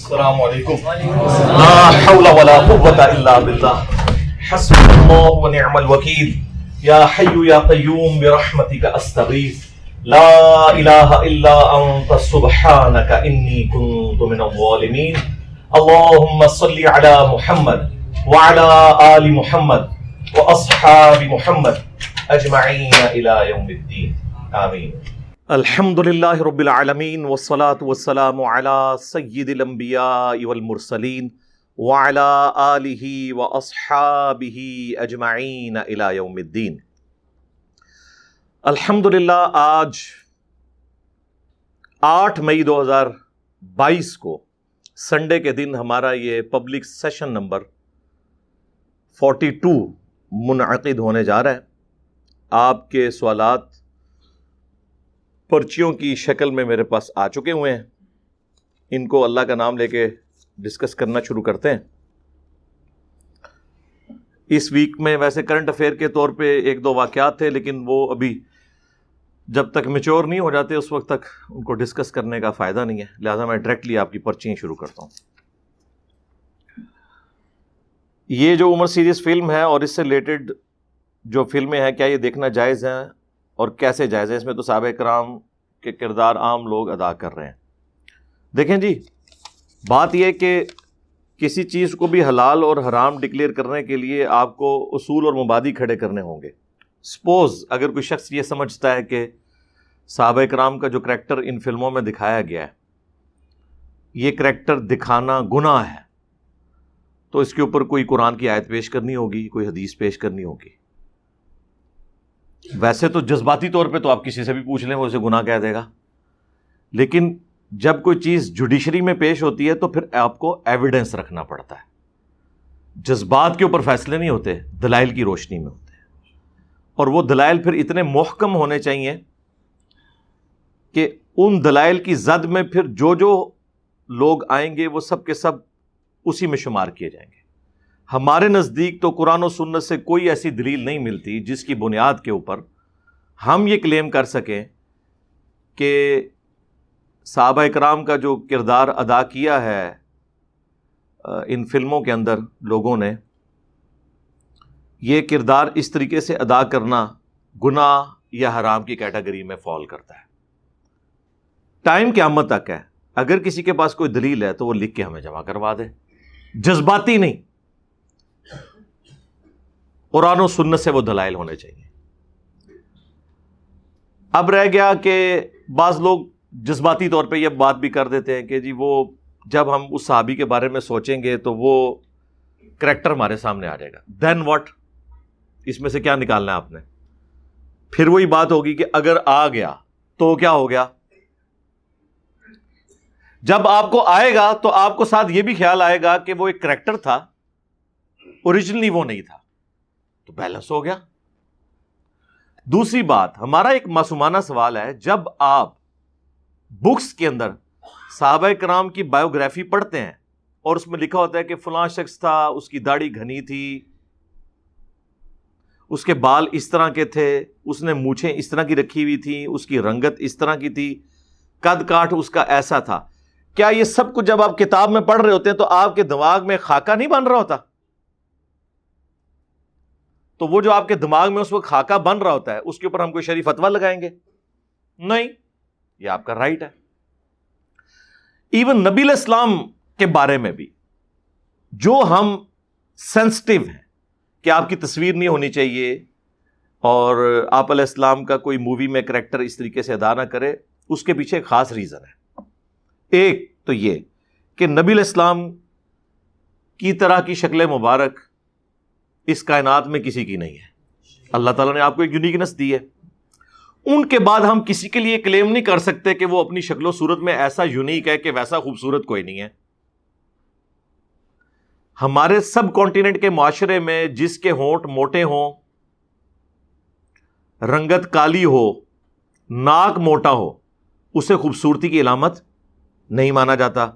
السلام علیکم لا حول ولا قوة الا باللہ حسب اللہ ونعم الوکیل یا حی یا قیوم برحمتک استغیث لا الہ الا انت سبحانک انی کنت من الظالمین اللہم صلی علی محمد وعلى آل محمد واصحاب محمد اجمعین الى یوم الدین آمین الحمد للہ رب العالمین والصلاة والسلام على سید الانبیاء والمرسلین وعلى آلہ واصحابہ اجمعین الى یوم الدین الحمد للہ آج آٹھ مئی دو ہزار بائیس کو سنڈے کے دن ہمارا یہ public session number forty two منعقد ہونے جا رہا ہے آپ کے سوالات پرچیوں کی شکل میں میرے پاس آ چکے ہوئے ہیں۔ ان کو اللہ کا نام لے کے ڈسکس کرنا شروع کرتے ہیں۔ اس ویک میں ویسے کرنٹ افیئر کے طور پہ ایک دو واقعات تھے، لیکن وہ ابھی جب تک میچور نہیں ہو جاتے، اس وقت تک ان کو ڈسکس کرنے کا فائدہ نہیں ہے۔ لہٰذا میں ڈائریکٹلی آپ کی پرچیاں شروع کرتا ہوں۔ یہ جو عمر سیریز فلم ہے اور اس سے ریلیٹڈ جو فلمیں ہیں، کیا یہ دیکھنا جائز ہیں؟ اور کیسے جائز ہے؟ اس میں تو صحابہ کرام کے کردار عام لوگ ادا کر رہے ہیں۔ دیکھیں جی بات یہ کہ کسی چیز کو بھی حلال اور حرام ڈکلیئر کرنے کے لیے آپ کو اصول اور مبادی کھڑے کرنے ہوں گے۔ سپوز اگر کوئی شخص یہ سمجھتا ہے کہ صحابہ کرام کا جو کریکٹر ان فلموں میں دکھایا گیا ہے، یہ کریکٹر دکھانا گناہ ہے، تو اس کے اوپر کوئی قرآن کی آیت پیش کرنی ہوگی، کوئی حدیث پیش کرنی ہوگی۔ ویسے تو جذباتی طور پہ تو آپ کسی سے بھی پوچھ لیں، وہ اسے گناہ کہہ دے گا۔ لیکن جب کوئی چیز جوڈیشری میں پیش ہوتی ہے تو پھر آپ کو ایویڈنس رکھنا پڑتا ہے۔ جذبات کے اوپر فیصلے نہیں ہوتے، دلائل کی روشنی میں ہوتے اور وہ دلائل پھر اتنے محکم ہونے چاہیے کہ ان دلائل کی زد میں پھر جو جو لوگ آئیں گے، وہ سب کے سب اسی میں شمار کیے جائیں گے۔ ہمارے نزدیک تو قرآن و سنت سے کوئی ایسی دلیل نہیں ملتی جس کی بنیاد کے اوپر ہم یہ کلیم کر سکیں کہ صحابہ اکرام کا جو کردار ادا کیا ہے، ان فلموں کے اندر لوگوں نے، یہ کردار اس طریقے سے ادا کرنا گناہ یا حرام کی کیٹیگری میں فال کرتا ہے۔ ٹائم قیامت تک ہے۔ اگر کسی کے پاس کوئی دلیل ہے تو وہ لکھ کے ہمیں جمع کروا دے۔ جذباتی نہیں۔ قرآن و سنت سے وہ دلائل ہونے چاہیے۔ اب رہ گیا کہ بعض لوگ جذباتی طور پہ یہ بات بھی کر دیتے ہیں کہ جی وہ جب ہم اس صحابی کے بارے میں سوچیں گے تو وہ کریکٹر ہمارے سامنے آ جائے گا۔ دین واٹ اس میں سے کیا نکالنا ہے آپ نے؟ پھر وہی بات ہوگی کہ اگر آ گیا تو کیا ہو گیا؟ جب آپ کو آئے گا تو آپ کو ساتھ یہ بھی خیال آئے گا کہ وہ ایک کریکٹر تھا اوریجنلی وہ نہیں تھا۔ تو بیلنس ہو گیا۔ دوسری بات، ہمارا ایک معصومانہ سوال ہے، جب آپ بکس کے اندر صحابہ کرام کی بایوگرافی پڑھتے ہیں اور اس میں لکھا ہوتا ہے کہ فلاں شخص تھا، اس کی داڑھی گھنی تھی، اس کے بال اس طرح کے تھے، اس نے مونچھیں اس طرح کی رکھی ہوئی تھی اس کی رنگت اس طرح کی تھی، قد کاٹ اس کا ایسا تھا۔ کیا یہ سب کچھ جب آپ کتاب میں پڑھ رہے ہوتے ہیں تو آپ کے دماغ میں خاکہ نہیں بن رہا ہوتا؟ تو وہ جو آپ کے دماغ میں اس وقت خاکہ بن رہا ہوتا ہے، اس کے اوپر ہم کوئی شریف فتوا لگائیں گے؟ نہیں، یہ آپ کا رائٹ ہے۔ ایون نبی اسلام کے بارے میں بھی جو ہم سینسٹیو ہیں کہ آپ کی تصویر نہیں ہونی چاہیے اور آپ علیہ السلام کا کوئی مووی میں کریکٹر اس طریقے سے ادا نہ کرے، اس کے پیچھے ایک خاص ریزن ہے۔ ایک تو یہ کہ نبی الاسلام کی طرح کی شکل مبارک اس کائنات میں کسی کی نہیں ہے۔ اللہ تعالیٰ نے آپ کو ایک یونیکنس دی ہے۔ ان کے بعد ہم کسی کے لیے کلیم نہیں کر سکتے کہ وہ اپنی شکل و صورت میں ایسا یونیک ہے کہ ویسا خوبصورت کوئی نہیں ہے۔ ہمارے سب کانٹیننٹ کے معاشرے میں جس کے ہونٹ موٹے ہوں، رنگت کالی ہو، ناک موٹا ہو، اسے خوبصورتی کی علامت نہیں مانا جاتا۔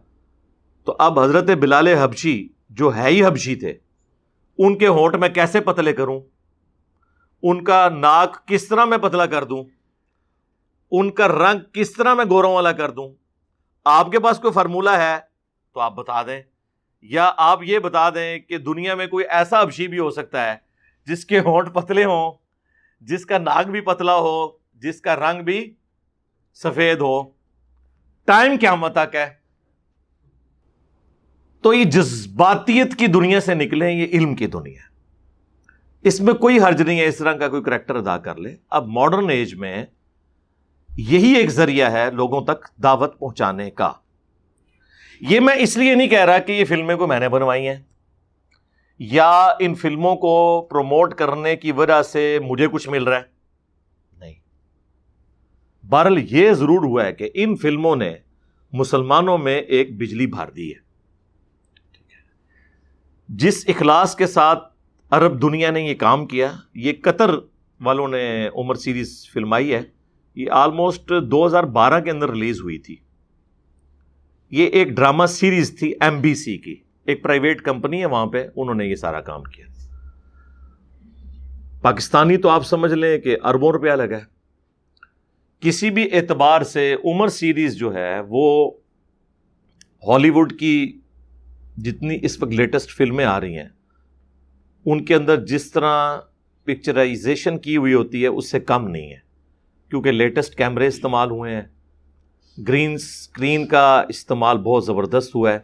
تو اب حضرت بلال حبشی جو ہے ہی حبشی تھے ان کے ہونٹ میں کیسے پتلے کروں؟ ان کا ناک کس طرح میں پتلا کر دوں؟ ان کا رنگ کس طرح میں گوروں والا کر دوں؟ آپ کے پاس کوئی فارمولہ ہے تو آپ بتا دیں، یا آپ یہ بتا دیں کہ دنیا میں کوئی ایسا ابشی بھی ہو سکتا ہے جس کے ہونٹ پتلے ہوں، جس کا ناک بھی پتلا ہو، جس کا رنگ بھی سفید ہو۔ ٹائم کیا تک ہے؟ تو یہ جذباتیت کی دنیا سے نکلے یہ علم کی دنیا اس میں کوئی حرج نہیں ہے، اس طرح کا کوئی کریکٹر ادا کر لے۔ اب ماڈرن ایج میں یہی ایک ذریعہ ہے لوگوں تک دعوت پہنچانے کا۔ یہ میں اس لیے نہیں کہہ رہا کہ یہ فلمیں کو میں نے بنوائی ہیں، یا ان فلموں کو پروموٹ کرنے کی وجہ سے مجھے کچھ مل رہا ہے۔ نہیں۔ بہرحال یہ ضرور ہوا ہے کہ ان فلموں نے مسلمانوں میں ایک بجلی بھر دی ہے۔ جس اخلاص کے ساتھ عرب دنیا نے یہ کام کیا، یہ قطر والوں نے عمر سیریز فلمائی ہے، یہ آلموسٹ دو ہزار بارہ کے اندر ریلیز ہوئی تھی۔ یہ ایک ڈرامہ سیریز تھی ایم بی سی کی، ایک پرائیویٹ کمپنی ہے، وہاں پہ انہوں نے یہ سارا کام کیا۔ پاکستانی تو آپ سمجھ لیں کہ اربوں روپیہ لگا ہے۔ کسی بھی اعتبار سے عمر سیریز جو ہے، وہ ہالی ووڈ کی جتنی اس وقت لیٹسٹ فلمیں آ رہی ہیں، ان کے اندر جس طرح پکچرائزیشن کی ہوئی ہوتی ہے، اس سے کم نہیں ہے۔ کیونکہ لیٹسٹ کیمرے استعمال ہوئے ہیں۔ گرین اسکرین کا استعمال بہت زبردست ہوا ہے۔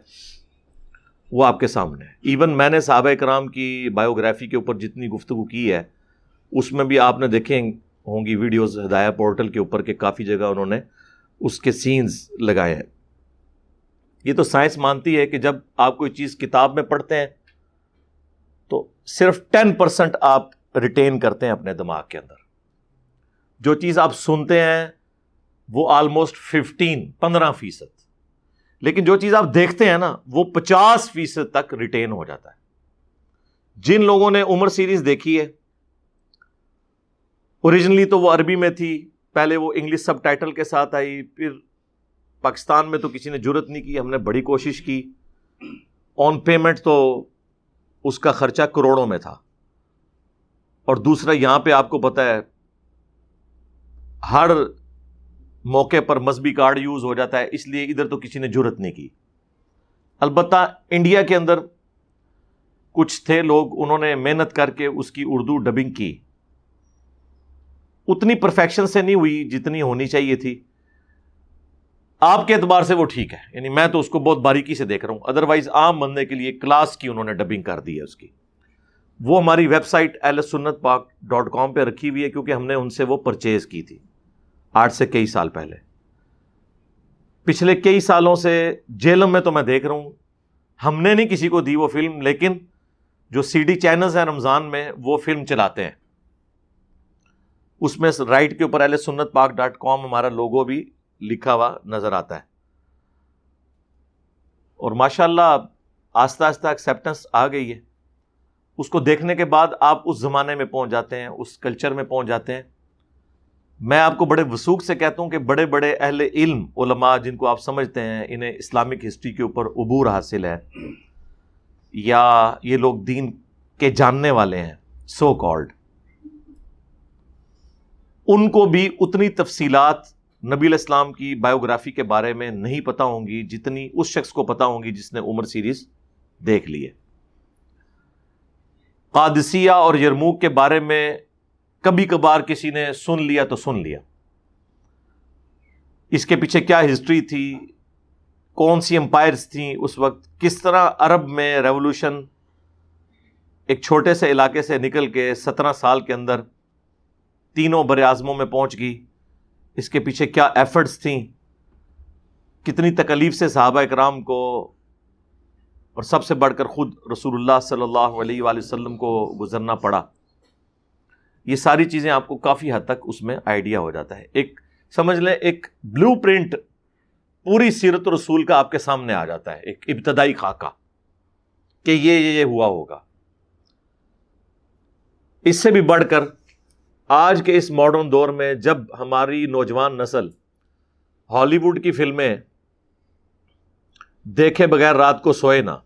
وہ آپ کے سامنے ہے۔ ایون میں نے صحابہ کرام کی بایوگرافی کے اوپر جتنی گفتگو کی ہے، اس میں بھی آپ نے دیکھیں ہوں گی ویڈیوز ہدایہ پورٹل کے اوپر کہ کافی جگہ انہوں نے اس کے سینز لگائے ہیں۔ یہ تو سائنس مانتی ہے کہ جب آپ کوئی چیز کتاب میں پڑھتے ہیں، تو صرف ٹین پرسینٹ آپ ریٹین کرتے ہیں اپنے دماغ کے اندر۔ جو چیز آپ سنتے ہیں، وہ آلموسٹ ففٹین پندرہ فیصد۔ لیکن جو چیز آپ دیکھتے ہیں نا، وہ پچاس فیصد تک ریٹین ہو جاتا ہے۔ جن لوگوں نے عمر سیریز دیکھی ہے اوریجنلی تو وہ عربی میں تھی، پہلے وہ انگلش سب ٹائٹل کے ساتھ آئی، پھر پاکستان میں تو کسی نے ضرورت نہیں کی، ہم نے بڑی کوشش کی۔ آن پیمنٹ تو اس کا خرچہ کروڑوں میں تھا۔ اور دوسرا، یہاں پہ آپ کو پتا ہے، ہر موقع پر مذہبی کارڈ یوز ہو جاتا ہے، اس لیے ادھر تو کسی نے ضرورت نہیں کی۔ البتہ انڈیا کے اندر کچھ تھے لوگ، انہوں نے محنت کر کے اس کی اردو ڈبنگ کی۔ اتنی پرفیکشن سے نہیں ہوئی جتنی ہونی چاہیے تھی۔ آپ کے اعتبار سے وہ ٹھیک ہے۔ یعنی میں تو اس کو بہت باریکی سے دیکھ رہا ہوں۔ ادروائز عام بندے کے لیے کلاس کی انہوں نے ڈبنگ کر دی ہے اس کی۔ وہ ہماری ویب سائٹ ایل سنت پاک ڈاٹ کام پہ رکھی ہوئی ہے کیونکہ ہم نے ان سے وہ پرچیز کی تھی۔ آٹھ سے کئی سال پہلے۔ پچھلے کئی سالوں سے جیلم میں تو میں دیکھ رہا ہوں۔ ہم نے نہیں کسی کو دی وہ فلم، لیکن جو سی ڈی چینلز ہیں رمضان میں، وہ فلم چلاتے ہیں۔ اس میں رائٹ کے اوپر ایل سنت پاک ڈاٹ کام ہمارا لوگو بھی لکھا ہوا نظر آتا ہے۔ اور ماشاء اللہ آہستہ آہستہ ایکسیپٹنس آ گئی ہے۔ اس کو دیکھنے کے بعد آپ اس زمانے میں پہنچ جاتے ہیں، اس کلچر میں پہنچ جاتے ہیں۔ میں آپ کو بڑے وسوخ سے کہتا ہوں کہ بڑے بڑے اہل علم، علماء جن کو آپ سمجھتے ہیں، انہیں اسلامک ہسٹری کے اوپر عبور حاصل ہے۔ یا یہ لوگ دین کے جاننے والے ہیں سو کالڈ ان کو بھی اتنی تفصیلات نبی الاسلام کی بایوگرافی کے بارے میں نہیں پتا ہوں گی جتنی اس شخص کو پتا ہوں گی جس نے عمر سیریز دیکھ لی ہے۔ قادسیہ اور یرموک کے بارے میں کبھی کبھار کسی نے سن لیا تو سن لیا۔ اس کے پیچھے کیا ہسٹری تھی؟ کون سی امپائرس تھیں؟ اس وقت کس طرح عرب میں ریولوشن ایک چھوٹے سے علاقے سے نکل کے سترہ سال کے اندر تینوں بر اعظموں میں پہنچ گئی۔ اس کے پیچھے کیا ایفرٹس تھیں؟ کتنی تکلیف سے صحابہ اکرام کو اور سب سے بڑھ کر خود رسول اللہ صلی اللہ علیہ وآلہ وسلم کو گزرنا پڑا۔ یہ ساری چیزیں آپ کو کافی حد تک اس میں آئیڈیا ہو جاتا ہے۔ ایک سمجھ لیں، ایک بلو پرنٹ پوری سیرت رسول کا آپ کے سامنے آ جاتا ہے، ایک ابتدائی خاکہ کہ یہ یہ ہوا ہوگا۔ اس سے بھی بڑھ کر آج کے اس ماڈرن دور میں جب ہماری نوجوان نسل ہالی ووڈ کی فلمیں دیکھے بغیر رات کو سوئے نا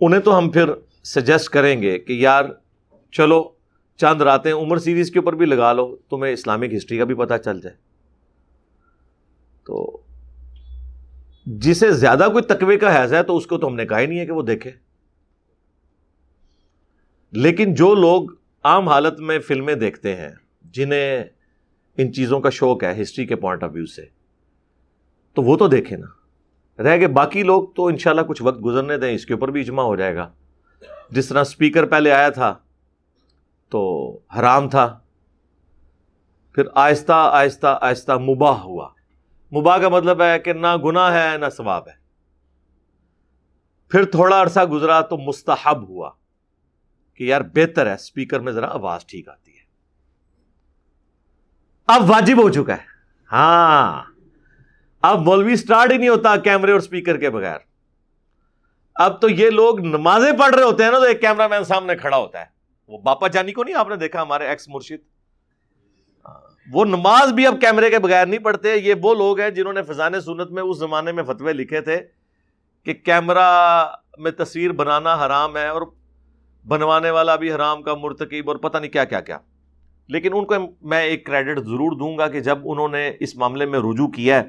انہیں تو ہم پھر سجیسٹ کریں گے کہ یار چلو چند راتیں عمر سیریز کے اوپر بھی لگا لو، تمہیں اسلامک ہسٹری کا بھی پتہ چل جائے۔ تو جسے زیادہ کوئی تقوی کا حیض ہے تو اس کو تو ہم نے کہا ہی نہیں ہے کہ وہ دیکھے۔ لیکن جو لوگ عام حالت میں فلمیں دیکھتے ہیں، جنہیں ان چیزوں کا شوق ہے ہسٹری کے پوائنٹ آف ویو سے۔ تو وہ تو دیکھیں نا۔ رہ گئے باقی لوگ تو انشاءاللہ کچھ وقت گزرنے دیں، اس کے اوپر بھی اجماع ہو جائے گا۔ جس طرح اسپیکر پہلے آیا تھا، تو حرام تھا۔ پھر آہستہ آہستہ آہستہ مباح ہوا۔ مباح کا مطلب ہے کہ نہ گناہ ہے، نہ ثواب ہے۔ پھر تھوڑا عرصہ گزرا تو مستحب ہوا۔ کہ یار بہتر ہے اسپیکر میں ذرا آواز ٹھیک آتی ہے۔ اب واجب ہو چکا ہے۔ ہاں۔ اب مولوی اسٹارٹ ہی نہیں ہوتا کیمرے اور اسپیکر کے بغیر۔ اب تو یہ لوگ نمازیں پڑھ رہے ہوتے ہیں نا، تو ایک کیمرہ مین سامنے کھڑا ہوتا ہے۔ وہ باپا جانی کو نہیں آپ نے دیکھا، ہمارے ایکس مرشد؟ وہ نماز بھی اب کیمرے کے بغیر نہیں پڑھتے۔ یہ وہ لوگ ہیں جنہوں نے فضان سنت میں اس زمانے میں فتوے لکھے تھے کہ کیمرہ میں تصویر بنانا حرام ہے اور بنوانے والا بھی حرام کا مرتکب اور پتہ نہیں کیا کیا کیا۔ لیکن ان کو میں ایک کریڈٹ ضرور دوں گا کہ جب انہوں نے اس معاملے میں رجوع کیا ہے،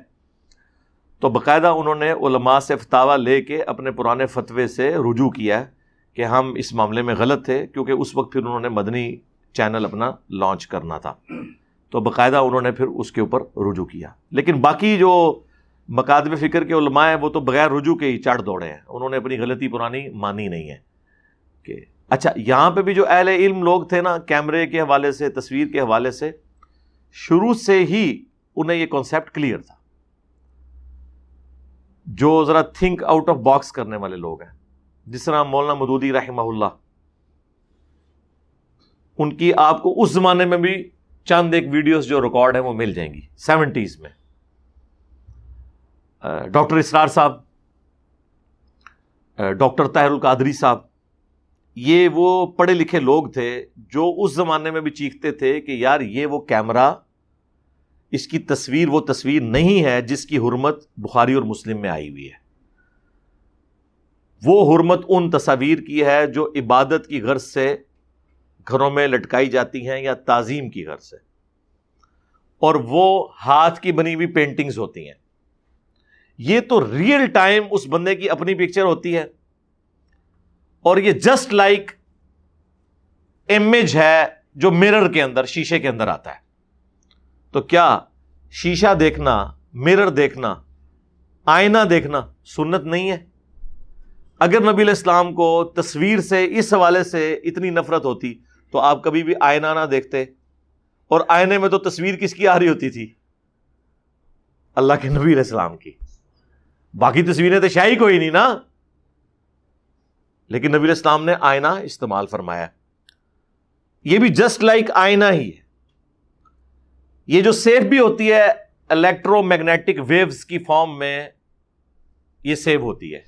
تو باقاعدہ انہوں نے علماء سے فتوا لے کے اپنے پرانے فتوے سے رجوع کیا ہے کہ ہم اس معاملے میں غلط تھے، کیونکہ اس وقت پھر انہوں نے مدنی چینل اپنا لانچ کرنا تھا۔ تو باقاعدہ انہوں نے پھر اس کے اوپر رجوع کیا۔ لیکن باقی جو مقادب فکر کے علماء ہیں، وہ تو بغیر رجوع کے ہی چڑھ دوڑے ہیں۔ انہوں نے اپنی غلطی پرانی مانی نہیں ہے کہ اچھا یہاں پہ بھی جو اہل علم لوگ تھے نا، کیمرے کے حوالے سے، تصویر کے حوالے سے، شروع سے ہی انہیں یہ کانسیپٹ کلیئر تھا۔ جو ذرا تھنک آؤٹ آف باکس کرنے والے لوگ ہیں۔ جس طرح مولانا مدودی رحمہ اللہ، ان کی آپ کو اس زمانے میں بھی چند ایک ویڈیوز جو ریکارڈ ہیں وہ مل جائیں گی۔ سیونٹیز میں۔ ڈاکٹر اسرار صاحب ڈاکٹر طاہر القادری صاحب یہ وہ پڑھے لکھے لوگ تھے جو اس زمانے میں بھی چیختے تھے کہ یار یہ وہ کیمرہ، اس کی تصویر وہ تصویر نہیں ہے جس کی حرمت بخاری اور مسلم میں آئی ہوئی ہے۔ وہ حرمت ان تصاویر کی ہے جو عبادت کی غرض سے گھروں میں لٹکائی جاتی ہیں یا تعظیم کی غرض سے۔ اور وہ ہاتھ کی بنی ہوئی پینٹنگز ہوتی ہیں۔ یہ تو ریئل ٹائم اس بندے کی اپنی پکچر ہوتی ہے۔ اور یہ جسٹ لائک امیج ہے جو مرر کے اندر، شیشے کے اندر آتا ہے۔ تو کیا شیشہ دیکھنا مرر دیکھنا، آئینہ دیکھنا سنت نہیں ہے؟ اگر نبی الاسلام کو تصویر سے، اس حوالے سے اتنی نفرت ہوتی، تو آپ کبھی بھی آئینہ نہ دیکھتے۔ اور آئینے میں تو تصویر کس کی آ رہی ہوتی تھی؟ اللہ کے نبی علیہ السلام کی۔ باقی تصویریں تو شاہی کوئی نہیں نا؟ لیکن نبی اسلام نے آئینہ استعمال فرمایا یہ بھی جسٹ لائک آئینہ ہی ہے۔ یہ جو سیف بھی ہوتی ہے الیکٹرو میگنیٹک ویوز کی فارم میں یہ سیو ہوتی ہے۔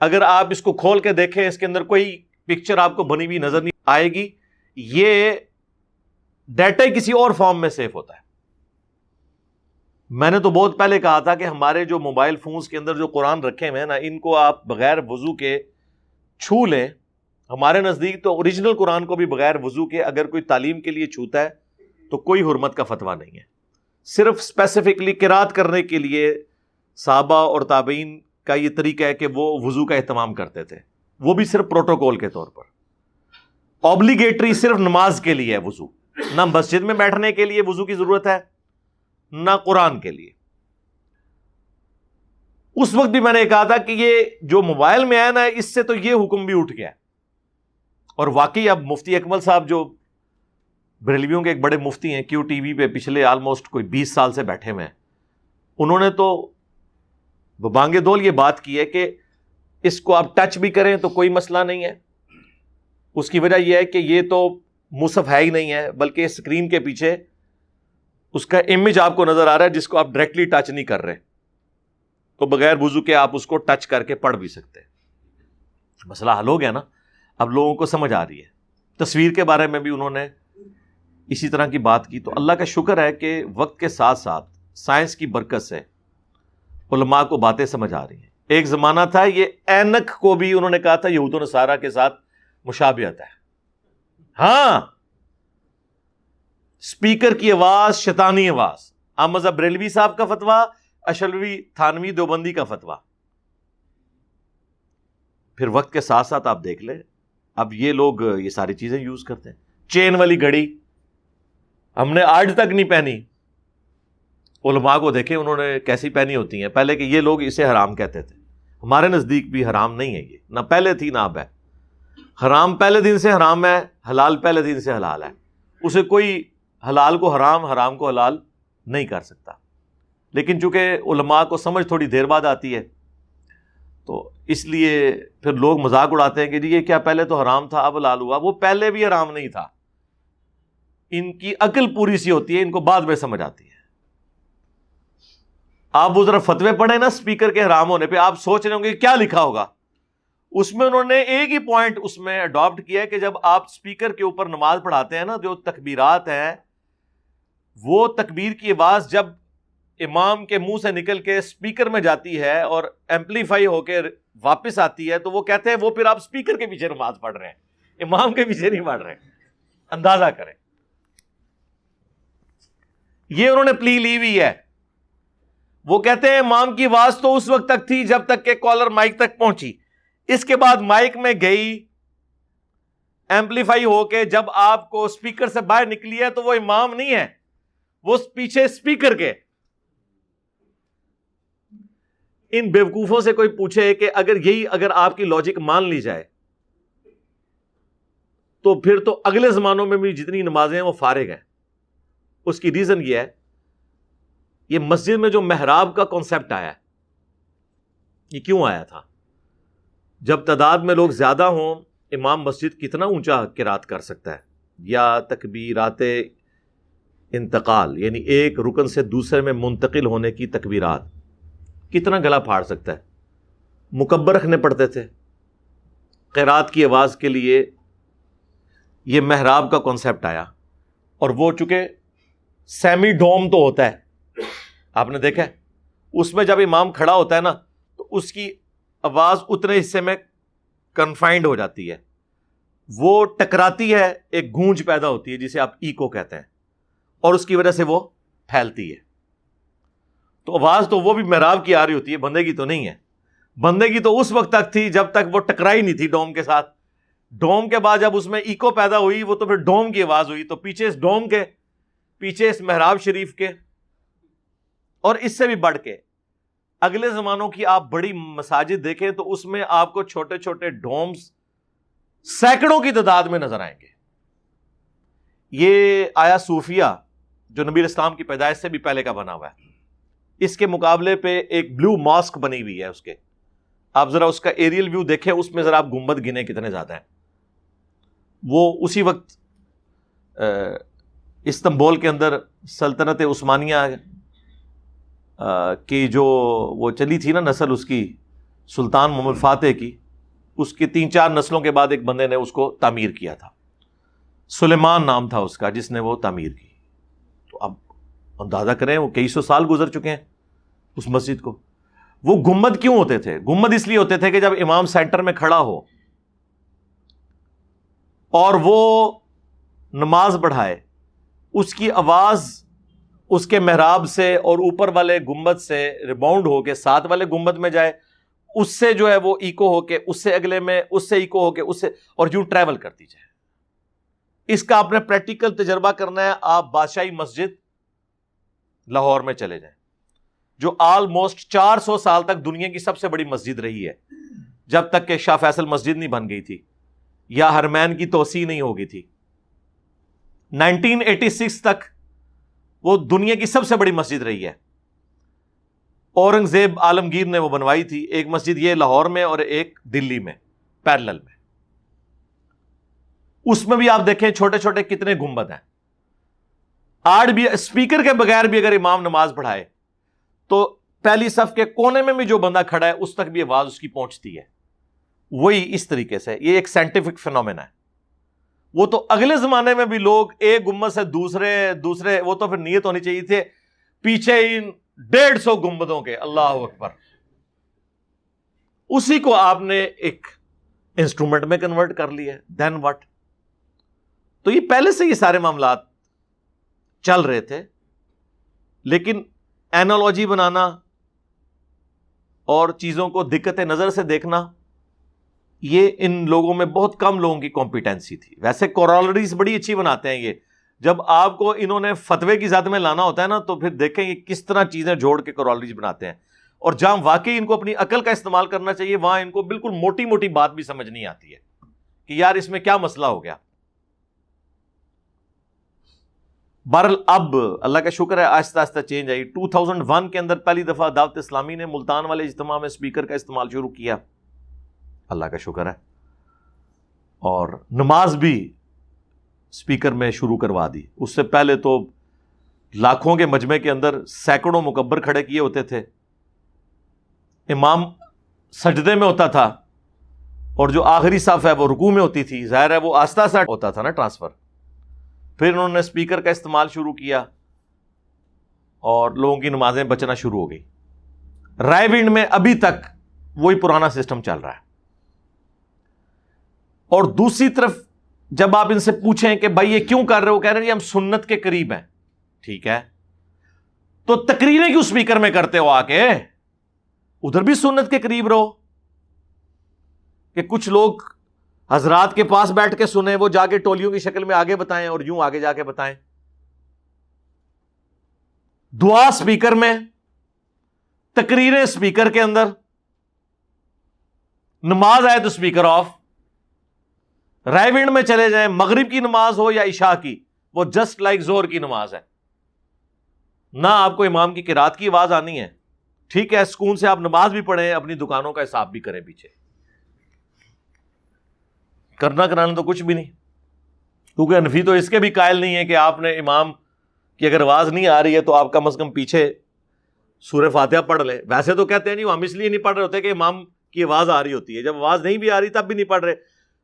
اگر آپ اس کو کھول کے دیکھیں، اس کے اندر کوئی پکچر آپ کو بنی ہوئی نظر نہیں آئے گی۔ یہ ڈیٹا کسی اور فارم میں سیف ہوتا ہے۔ میں نے تو بہت پہلے کہا تھا کہ ہمارے جو موبائل فونز کے اندر جو قرآن رکھے ہوئے ہیں نا ان کو آپ بغیر وضو کے چھو لیں، ہمارے نزدیک تو اوریجنل قرآن کو بھی بغیر وضو کے اگر کوئی تعلیم کے لیے چھوتا ہے، تو کوئی حرمت کا فتویٰ نہیں ہے۔ صرف اسپیسیفکلی کراط کرنے کے لیے صحابہ اور تابعین کا یہ طریقہ ہے کہ وہ وضو کا اہتمام کرتے تھے۔ وہ بھی صرف پروٹوکول کے طور پر۔ آبلیگیٹری صرف نماز کے لیے ہے وضو۔ نہ مسجد میں بیٹھنے کے لیے وضو کی ضرورت ہے، نہ قرآن کے لیے۔ اس وقت بھی میں نے کہا تھا کہ یہ جو موبائل میں آیا نا، اس سے تو یہ حکم بھی اٹھ گیا۔ اور واقعی اب مفتی اکمل صاحب جو بریلویوں کے ایک بڑے مفتی ہیں، کیو ٹی وی پہ پچھلے آلموسٹ کوئی بیس سال سے بیٹھے ہوئے ہیں، انہوں نے تو بانگے دول یہ بات کی ہے کہ اس کو آپ ٹچ بھی کریں تو کوئی مسئلہ نہیں ہے۔ اس کی وجہ یہ ہے کہ یہ تو مصف ہے ہی نہیں ہے، بلکہ اسکرین کے پیچھے اس کا امیج آپ کو نظر آ رہا ہے جس کو آپ ڈائریکٹلی ٹچ نہیں کر رہے۔ تو بغیر وضو کے آپ اس کو ٹچ کر کے پڑھ بھی سکتے مسئلہ حل ہو گیا نا۔ اب لوگوں کو سمجھ آ رہی ہے۔ تصویر کے بارے میں بھی انہوں نے اسی طرح کی بات کی۔ تو اللہ کا شکر ہے کہ وقت کے ساتھ ساتھ سائنس کی برکت سے علماء کو باتیں سمجھ آ رہی ہیں۔ ایک زمانہ تھا، یہ اینک کو بھی انہوں نے کہا تھا، یہود و نصارہ کے ساتھ مشابہت ہے۔ ہاں۔ اسپیکر کی آواز، شیطانی آواز۔ احمد بریلوی صاحب کا فتویٰ اشلوی تھانوی دوبندی کا فتوا پھر وقت کے ساتھ ساتھ آپ دیکھ لیں۔ اب یہ لوگ یہ ساری چیزیں یوز کرتے ہیں۔ چین والی گھڑی۔ ہم نے آج تک نہیں پہنی۔ علماء کو دیکھیں انہوں نے کیسی پہنی ہوتی ہیں۔ پہلے کہ یہ لوگ اسے حرام کہتے تھے۔ ہمارے نزدیک بھی حرام نہیں ہے یہ۔ نہ پہلے تھی، نہ اب ہے۔ حرام پہلے دن سے حرام ہے، حلال پہلے دن سے حلال ہے۔ اسے کوئی حلال کو حرام حرام کو حلال نہیں کر سکتا۔ لیکن چونکہ علماء کو سمجھ تھوڑی دیر بعد آتی ہے، تو اس لیے پھر لوگ مذاق اڑاتے ہیں کہ جی یہ کیا پہلے تو حرام تھا، اب حلال ہوا۔ وہ پہلے بھی حرام نہیں تھا۔ ان کی عقل پوری سی ہوتی ہے، ان کو بعد میں سمجھ آتی ہے۔ آپ وہ ذرا فتوے پڑھے نا اسپیکر کے حرام ہونے پہ، آپ سوچ رہے ہوں گے کیا لکھا ہوگا۔ اس میں انہوں نے ایک ہی پوائنٹ اس میں اڈاپٹ کیا ہے کہ جب آپ اسپیکر کے اوپر نماز پڑھاتے ہیں نا، جو تکبیرات ہیں، وہ تکبیر کی آواز جب امام کے منہ سے نکل کے اسپیکر میں جاتی ہے اور ایمپلیفائی ہو کے واپس آتی ہے تو وہ کہتے ہیں وہ پھر آپ اسپیکر کے پیچھے نماز پڑھ رہے ہیں۔ امام کے پیچھے نہیں پڑھ رہے۔ اندازہ کریں۔ یہ انہوں نے پلی لی ہوئی ہے۔ وہ کہتے ہیں امام کی آواز تو اس وقت تک تھی جب تک کہ کالر مائک تک پہنچی۔ اس کے بعد مائک میں گئی۔ ایمپلیفائی ہو کے جب آپ کو اسپیکر سے باہر نکلی ہے تو وہ امام نہیں ہے۔ وہ پیچھے اسپیکر کے۔ ان بیوقوفوں سے کوئی پوچھے کہ اگر یہی اگر آپ کی لاجک مان لی جائے، تو پھر تو اگلے زمانوں میں بھی جتنی نمازیں ہیں وہ فارغ ہیں۔ اس کی ریزن یہ ہے، یہ مسجد میں جو محراب کا کانسیپٹ آیا، یہ کیوں آیا تھا؟ جب تعداد میں لوگ زیادہ ہوں، امام مسجد کتنا اونچا کرات کر سکتا ہے؟ یا تکبیرات انتقال یعنی ایک رکن سے دوسرے میں منتقل ہونے کی تکبیرات۔ کتنا گلا پھاڑ سکتا ہے؟ مکبر رکھنے پڑتے تھے۔ قیرات کی آواز کے لیے یہ محراب کا کانسیپٹ آیا۔ اور وہ چونکہ سیمی ڈوم تو ہوتا ہے۔ آپ نے دیکھا اس میں جب امام کھڑا ہوتا ہے نا، تو اس کی آواز اتنے حصے میں کنفائنڈ ہو جاتی ہے۔ وہ ٹکراتی ہے، ایک گونج پیدا ہوتی ہے، جسے آپ ایکو کہتے ہیں۔ اور اس کی وجہ سے وہ پھیلتی ہے۔ تو آواز تو وہ بھی محراب کی آ رہی ہوتی ہے، بندے کی تو نہیں ہے۔ بندے کی تو اس وقت تک تھی جب تک وہ ٹکرائی نہیں تھی ڈوم کے ساتھ۔ ڈوم کے بعد جب اس میں ایکو پیدا ہوئی، وہ تو پھر ڈوم کی آواز ہوئی۔ تو پیچھے اس ڈوم کے، پیچھے اس محراب شریف کے، اور اس سے بھی بڑھ کے۔ اگلے زمانوں کی آپ بڑی مساجد دیکھیں تو اس میں آپ کو چھوٹے چھوٹے ڈومس سینکڑوں کی تعداد میں نظر آئیں گے۔ یہ آیا صوفیہ جو نبیر اسلام کی پیدائش سے بھی پہلے کا بنا ہوا ہے۔ اس کے مقابلے پہ ایک بلو ماسک بنی ہوئی ہے اس کے۔ آپ ذرا اس کا ایریل ویو دیکھیں، اس میں ذرا آپ گمبد گنے کتنے زیادہ ہیں۔ وہ اسی وقت استنبول کے اندر سلطنت عثمانیہ کی جو وہ چلی تھی نا نسل، اس کی سلطان محمد فاتح کی، اس کے تین چار نسلوں کے بعد ایک بندے نے اس کو تعمیر کیا تھا۔ سلیمان نام تھا اس کا جس نے وہ تعمیر کی۔ اندازہ کریں، وہ کئی سو سال گزر چکے ہیں اس مسجد کو۔ وہ گمد کیوں ہوتے تھے؟ گمد اس لیے ہوتے تھے کہ جب امام سینٹر میں کھڑا ہو اور وہ نماز بڑھائے اس کی آواز اس کے محراب سے اور اوپر والے گمبد سے ریباؤنڈ ہو کے ساتھ والے گمبد میں جائے، اس سے جو ہے وہ ایکو ہو کے، اس سے اگلے میں، اس سے ایکو ہو کے، اس سے اور یوں ٹریول کرتی جائے۔ اس کا آپ نے پریکٹیکل تجربہ کرنا ہے، آپ بادشاہی مسجد لاہور میں چلے جائیں۔ جو آلموسٹ چار سو سال تک دنیا کی سب سے بڑی مسجد رہی ہے، جب تک کہ شاہ فیصل مسجد نہیں بن گئی تھی، یا ہرمین کی توسیع نہیں ہوگی تھی۔ نائنٹین ایٹی سکس تک وہ دنیا کی سب سے بڑی مسجد رہی ہے۔ اورنگزیب عالمگیر نے وہ بنوائی تھی، ایک مسجد یہ لاہور میں اور ایک دلی میں پیرل میں۔ اس میں بھی آپ دیکھیں چھوٹے چھوٹے کتنے گنبد ہیں۔ آج بھی اسپیکر کے بغیر بھی اگر امام نماز پڑھائے، تو پہلی صف کے کونے میں بھی جو بندہ کھڑا ہے، اس تک بھی آواز اس کی پہنچتی ہے۔ وہی اس طریقے سے، یہ ایک سائنٹیفک فینومینا ہے۔ وہ تو اگلے زمانے میں بھی لوگ ایک گمبد سے دوسرے دوسرے، وہ تو پھر نیت ہونی چاہیے تھے پیچھے ان ڈیڑھ سو گمبدوں کے۔ اللہ اکبر۔ اسی کو آپ نے ایک انسٹرومنٹ میں کنورٹ کر لیا دین وٹ تو یہ پہلے سے یہ سارے معاملات چل رہے تھے۔ لیکن اینالوجی بنانا اور چیزوں کو دقت نظر سے دیکھنا، یہ ان لوگوں میں بہت کم لوگوں کی کمپیٹنسی تھی۔ ویسے کورالریز بڑی اچھی بناتے ہیں یہ۔ جب آپ کو انہوں نے فتوے کی زد میں لانا ہوتا ہے نا، تو پھر دیکھیں یہ کس طرح چیزیں جوڑ کے کورالریز بناتے ہیں۔ اور جہاں واقعی ان کو اپنی عقل کا استعمال کرنا چاہیے، وہاں ان کو بالکل موٹی موٹی بات بھی سمجھ نہیں آتی ہے کہ یار اس میں کیا مسئلہ ہو گیا۔ بہرل اب اللہ کا شکر ہے آہستہ آہستہ چینج آئی۔ ٹو تھاؤزینڈ ون کے اندر پہلی دفعہ دعوت اسلامی نے ملتان والے اجتماع میں اسپیکر کا استعمال شروع کیا۔ اللہ کا شکر ہے۔ اور نماز بھی اسپیکر میں شروع کروا دی۔ اس سے پہلے تو لاکھوں کے مجمے کے اندر سینکڑوں مکبر کھڑے کیے ہوتے تھے۔ امام سجدے میں ہوتا تھا اور جو آخری صف ہے وہ رکو میں ہوتی تھی۔ ظاہر ہے وہ آستہ آستہ ہوتا تھا نا ٹرانسفر۔ پھر انہوں نے اسپیکر کا استعمال شروع کیا اور لوگوں کی نمازیں بچنا شروع ہو گئی۔ رائے ونڈ میں ابھی تک وہی پرانا سسٹم چل رہا ہے۔ اور دوسری طرف جب آپ ان سے پوچھیں کہ بھائی یہ کیوں کر رہے ہو، کہہ رہے ہیں ہم سنت کے قریب ہیں، ٹھیک ہے؟ تو تقریریں کیوں اسپیکر میں کرتے ہو آ کے ادھر بھی سنت کے قریب رہو۔ کہ کچھ لوگ حضرات کے پاس بیٹھ کے سنیں، وہ جا کے ٹولیوں کی شکل میں آگے بتائیں اور یوں آگے جا کے بتائیں۔ دعا اسپیکر میں، تقریریں اسپیکر کے اندر، نماز آئے تو اسپیکر آف۔ رائے ونڈ میں چلے جائیں، مغرب کی نماز ہو یا عشاء کی، وہ جسٹ لائک زور کی نماز ہے۔ نہ آپ کو امام کی کراط کی آواز آنی ہے۔ ٹھیک ہے، سکون سے آپ نماز بھی پڑھیں، اپنی دکانوں کا حساب بھی کریں پیچھے۔ کرنا کرانا تو کچھ بھی نہیں۔ کیونکہ انفی تو اس کے بھی قائل نہیں ہے کہ آپ نے امام کی اگر آواز نہیں آ رہی ہے تو آپ کم از کم پیچھے سورہ فاتحہ پڑھ لے ویسے تو کہتے ہیں جی نہیں ہم اس لیے نہیں پڑھ رہے ہوتے کہ امام کی آواز آ رہی ہوتی ہے۔ جب آواز نہیں بھی آ رہی تب بھی نہیں پڑھ رہے۔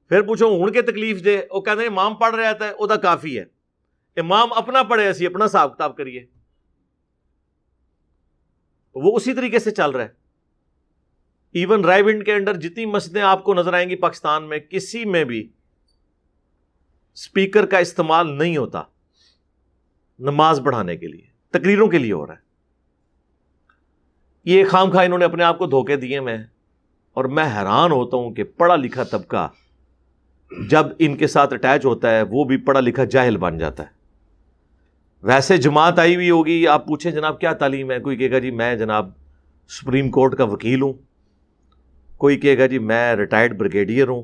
پھر پوچھو ہوں کے تکلیف دے؟ وہ کہتے ہیں امام پڑھ رہا ہے وہ کافی ہے۔ امام اپنا پڑھے ایسی اپنا حساب کتاب کریے۔ وہ اسی طریقے سے چل رہا ہے۔ ایون رائے ونڈ کے انڈر جتنی مسجدیں آپ کو نظر آئیں گی پاکستان میں کسی میں بھی اسپیکر کا استعمال نہیں ہوتا نماز پڑھانے کے لیے تقریروں کے لیے ہو رہا ہے یہ خام خواہ انہوں نے اپنے آپ کو دھوکے دیے میں اور میں حیران ہوتا ہوں کہ پڑھا لکھا طبقہ جب ان کے ساتھ اٹیچ ہوتا ہے وہ بھی پڑھا لکھا جاہل بن جاتا ہے ویسے جماعت آئی ہوئی ہوگی آپ پوچھیں جناب کیا تعلیم ہے کوئی کہے گا جی میں جناب سپریم کورٹ کا وکیل ہوں کوئی کہے گا جی میں ریٹائرڈ بریگیڈیئر ہوں۔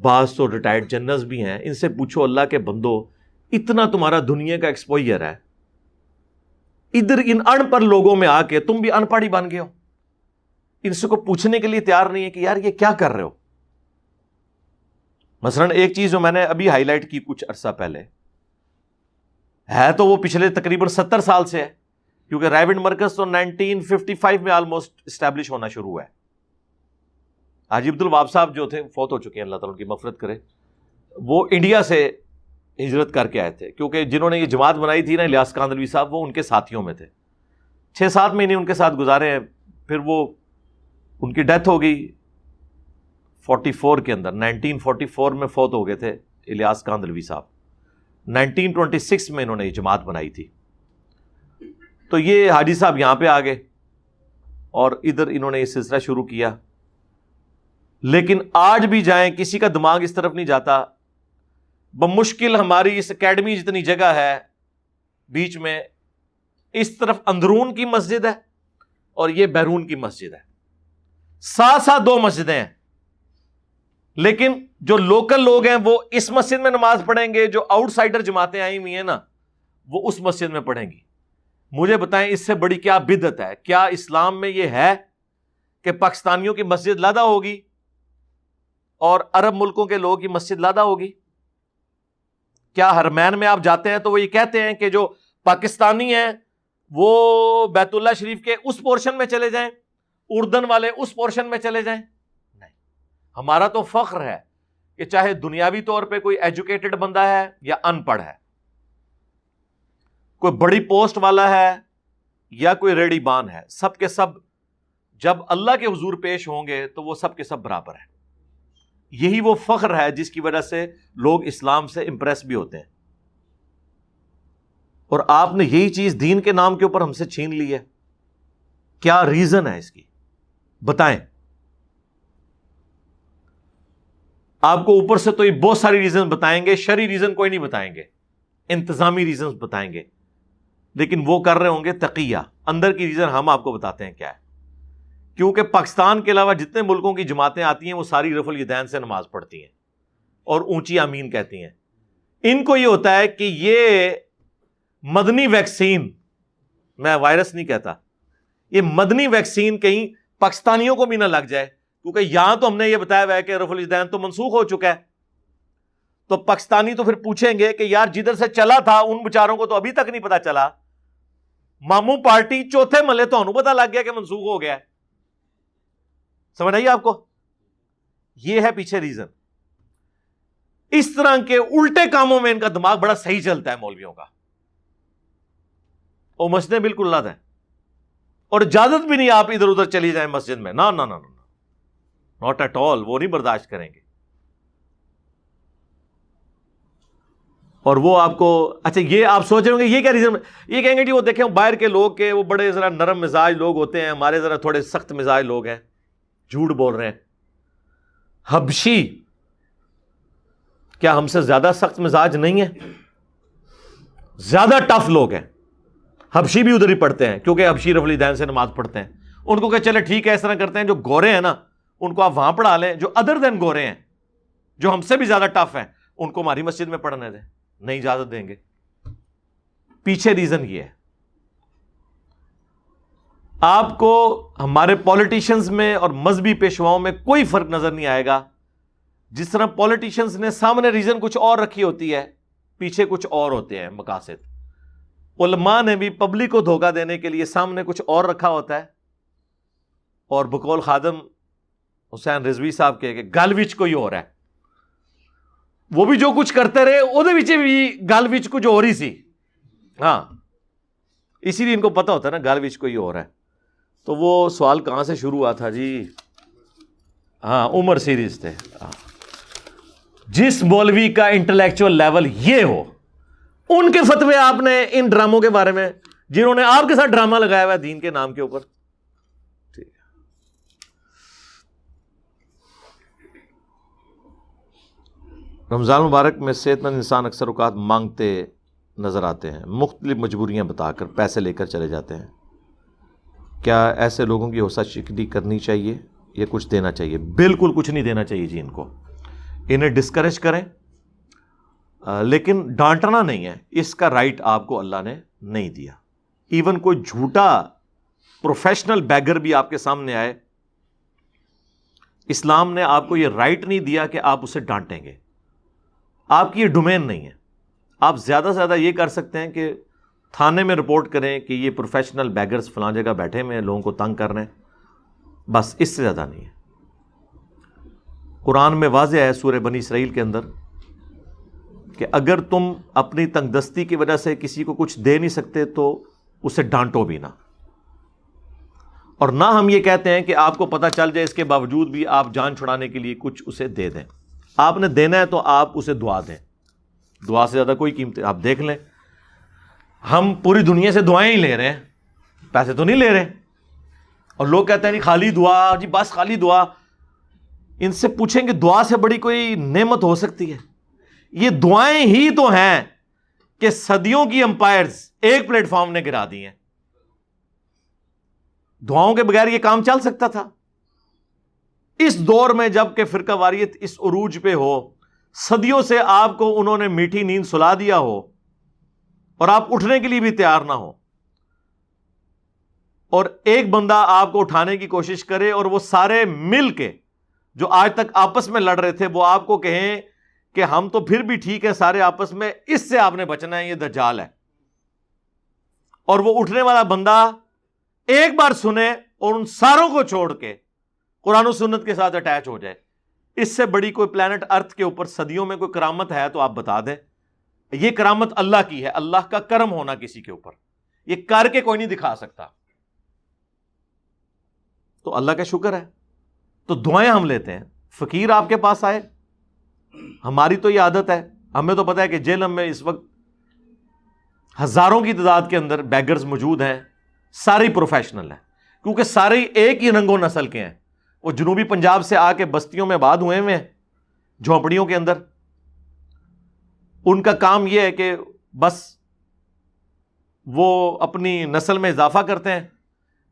بعض تو ریٹائرڈ جنرلز بھی ہیں۔ ان سے پوچھو اللہ کے بندو، اتنا تمہارا دنیا کا ایکسپوئر ہے۔ ادھر ان ان پڑھ لوگوں میں آ کے تم بھی ان پڑھ ہی بن گئے ہو۔ ان سے کو پوچھنے کے لیے تیار نہیں ہے کہ یار یہ کیا کر رہے ہو۔ مثلاً ایک چیز جو میں نے ابھی ہائی لائٹ کی کچھ عرصہ پہلے، ہے تو وہ پچھلے تقریباً ستر سال سے ہے۔ کیونکہ ریونڈ مرکز تو نائنٹین ففٹی فائیو میں آلموسٹ اسٹیبلش ہونا شروع ہوا ہے۔ حاجی عبد الواب صاحب جو تھے، فوت ہو چکے ہیں، اللہ تعالیٰ ان کی مفرت کرے۔ وہ انڈیا سے ہجرت کر کے آئے تھے، کیونکہ جنہوں نے یہ جماعت بنائی تھی نا، الیاس کاندلوی صاحب، وہ ان کے ساتھیوں میں تھے۔ چھ سات مہینے ان کے ساتھ گزارے ہیں، پھر وہ ان کی ڈیتھ ہو گئی۔ فورٹی فور کے اندر، نائنٹین فورٹی فور میں فوت ہو گئے تھے الیاس کاندلوی صاحب۔ نائنٹین ٹوینٹی سکس میں انہوں نے یہ جماعت بنائی تھی۔ تو یہ حاجی صاحب یہاں پہ آ گئے اور ادھر انہوں نے یہ سلسلہ شروع کیا۔ لیکن آج بھی جائیں، کسی کا دماغ اس طرف نہیں جاتا۔ بمشکل ہماری اس اکیڈمی جتنی جگہ ہے، بیچ میں اس طرف اندرون کی مسجد ہے اور یہ بیرون کی مسجد ہے۔ ساتھ ساتھ دو مسجدیں ہیں۔ لیکن جو لوکل لوگ ہیں، وہ اس مسجد میں نماز پڑھیں گے، جو آؤٹ سائڈر جماعتیں آئی ہوئی ہیں نا، وہ اس مسجد میں پڑھیں گی۔ مجھے بتائیں اس سے بڑی کیا بدت ہے؟ کیا اسلام میں یہ ہے کہ پاکستانیوں کی مسجد لادہ ہوگی اور عرب ملکوں کے لوگوں کی مسجد لادہ ہوگی؟ کیا ہرمین میں آپ جاتے ہیں تو وہ یہ کہتے ہیں کہ جو پاکستانی ہیں، وہ بیت اللہ شریف کے اس پورشن میں چلے جائیں، اردن والے اس پورشن میں چلے جائیں؟ نہیں۔ ہمارا تو فخر ہے کہ چاہے دنیاوی طور پہ کوئی ایجوکیٹڈ بندہ ہے یا ان پڑھ ہے۔ کوئی بڑی پوسٹ والا ہے یا کوئی ریڈی بان ہے، سب کے سب جب اللہ کے حضور پیش ہوں گے تو وہ سب کے سب برابر ہے یہی وہ فخر ہے جس کی وجہ سے لوگ اسلام سے امپریس بھی ہوتے ہیں۔ اور آپ نے یہی چیز دین کے نام کے اوپر ہم سے چھین لی ہے۔ کیا ریزن ہے اس کی؟ بتائیں۔ آپ کو اوپر سے تو یہ بہت ساری ریزن بتائیں گے شری ریزن کوئی نہیں بتائیں گے، انتظامی ریزن بتائیں گے۔ لیکن وہ کر رہے ہوں گے تقیہ۔ اندر کی ریزن ہم آپ کو بتاتے ہیں کیا ہے۔ کیونکہ پاکستان کے علاوہ جتنے ملکوں کی جماعتیں آتی ہیں، وہ ساری رف الدین سے نماز پڑھتی ہیں اور اونچی امین کہتی ہیں۔ ان کو یہ ہوتا ہے کہ یہ مدنی ویکسین، میں وائرس نہیں کہتا، یہ مدنی ویکسین کہیں پاکستانیوں کو بھی نہ لگ جائے۔ کیونکہ یہاں تو ہم نے یہ بتایا ہوا ہے کہ رف الدین تو منسوخ ہو چکا ہے۔ تو پاکستانی تو پھر پوچھیں گے کہ یار جدھر سے چلا تھا، ان بچاروں کو تو ابھی تک نہیں پتا چلا۔ مامو پارٹی چوتھے ملے تو انہوں پتا لگ گیا کہ منسوخ ہو گیا سمجھ آئیے آپ کو یہ ہے پیچھے ریزن اس طرح کے الٹے کاموں میں ان کا دماغ بڑا صحیح چلتا ہے مولویوں کا وہ مسجدیں بالکل لاد ہیں اور اجازت بھی نہیں آپ ادھر ادھر چلی جائیں مسجد میں نہ ناٹ ایٹ آل وہ نہیں برداشت کریں گے اور وہ آپ کو اچھا یہ آپ سوچ رہے ہوں گے، یہ کیا ریزن یہ کہیں گے جی وہ دیکھیں باہر کے لوگ کے وہ بڑے ذرا نرم مزاج لوگ ہوتے ہیں، ہمارے ذرا تھوڑے سخت مزاج لوگ ہیں، جھوٹ بول رہے ہیں۔ حبشی، کیا ہم سے زیادہ سخت مزاج نہیں ہے؟ زیادہ ٹف لوگ ہیں۔ حبشی بھی ادھر ہی پڑھتے ہیں، کیونکہ حبشی رفلی دین سے نماز پڑھتے ہیں۔ ان کو کہ چلے ٹھیک ہے، اس طرح کرتے ہیں، جو گورے ہیں نا، ان کو آپ وہاں پڑھا لیں، جو ادر دین گورے ہیں، جو ہم سے بھی زیادہ ٹف ہیں، ان کو ہماری مسجد میں پڑھنے دیں۔ نہیں اجازت دیں گے۔ پیچھے ریزن یہ ہے۔ آپ کو ہمارے پالیٹیشنز میں اور مذہبی پیشواؤں میں کوئی فرق نظر نہیں آئے گا۔ جس طرح پالیٹیشنز نے سامنے ریزن کچھ اور رکھی ہوتی ہے، پیچھے کچھ اور ہوتے ہیں مقاصد۔ علماء نے بھی پبلک کو دھوکہ دینے کے لیے سامنے کچھ اور رکھا ہوتا ہے۔ اور بکول خادم حسین رضوی صاحب کے کہ گل وچ کوئی اور ہے۔ وہ بھی جو کچھ کرتے رہے وہ بھی گل وچ کچھ اور ہی سی۔ ہاں۔ اسی لیے ان کو پتا ہوتا ہے نا، گل وچ کوئی اور ہے۔ تو وہ سوال کہاں سے شروع ہوا تھا جی؟ ہاں عمر سیریز تھے ہاں۔ جس مولوی کا انٹلیکچوئل لیول یہ ہو، ان کے فتوے آپ نے ان ڈراموں کے بارے میں، جنہوں نے آپ کے ساتھ ڈرامہ لگایا ہوا ہے دین کے نام کے اوپر۔ رمضان مبارک میں صحت مند انسان اکثر اوقات مانگتے نظر آتے ہیں، مختلف مجبوریاں بتا کر پیسے لے کر چلے جاتے ہیں۔ کیا ایسے لوگوں کی حوصلہ شکلی کرنی چاہیے یا کچھ دینا چاہیے؟ بالکل کچھ نہیں دینا چاہیے جی ان کو۔ انہیں ڈسکریج کریں لیکن ڈانٹنا نہیں ہے۔ اس کا رائٹ آپ کو اللہ نے نہیں دیا۔ ایون کوئی جھوٹا پروفیشنل بیگر بھی آپ کے سامنے آئے، اسلام نے آپ کو یہ رائٹ نہیں دیا کہ آپ اسے ڈانٹیں گے۔ آپ کی یہ ڈومین نہیں ہے۔ آپ زیادہ سے زیادہ یہ کر سکتے ہیں کہ تھانے میں رپورٹ کریں کہ یہ پروفیشنل بیگرز فلاں جگہ بیٹھے ہوئے ہیں، لوگوں کو تنگ کر رہے ہیں۔ بس اس سے زیادہ نہیں ہے۔ قرآن میں واضح ہے سورہ بنی اسرائیل کے اندر کہ اگر تم اپنی تنگ دستی کی وجہ سے کسی کو کچھ دے نہیں سکتے تو اسے ڈانٹو بھی نہ۔ اور نہ ہم یہ کہتے ہیں کہ آپ کو پتہ چل جائے اس کے باوجود بھی آپ جان چھڑانے کے لیے کچھ اسے دے دیں۔ آپ نے دینا ہے تو آپ اسے دعا دیں۔ دعا سے زیادہ کوئی قیمت آپ دیکھ لیں۔ ہم پوری دنیا سے دعائیں ہی لے رہے ہیں۔ پیسے تو نہیں لے رہے۔ اور لوگ کہتے ہیں نہیں خالی دعا جی بس خالی دعا۔ ان سے پوچھیں کہ دعا سے بڑی کوئی نعمت ہو سکتی ہے۔ یہ دعائیں ہی تو ہیں کہ صدیوں کی امپائرز ایک پلیٹ فارم نے گرا دی ہیں۔ دعاؤں کے بغیر یہ کام چل سکتا تھا۔ اس دور میں جبکہ فرقہ واریت اس عروج پہ ہو، صدیوں سے آپ کو انہوں نے میٹھی نیند سلا دیا ہو اور آپ اٹھنے کے لیے بھی تیار نہ ہو۔ اور ایک بندہ آپ کو اٹھانے کی کوشش کرے اور وہ سارے مل کے جو آج تک آپس میں لڑ رہے تھے، وہ آپ کو کہیں کہ ہم تو پھر بھی ٹھیک ہے سارے آپس میں اس سے آپ نے بچنا ہے، یہ دجال ہے۔ اور وہ اٹھنے والا بندہ ایک بار سنے اور ان ساروں کو چھوڑ کے قرآن و سنت کے ساتھ اٹیچ ہو جائے۔ اس سے بڑی کوئی پلانٹ ارتھ کے اوپر صدیوں میں کوئی کرامت ہے تو آپ بتا دیں۔ یہ کرامت اللہ کی ہے، اللہ کا کرم ہونا کسی کے اوپر۔ یہ کر کے کوئی نہیں دکھا سکتا۔ تو اللہ کا شکر ہے۔ تو دعائیں ہم لیتے ہیں۔ فقیر آپ کے پاس آئے۔ ہماری تو یہ عادت ہے۔ ہمیں تو پتا ہے کہ جیل میں اس وقت ہزاروں کی تعداد کے اندر بیگرز موجود ہیں۔ ساری پروفیشنل ہیں۔ کیونکہ سارے ایک ہی رنگوں نسل کے ہیں۔ وہ جنوبی پنجاب سے آ کے بستیوں میں بعد ہوئے ہوئے ہیں، جھونپڑیوں کے اندر۔ ان کا کام یہ ہے کہ بس وہ اپنی نسل میں اضافہ کرتے ہیں۔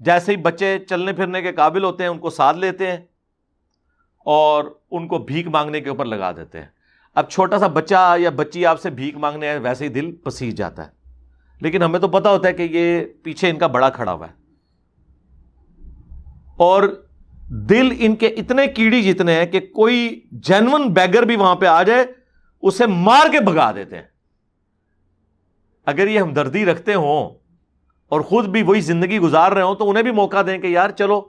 جیسے ہی بچے چلنے پھرنے کے قابل ہوتے ہیں، ان کو ساتھ لیتے ہیں اور ان کو بھیک مانگنے کے اوپر لگا دیتے ہیں۔ اب چھوٹا سا بچہ یا بچی آپ سے بھیک مانگنے ہے ویسے ہی دل پسیج جاتا ہے۔ لیکن ہمیں تو پتا ہوتا ہے کہ یہ پیچھے ان کا بڑا کھڑا ہوا ہے۔ اور دل ان کے اتنے کیڑی جتنے ہیں کہ کوئی جینون بیگر بھی وہاں پہ آ جائے، اسے مار کے بگا دیتے ہیں۔ اگر یہ ہمدردی رکھتے ہوں اور خود بھی وہی زندگی گزار رہے ہوں تو انہیں بھی موقع دیں کہ یار چلو،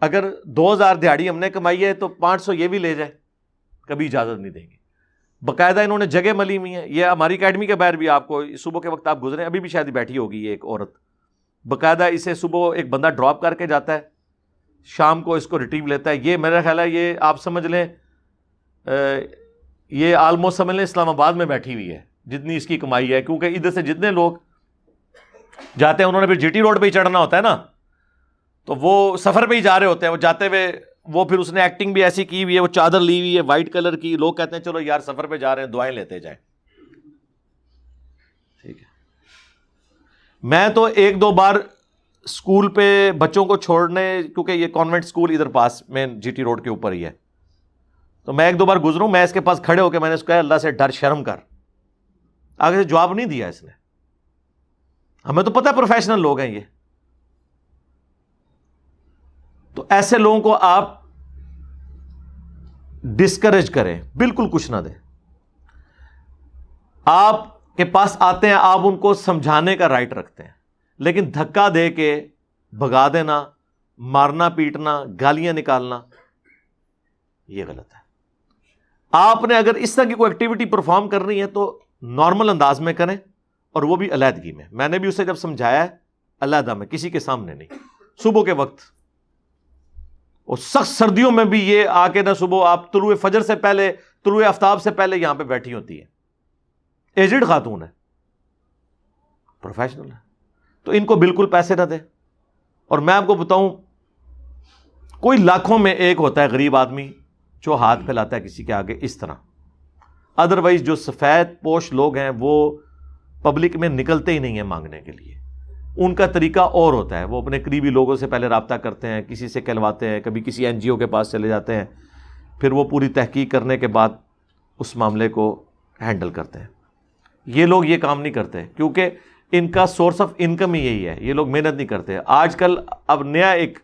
اگر دو ہزار دیہڑی ہم نے کمائی ہے تو پانچ سو یہ بھی لے جائے کبھی اجازت نہیں دیں گے۔ باقاعدہ انہوں نے جگہ ملی ہوئی ہے یہ ہماری اکیڈمی کے باہر بھی آپ کو، صبح کے وقت آپ گزرے ابھی بھی شاید بیٹھی ہوگی یہ ایک عورت۔ باقاعدہ اسے صبح ایک بندہ ڈراپ کر کے جاتا ہے۔ شام کو اس کو ریٹیو لیتا ہے۔ یہ میرا خیال ہے یہ آپ سمجھ لیں یہ آلموسٹ سمجھ لیں اسلام آباد میں بیٹھی ہوئی ہے، جتنی اس کی کمائی ہے۔ کیونکہ ادھر سے جتنے لوگ جاتے ہیں، انہوں نے پھر جی ٹی روڈ پہ ہی چڑھنا ہوتا ہے نا۔ تو وہ سفر پہ ہی جا رہے ہوتے ہیں، وہ جاتے ہوئے وہ پھر اس نے ایکٹنگ بھی ایسی کی ہوئی ہے، وہ چادر لی ہوئی ہے وائٹ کلر کی۔ لوگ کہتے ہیں، چلو یار سفر پہ جا رہے ہیں، دعائیں لیتے جائیں۔ ٹھیک ہے۔ میں تو ایک دو بار اسکول پہ بچوں کو چھوڑنے، کیونکہ یہ کانوینٹ اسکول ادھر پاس میں جی ٹی روڈ کے اوپر ہی ہے۔ تو میں ایک دو بار گزروں، میں اس کے پاس کھڑے ہو کے میں نے اس کو کہا، اللہ سے ڈر، شرم کر۔ آگے سے جواب نہیں دیا اس نے۔ ہمیں تو پتا پروفیشنل لوگ ہیں یہ۔ تو ایسے لوگوں کو آپ ڈسکریج کریں، بالکل کچھ نہ دیں۔ آپ کے پاس آتے ہیں، آپ ان کو سمجھانے کا رائٹ رکھتے ہیں۔ لیکن دھکا دے کے بگا دینا، مارنا، پیٹنا، گالیاں نکالنا، یہ غلط ہے۔ آپ نے اگر اس طرح کی کوئی ایکٹیویٹی پرفارم کرنی ہے تو نارمل انداز میں کریں اور وہ بھی علیحدگی میں۔ میں نے بھی اسے جب سمجھایا ہے، علیحدہ میں، کسی کے سامنے نہیں۔ صبح کے وقت۔ اور سخت سردیوں میں بھی یہ آ کے نہ صبح آپ طلوع فجر سے پہلے، طلوع آفتاب سے پہلے یہاں پہ بیٹھی ہوتی ہے ایجڈ خاتون ہے پروفیشنل ہے تو ان کو بالکل پیسے نہ دیں اور میں آپ کو بتاؤں، کوئی لاکھوں میں ایک ہوتا ہے غریب آدمی جو ہاتھ پھیلاتا ہے کسی کے آگے اس طرح۔ ادروائز جو سفید پوش لوگ ہیں وہ پبلک میں نکلتے ہی نہیں ہیں مانگنے کے لیے۔ ان کا طریقہ اور ہوتا ہے۔ وہ اپنے قریبی لوگوں سے پہلے رابطہ کرتے ہیں، کسی سے کہلواتے ہیں، کبھی کسی این جی او کے پاس چلے جاتے ہیں، پھر وہ پوری تحقیق کرنے کے بعد اس معاملے کو ہینڈل کرتے ہیں۔ یہ لوگ یہ کام نہیں کرتے، کیونکہ ان کا سورس آف انکم ہی یہی ہے، یہ لوگ محنت نہیں کرتے۔ آج کل اب نیا ایک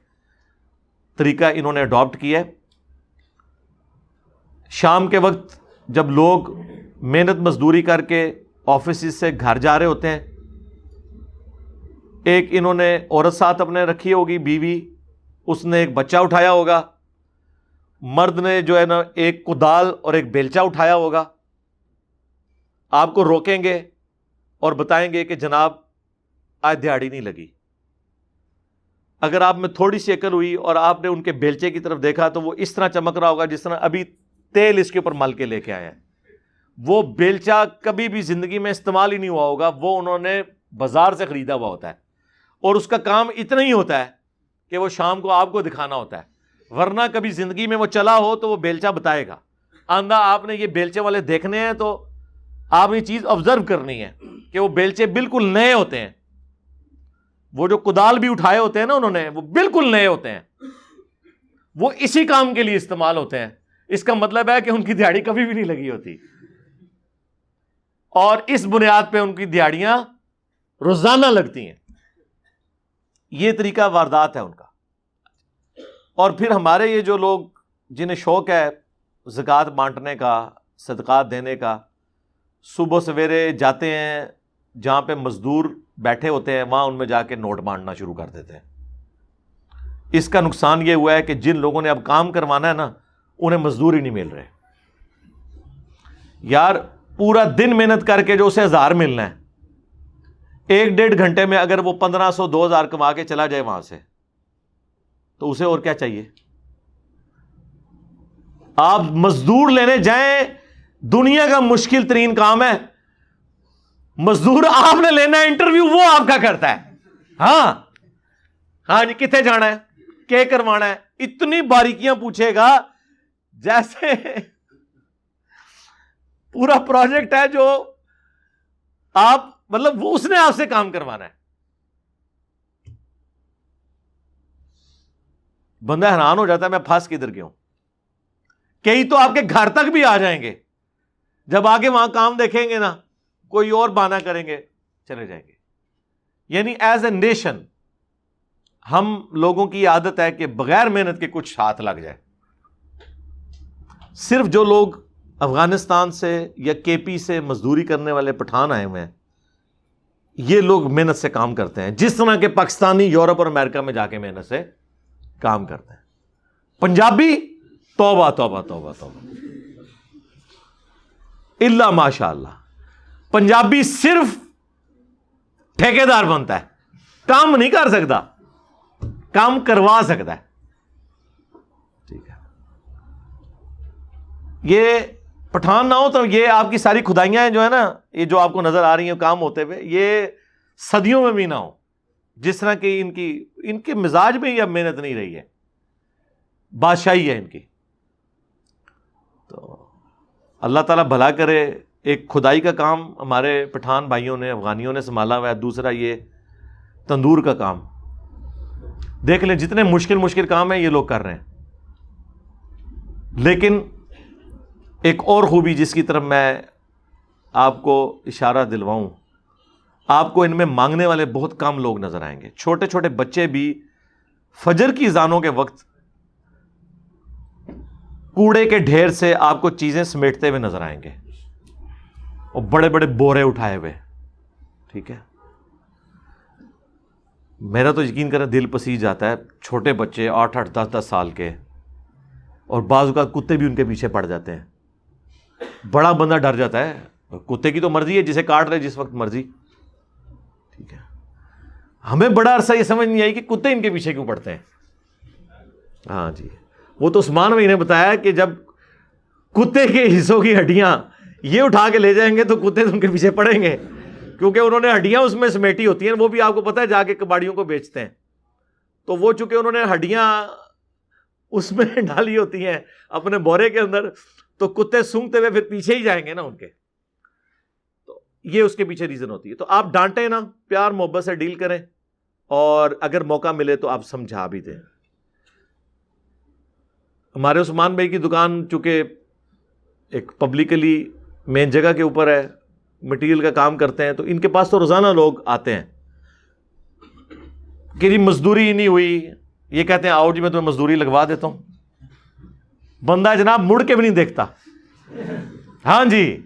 طریقہ انہوں نے اڈاپٹ کیا ہے۔ شام کے وقت جب لوگ محنت مزدوری کر کے آفیسز سے گھر جا رہے ہوتے ہیں، ایک انہوں نے عورت ساتھ اپنے رکھی ہوگی، بیوی، اس نے ایک بچہ اٹھایا ہوگا۔ مرد نے جو ہے نا، ایک کدال اور ایک بیلچا اٹھایا ہوگا۔ آپ کو روکیں گے۔ اور بتائیں گے کہ جناب، آج دیہڑی نہیں لگی۔ اگر آپ میں تھوڑی سی عقل ہوئی اور آپ نے ان کے بیلچے کی طرف دیکھا تو وہ اس طرح چمک رہا ہوگا جس طرح ابھی تیل اس کے اوپر مل کے لے کے آئے ہیں۔ وہ بیلچا کبھی بھی زندگی میں استعمال ہی نہیں ہوا ہوگا، وہ انہوں نے بازار سے خریدا ہوا ہوتا ہے۔ اور اس کا کام اتنا ہی ہوتا ہے کہ وہ شام کو آپ کو دکھانا ہوتا ہے۔ ورنہ کبھی زندگی میں وہ چلا ہو تو وہ بیلچا بتائے گا۔ آندہ، آپ نے یہ بیلچے والے دیکھنے ہیں تو آپ یہ چیز آبزرو کرنی ہے کہ وہ بیلچے بالکل نئے ہوتے ہیں۔ وہ جو کدال بھی اٹھائے ہوتے ہیں نا انہوں نے، وہ بالکل نئے ہوتے ہیں۔ وہ اسی کام کے لیے استعمال ہوتے ہیں۔ اس کا مطلب ہے کہ ان کی دیہڑی کبھی بھی نہیں لگی ہوتی۔ اور اس بنیاد پہ ان کی دیہڑیاں روزانہ لگتی ہیں۔ یہ طریقہ واردات ہے ان کا۔ اور پھر ہمارے یہ جو لوگ جنہیں شوق ہے زکوٰۃ بانٹنے کا، صدقات دینے کا صبح سویرے جاتے ہیں، جہاں پہ مزدور بیٹھے ہوتے ہیں، وہاں ان میں جا کے نوٹ بانٹنا شروع کر دیتے ہیں۔ اس کا نقصان یہ ہوا ہے کہ جن لوگوں نے اب کام کروانا ہے نا، انہیں مزدور ہی نہیں مل رہے۔ یار، پورا دن محنت کر کے جو اسے ہزار ملنا ہے، ایک ڈیڑھ گھنٹے میں اگر وہ پندرہ سو، دو ہزار کما کے چلا جائے وہاں سے، تو اسے اور کیا چاہیے؟ آپ مزدور لینے جائیں دنیا کا مشکل ترین کام ہے۔ مزدور آپ نے لینا ہے انٹرویو، وہ آپ کا کرتا ہے۔ ہاں۔ ہاں جی کتنے جانا ہے؟ کہ کروانا ہے؟ اتنی باریکیاں پوچھے گا، جیسے پورا پروجیکٹ ہے جو آپ مطلب وہ اس نے آپ سے کام کروانا ہے۔ بندہ حیران ہو جاتا ہے، میں پھنس کدھر گیا ہوں۔ کئی تو آپ کے گھر تک بھی آ جائیں گے۔ جب آگے وہاں کام دیکھیں گے نا، کوئی اور بانا کریں گے، چلے جائیں گے۔ یعنی ایز اے نیشن ہم لوگوں کی عادت ہے کہ بغیر محنت کے کچھ ہاتھ لگ جائے۔ صرف جو لوگ افغانستان سے یا کے پی سے مزدوری کرنے والے پٹھان آئے ہوئے ہیں، یہ لوگ محنت سے کام کرتے ہیں۔ جس طرح کے پاکستانی، یورپ اور امریکہ میں جا کے محنت سے کام کرتے ہیں۔ پنجابی، توبہ توبہ توبہ توبہ۔ اللہ ماشاء اللہ پنجابی صرف ٹھیکیدار بنتا ہے۔ کام نہیں کر سکتا۔ کام کروا سکتا ہے۔ ٹھیک ہے۔ یہ پٹھان نہ ہو تو یہ آپ کی ساری کھدائیاں جو ہے نا، یہ جو آپ کو نظر آ رہی ہیں کام ہوتے ہوئے، یہ صدیوں میں بھی نہ ہو۔ جس طرح کی ان کی، ان کے مزاج میں ہی اب محنت نہیں رہی ہے۔ بادشاہی ہے ان کی۔ اللہ تعالیٰ بھلا کرے، ایک کھدائی کا کام ہمارے پٹھان بھائیوں نے، افغانیوں نے سنبھالا ہوا ہے، دوسرا یہ تندور کا کام۔ دیکھ لیں جتنے مشکل مشکل کام ہیں، یہ لوگ کر رہے ہیں۔ لیکن ایک اور خوبی جس کی طرف میں آپ کو اشارہ دلواؤں، آپ کو ان میں مانگنے والے بہت کم لوگ نظر آئیں گے۔ چھوٹے چھوٹے بچے بھی فجر کی زانوں کے وقت کوڑے کے ڈھیر سے آپ کو چیزیں سمیٹتے ہوئے نظر آئیں گے۔ اور بڑے بڑے بورے اٹھائے ہوئے۔ ٹھیک ہے؟ میرا تو یقین کریں دل پسی جاتا ہے، چھوٹے بچے، آٹھ آٹھ، دس دس سال کے۔ اور بعض اوقات کتے بھی ان کے پیچھے پڑ جاتے ہیں۔ بڑا بندہ ڈر جاتا ہے۔ کتے کی تو مرضی ہے، جسے کاٹ رہے، جس وقت مرضی۔ ٹھیک ہے؟ ہمیں بڑا عرصہ یہ سمجھ نہیں آئی کہ کتے ان کے پیچھے کیوں پڑتے ہیں۔ ہاں جی۔ وہ تو عثمان بھائی نے بتایا کہ جب کتے کے حصوں کی ہڈیاں یہ اٹھا کے لے جائیں گے تو کتے ان کے پیچھے پڑیں گے۔ کیونکہ انہوں نے ہڈیاں اس میں سمیٹی ہوتی ہیں، وہ بھی آپ کو پتا ہے، جا کے کباڑیوں کو بیچتے ہیں۔ تو وہ چونکہ انہوں نے ہڈیاں اس میں ڈالی ہوتی ہیں اپنے بورے کے اندر، تو کتے سونگتے ہوئے پھر پیچھے ہی جائیں گے نا ان کے۔ تو یہ اس کے پیچھے ریزن ہوتی ہے۔ تو آپ ڈانٹیں نا، پیار، محبت سے ڈیل کریں۔ اور اگر موقع ملے تو آپ سمجھا بھی دیں۔ ہمارے عثمان بھائی کی دکان چونکہ ایک پبلکلی مین جگہ کے اوپر ہے مٹیریل کا کام کرتے ہیں، تو ان کے پاس تو روزانہ لوگ آتے ہیں۔ کہ جی مزدوری نہیں ہوئی، یہ کہتے ہیں، آؤ جی میں تمہیں مزدوری لگوا دیتا ہوں۔ بندہ جناب مڑ کے بھی نہیں دیکھتا۔ ہاں جی۔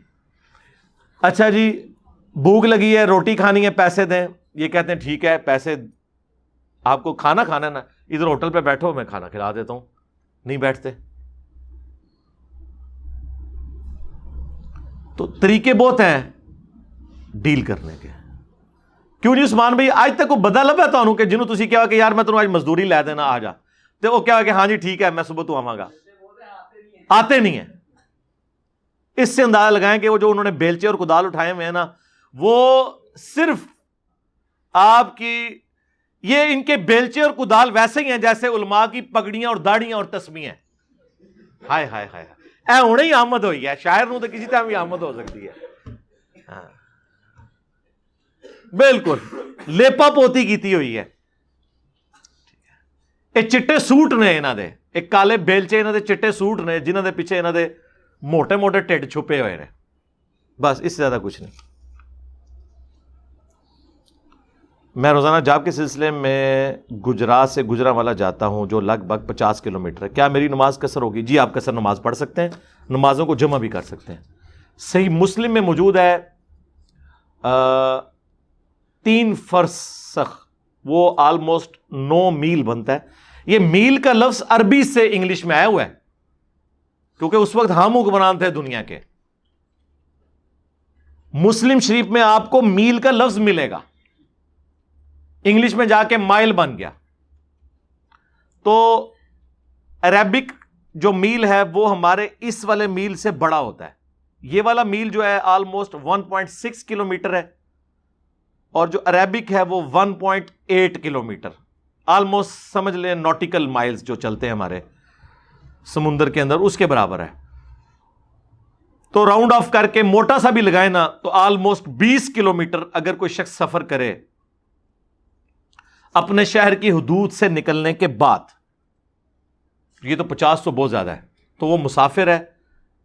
اچھا جی بھوک لگی ہے، روٹی کھانی ہے، پیسے دیں۔ یہ کہتے ہیں، ٹھیک ہے، پیسے، آپ کو کھانا کھانا ہے نا، ادھر ہوٹل پہ بیٹھو، میں کھانا کھلا دیتا ہوں۔ نہیں بیٹھتے۔ تو طریقے بہت ہیں ڈیل کرنے کے۔ کیوں جی عثمان بھائی، آج تک وہ بدا لب ہے کہ جنہوں تھی کیا کہ یار میں تمہیں آج مزدوری لے دینا، آ جا۔ تو وہ کیا کہ ہاں جی ٹھیک ہے، میں صبح تو آواں گا۔ آتے نہیں ہیں۔ اس سے اندازہ لگائیں کہ وہ جو انہوں نے بیلچے اور کدال اٹھائے ہوئے ہیں نا، وہ صرف آپ کی یہ ان کے بیلچے اور کدال ویسے ہی ہیں جیسے علماء کی پگڑیاں اور داڑیاں اور تسمیاں ہائے ہائے ہائے اے ہونے ہی آمد ہوئی ہے۔ شاعر نو تو کسی طرح بھی آمد ہو سکتی ہے۔ ہاں۔ بالکل۔ لیپا پوتی کیتی ہوئی ہے۔ یہ چٹے سوٹ نے یہاں دے۔ ایک کالے بیلچے یہاں دے چٹے سوٹ نے جنہوں دے پیچھے یہاں دے موٹے موٹے ٹھڈ چھپے ہوئے نے۔ بس، اس سے زیادہ کچھ نہیں میں روزانہ جاب کے سلسلے میں گجرات سے گجرا والا جاتا ہوں جو لگ بھگ پچاس کلو میٹر ہے۔ کیا میری نماز کثر ہوگی؟ جی آپ کثر نماز پڑھ سکتے ہیں۔ نمازوں کو جمع بھی کر سکتے ہیں۔ صحیح مسلم میں موجود ہے تین فرسخ، وہ آلموسٹ نو میل بنتا ہے۔ یہ میل کا لفظ عربی سے انگلش میں آیا ہوا ہے، کیونکہ اس وقت ہم حکمران تھے دنیا کے۔ مسلم شریف میں آپ کو میل کا لفظ ملے گا۔ انگلش میں جا کے مائل بن گیا۔ تو عربک جو میل ہے وہ ہمارے اس والے میل سے بڑا ہوتا ہے۔ یہ والا میل جو ہے almost one point six kilometre ہے اور جو عربک ہے وہ one point eight kilometre almost سمجھ لیں نوٹیکل مائلز جو چلتے ہیں ہمارے سمندر کے اندر، اس کے برابر ہے۔ تو راؤنڈ آف کر کے موٹا سا بھی لگائے نا، تو آلموسٹ بیس کلو میٹر اگر کوئی شخص سفر کرے اپنے شہر کی حدود سے نکلنے کے بعد، یہ تو پچاس تو بہت زیادہ ہے، تو وہ مسافر ہے،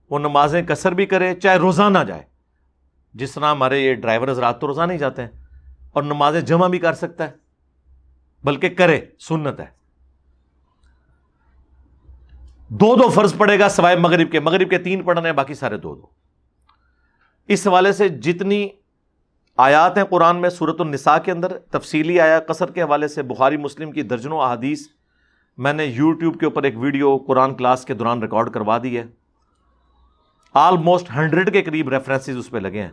وہ نمازیں کثر بھی کرے، چاہے روزانہ جائے۔ جس طرح ہمارے یہ ڈرائیور حضرات تو روزانہ ہی جاتے ہیں اور نمازیں جمع بھی کر سکتا ہے، بلکہ کرے، سنت ہے۔ دو دو فرض پڑے گا سوائے مغرب کے مغرب کے تین پڑھنے باقی سارے دو دو۔ اس حوالے سے جتنی آیات ہیں قرآن میں صورت النساء کے اندر تفصیلی آیا قصر کے حوالے سے بخاری مسلم کی درجنوں احادیث میں نے یوٹیوب کے اوپر ایک ویڈیو قرآن کلاس کے دوران ریکارڈ کروا دی ہے۔ آلموسٹ ہنڈریڈ کے قریب ریفرنسز اس پہ لگے ہیں۔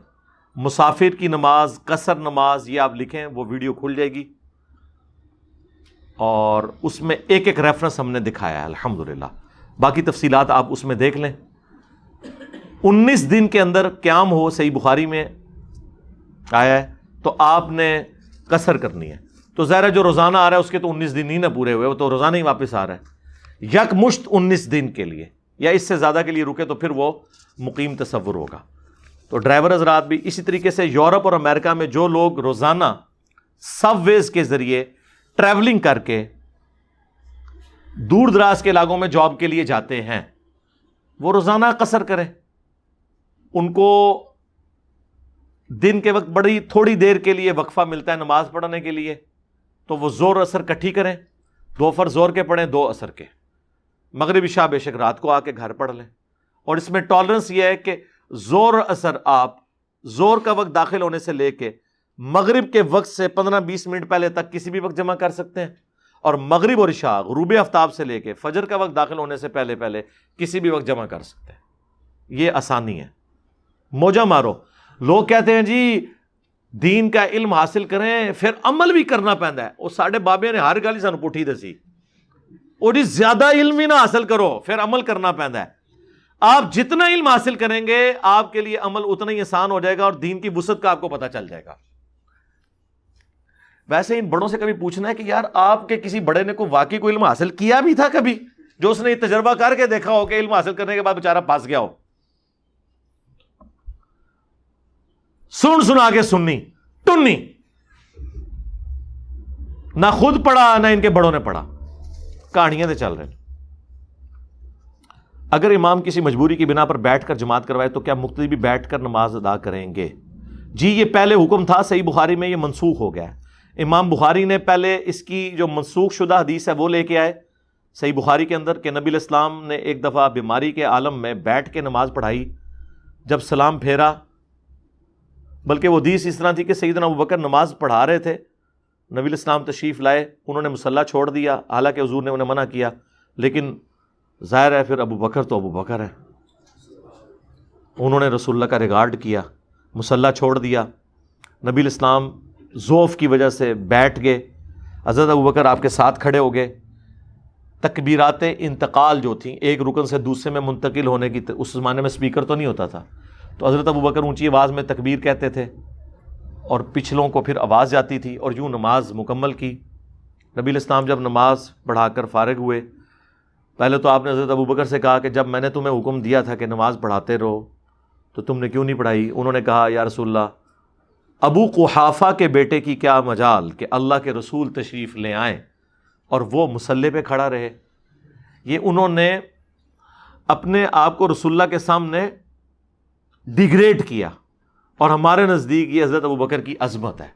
مسافر کی نماز، قصر نماز، یہ آپ لکھیں، وہ ویڈیو کھل جائے گی۔ اور اس میں ایک ایک ریفرنس ہم نے دکھایا ہے الحمد باقی تفصیلات آپ اس میں دیکھ لیں۔ انیس دن کے اندر قیام ہو، صحیح بخاری میں آیا ہے، تو آپ نے کسر کرنی ہے۔ تو ظاہر جو روزانہ آ رہا ہے، اس کے تو انیس دن ہی نہ پورے ہوئے، وہ تو روزانہ ہی واپس آ رہا ہے۔ یک مشت انیس دن کے لیے، یا اس سے زیادہ کے لیے رکے تو پھر وہ مقیم تصور ہوگا۔ تو ڈرائیور حضرات بھی اسی طریقے سے یورپ اور امریکہ میں جو لوگ روزانہ سب ویز کے ذریعے ٹریولنگ کر کے دور دراز کے علاقوں میں جاب کے لیے جاتے ہیں، وہ روزانہ قصر کریں۔ ان کو دن کے وقت بڑی تھوڑی دیر کے لیے وقفہ ملتا ہے نماز پڑھنے کے لیے، تو وہ زور اثر کٹھی کریں۔ دو فر زور کے پڑھیں، دو اثر کے۔ مغربی شاہ بے شک رات کو آ کے گھر پڑھ لیں۔ اور اس میں ٹالرنس یہ ہے کہ زور اثر آپ زور کا وقت داخل ہونے سے لے کے مغرب کے وقت سے پندرہ بیس منٹ پہلے تک کسی بھی وقت جمع کر سکتے ہیں۔ اور مغرب اور عشاء غروب آفتاب سے لے کے فجر کا وقت داخل ہونے سے پہلے پہلے کسی بھی وقت جمع کر سکتے ہیں۔ یہ آسانی ہے۔ موجہ مارو۔ لوگ کہتے ہیں جی دین کا علم حاصل کریں، پھر عمل بھی کرنا پہنتا ہے۔ وہ سارے بابے نے ہر گل سانو پٹھی دسی۔ اور جی زیادہ علم ہی نہ حاصل کرو، پھر عمل کرنا پہنتا ہے۔ آپ جتنا علم حاصل کریں گے، آپ کے لیے عمل اتنا ہی آسان ہو جائے گا اور دین کی وسط کا آپ کو پتا چل جائے گا۔ ویسے ان بڑوں سے کبھی پوچھنا ہے کہ یار، آپ کے کسی بڑے نے کوئی واقعی کوئی علم حاصل کیا بھی تھا کبھی؟ جو اس نے تجربہ کر کے دیکھا ہو کہ علم حاصل کرنے کے بعد بےچارا پاس گیا ہو۔ سن سنا کے سننی ٹنی نہ خود پڑھا، نہ ان کے بڑوں نے پڑھا۔ کہانیاں تو چل رہے ہیں۔ اگر امام کسی مجبوری کی بنا پر بیٹھ کر جماعت کروائے تو کیا مقتدی بھی بیٹھ کر نماز ادا کریں گے؟ جی یہ پہلے حکم تھا صحیح بخاری میں، یہ منسوخ ہو گیا ہے۔ امام بخاری نے پہلے اس کی جو منسوخ شدہ حدیث ہے وہ لے کے آئے۔ صحیح بخاری کے اندر کہ نبی الاسلام نے ایک دفعہ بیماری کے عالم میں بیٹھ کے نماز پڑھائی۔ جب سلام پھیرا بلکہ وہ حدیث اس طرح تھی کہ سیدنا ابو بکر نماز پڑھا رہے تھے۔ نبی الاسلام تشریف لائے، انہوں نے مسلح چھوڑ دیا، حالانکہ حضور نے انہیں منع کیا۔ لیکن ظاہر ہے پھر ابو بکر تو ابو بکر ہے۔ انہوں نے رسول اللہ کا ریگارڈ کیا مسلح چھوڑ دیا۔ نبی الاسلام ذوف کی وجہ سے بیٹھ گئے۔ حضرت ابو بکر آپ کے ساتھ کھڑے ہو گئے۔ تکبیرات انتقال جو تھیں، ایک رکن سے دوسرے میں منتقل ہونے کی اس زمانے میں اسپیکر تو نہیں ہوتا تھا۔ تو حضرت ابو بکر اونچی آواز میں تکبیر کہتے تھے اور پچھلوں کو پھر آواز جاتی تھی اور یوں نماز مکمل کی۔ نبی الاسلام جب نماز پڑھا کر فارغ ہوئے، پہلے تو آپ نے حضرت ابو بکر سے کہا کہ جب میں نے تمہیں حکم دیا تھا کہ نماز پڑھاتے رہو، تو تم نے کیوں نہیں پڑھائی؟ انہوں نے کہا، یا رسول اللہ، ابو قحافہ کے بیٹے کی کیا مجال کہ اللہ کے رسول تشریف لے آئیں اور وہ مسلح پہ کھڑا رہے۔ یہ انہوں نے اپنے آپ کو رسول اللہ کے سامنے ڈگریڈ کیا اور ہمارے نزدیک یہ حضرت ابو بکر کی عظمت ہے۔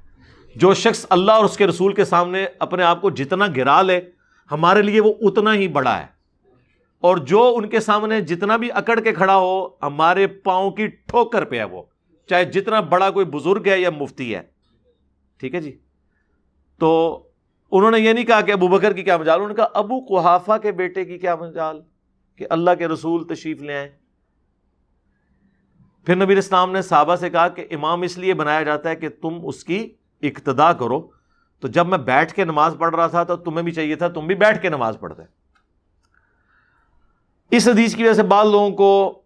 جو شخص اللہ اور اس کے رسول کے سامنے اپنے آپ کو جتنا گرا لے، ہمارے لیے وہ اتنا ہی بڑا ہے۔ اور جو ان کے سامنے جتنا بھی اکڑ کے کھڑا ہو، ہمارے پاؤں کی ٹھوکر پہ ہے وہ۔ چاہے جتنا بڑا کوئی بزرگ ہے یا مفتی ہے۔ ٹھیک ہے جی؟ تو انہوں نے یہ نہیں کہا کہ ابو بکر کی کیا مجال، انہوں نے کہا ابو کوحافہ کے بیٹے کی کیا مجال کہ اللہ کے رسول تشریف لے آئے پھر نبی اسلام نے صحابہ سے کہا کہ امام اس لیے بنایا جاتا ہے کہ تم اس کی اقتدا کرو۔ تو جب میں بیٹھ کے نماز پڑھ رہا تھا تو تمہیں بھی چاہیے تھا، تم بھی بیٹھ کے نماز پڑھتے۔ اس حدیث کی وجہ سے بعض لوگوں کو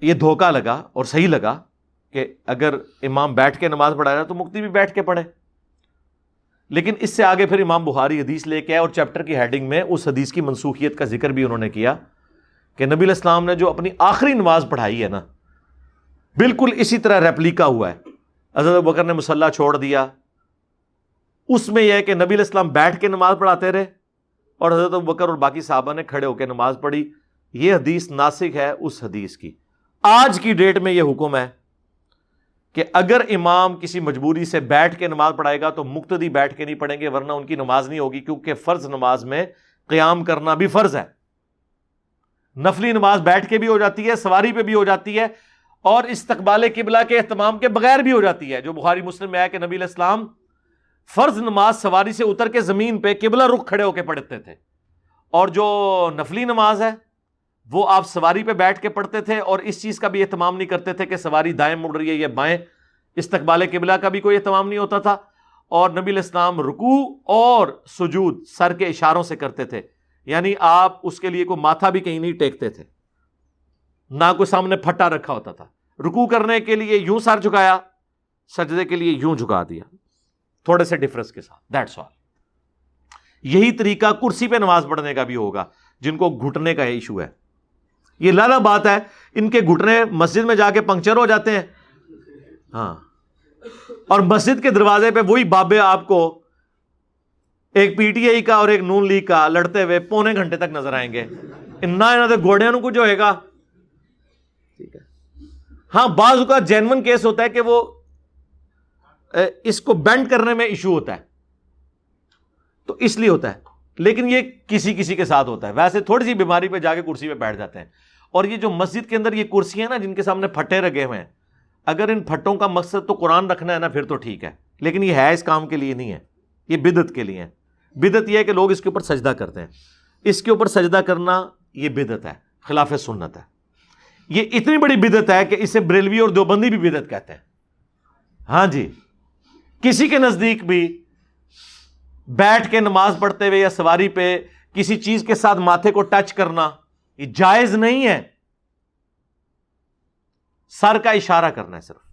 یہ دھوکہ لگا اور صحیح لگا کہ اگر امام بیٹھ کے نماز پڑھا رہا تو مکتی بھی بیٹھ کے پڑھے۔ لیکن اس سے آگے پھر امام بخاری حدیث لے کے آئے اور چیپٹر کی ہیڈنگ میں اس حدیث کی منسوخیت کا ذکر بھی انہوں نے کیا۔ کہ نبی الاسلام نے جو اپنی آخری نماز پڑھائی ہے نا، بالکل اسی طرح ریپلیکا ہوا ہے۔ حضرت بکر نے مسلح چھوڑ دیا۔ اس میں یہ ہے کہ نبی الاسلام بیٹھ کے نماز پڑھاتے رہے اور حضرت بکر اور باقی صحابہ نے کھڑے ہو کے نماز پڑھی۔ یہ حدیث ناسک ہے اس حدیث کی۔ آج کی ڈیٹ میں یہ حکم ہے کہ اگر امام کسی مجبوری سے بیٹھ کے نماز پڑھائے گا تو مقتدی بیٹھ کے نہیں پڑھیں گے، ورنہ ان کی نماز نہیں ہوگی، کیونکہ فرض نماز میں قیام کرنا بھی فرض ہے۔ نفلی نماز بیٹھ کے بھی ہو جاتی ہے، سواری پہ بھی ہو جاتی ہے اور استقبال قبلہ کے اہتمام کے بغیر بھی ہو جاتی ہے۔ جو بخاری مسلم میں آیا کہ نبی الاسلام فرض نماز سواری سے اتر کے زمین پہ قبلہ رخ کھڑے ہو کے پڑھتے تھے۔ اور جو نفلی نماز ہے، وہ آپ سواری پہ بیٹھ کے پڑھتے تھے اور اس چیز کا بھی اہتمام نہیں کرتے تھے کہ سواری دائیں مڑ رہی ہے یا بائیں۔ استقبال قبلہ کا بھی کوئی اہتمام نہیں ہوتا تھا۔ اور نبی الاسلام رکو اور سجود سر کے اشاروں سے کرتے تھے۔ یعنی آپ اس کے لیے کوئی ماتھا بھی کہیں نہیں ٹیکتے تھے۔ نہ کوئی سامنے پھٹا رکھا ہوتا تھا۔ رکو کرنے کے لیے یوں سر جھکایا، سجدے کے لیے یوں جھکا دیا۔ تھوڑے سے ڈفرنس کے ساتھ دیٹس آل یہی طریقہ کرسی پہ نماز پڑھنے کا بھی ہوگا، جن کو گھٹنے کا ایشو ہے۔ یہ لالا بات ہے، ان کے گھٹنے مسجد میں جا کے پنکچر ہو جاتے ہیں۔ ہاں۔ اور مسجد کے دروازے پہ وہی بابے آپ کو ایک پی ٹی آئی کا اور ایک نون لیگ کا لڑتے ہوئے پونے گھنٹے تک نظر آئیں گے۔ نہ گوڑے کچھ ہوئے گا؟ ٹھیک ہے۔ ہاں بعض کا جینون کیس ہوتا ہے کہ وہ اس کو بینڈ کرنے میں ایشو ہوتا ہے۔ تو اس لیے ہوتا ہے۔ لیکن یہ کسی کسی کے ساتھ ہوتا ہے۔ ویسے تھوڑی سی بیماری پہ جا کے کرسی پہ بیٹھ جاتے ہیں۔ اور یہ جو مسجد کے اندر یہ کرسیاں نا جن کے سامنے پھٹے رگے ہوئے ہیں اگر ان پھٹوں کا مقصد تو قرآن رکھنا ہے نا پھر تو ٹھیک ہے۔ لیکن یہ ہے اس کام کے لیے نہیں ہے۔ یہ بدت کے لیے ہے۔ بدت یہ ہے کہ لوگ اس کے اوپر سجدہ کرتے ہیں۔ اس کے اوپر سجدہ کرنا یہ بدت ہے، خلاف سنت ہے۔ یہ اتنی بڑی بدت ہے کہ اسے بریلوی اور دیوبندی بھی بدت کہتے ہیں۔ ہاں جی کسی کے نزدیک بھی بیٹھ کے نماز پڑھتے ہوئے یا سواری پہ کسی چیز کے ساتھ ماتھے کو ٹچ کرنا یہ جائز نہیں ہے۔ سر کا اشارہ کرنا ہے صرف۔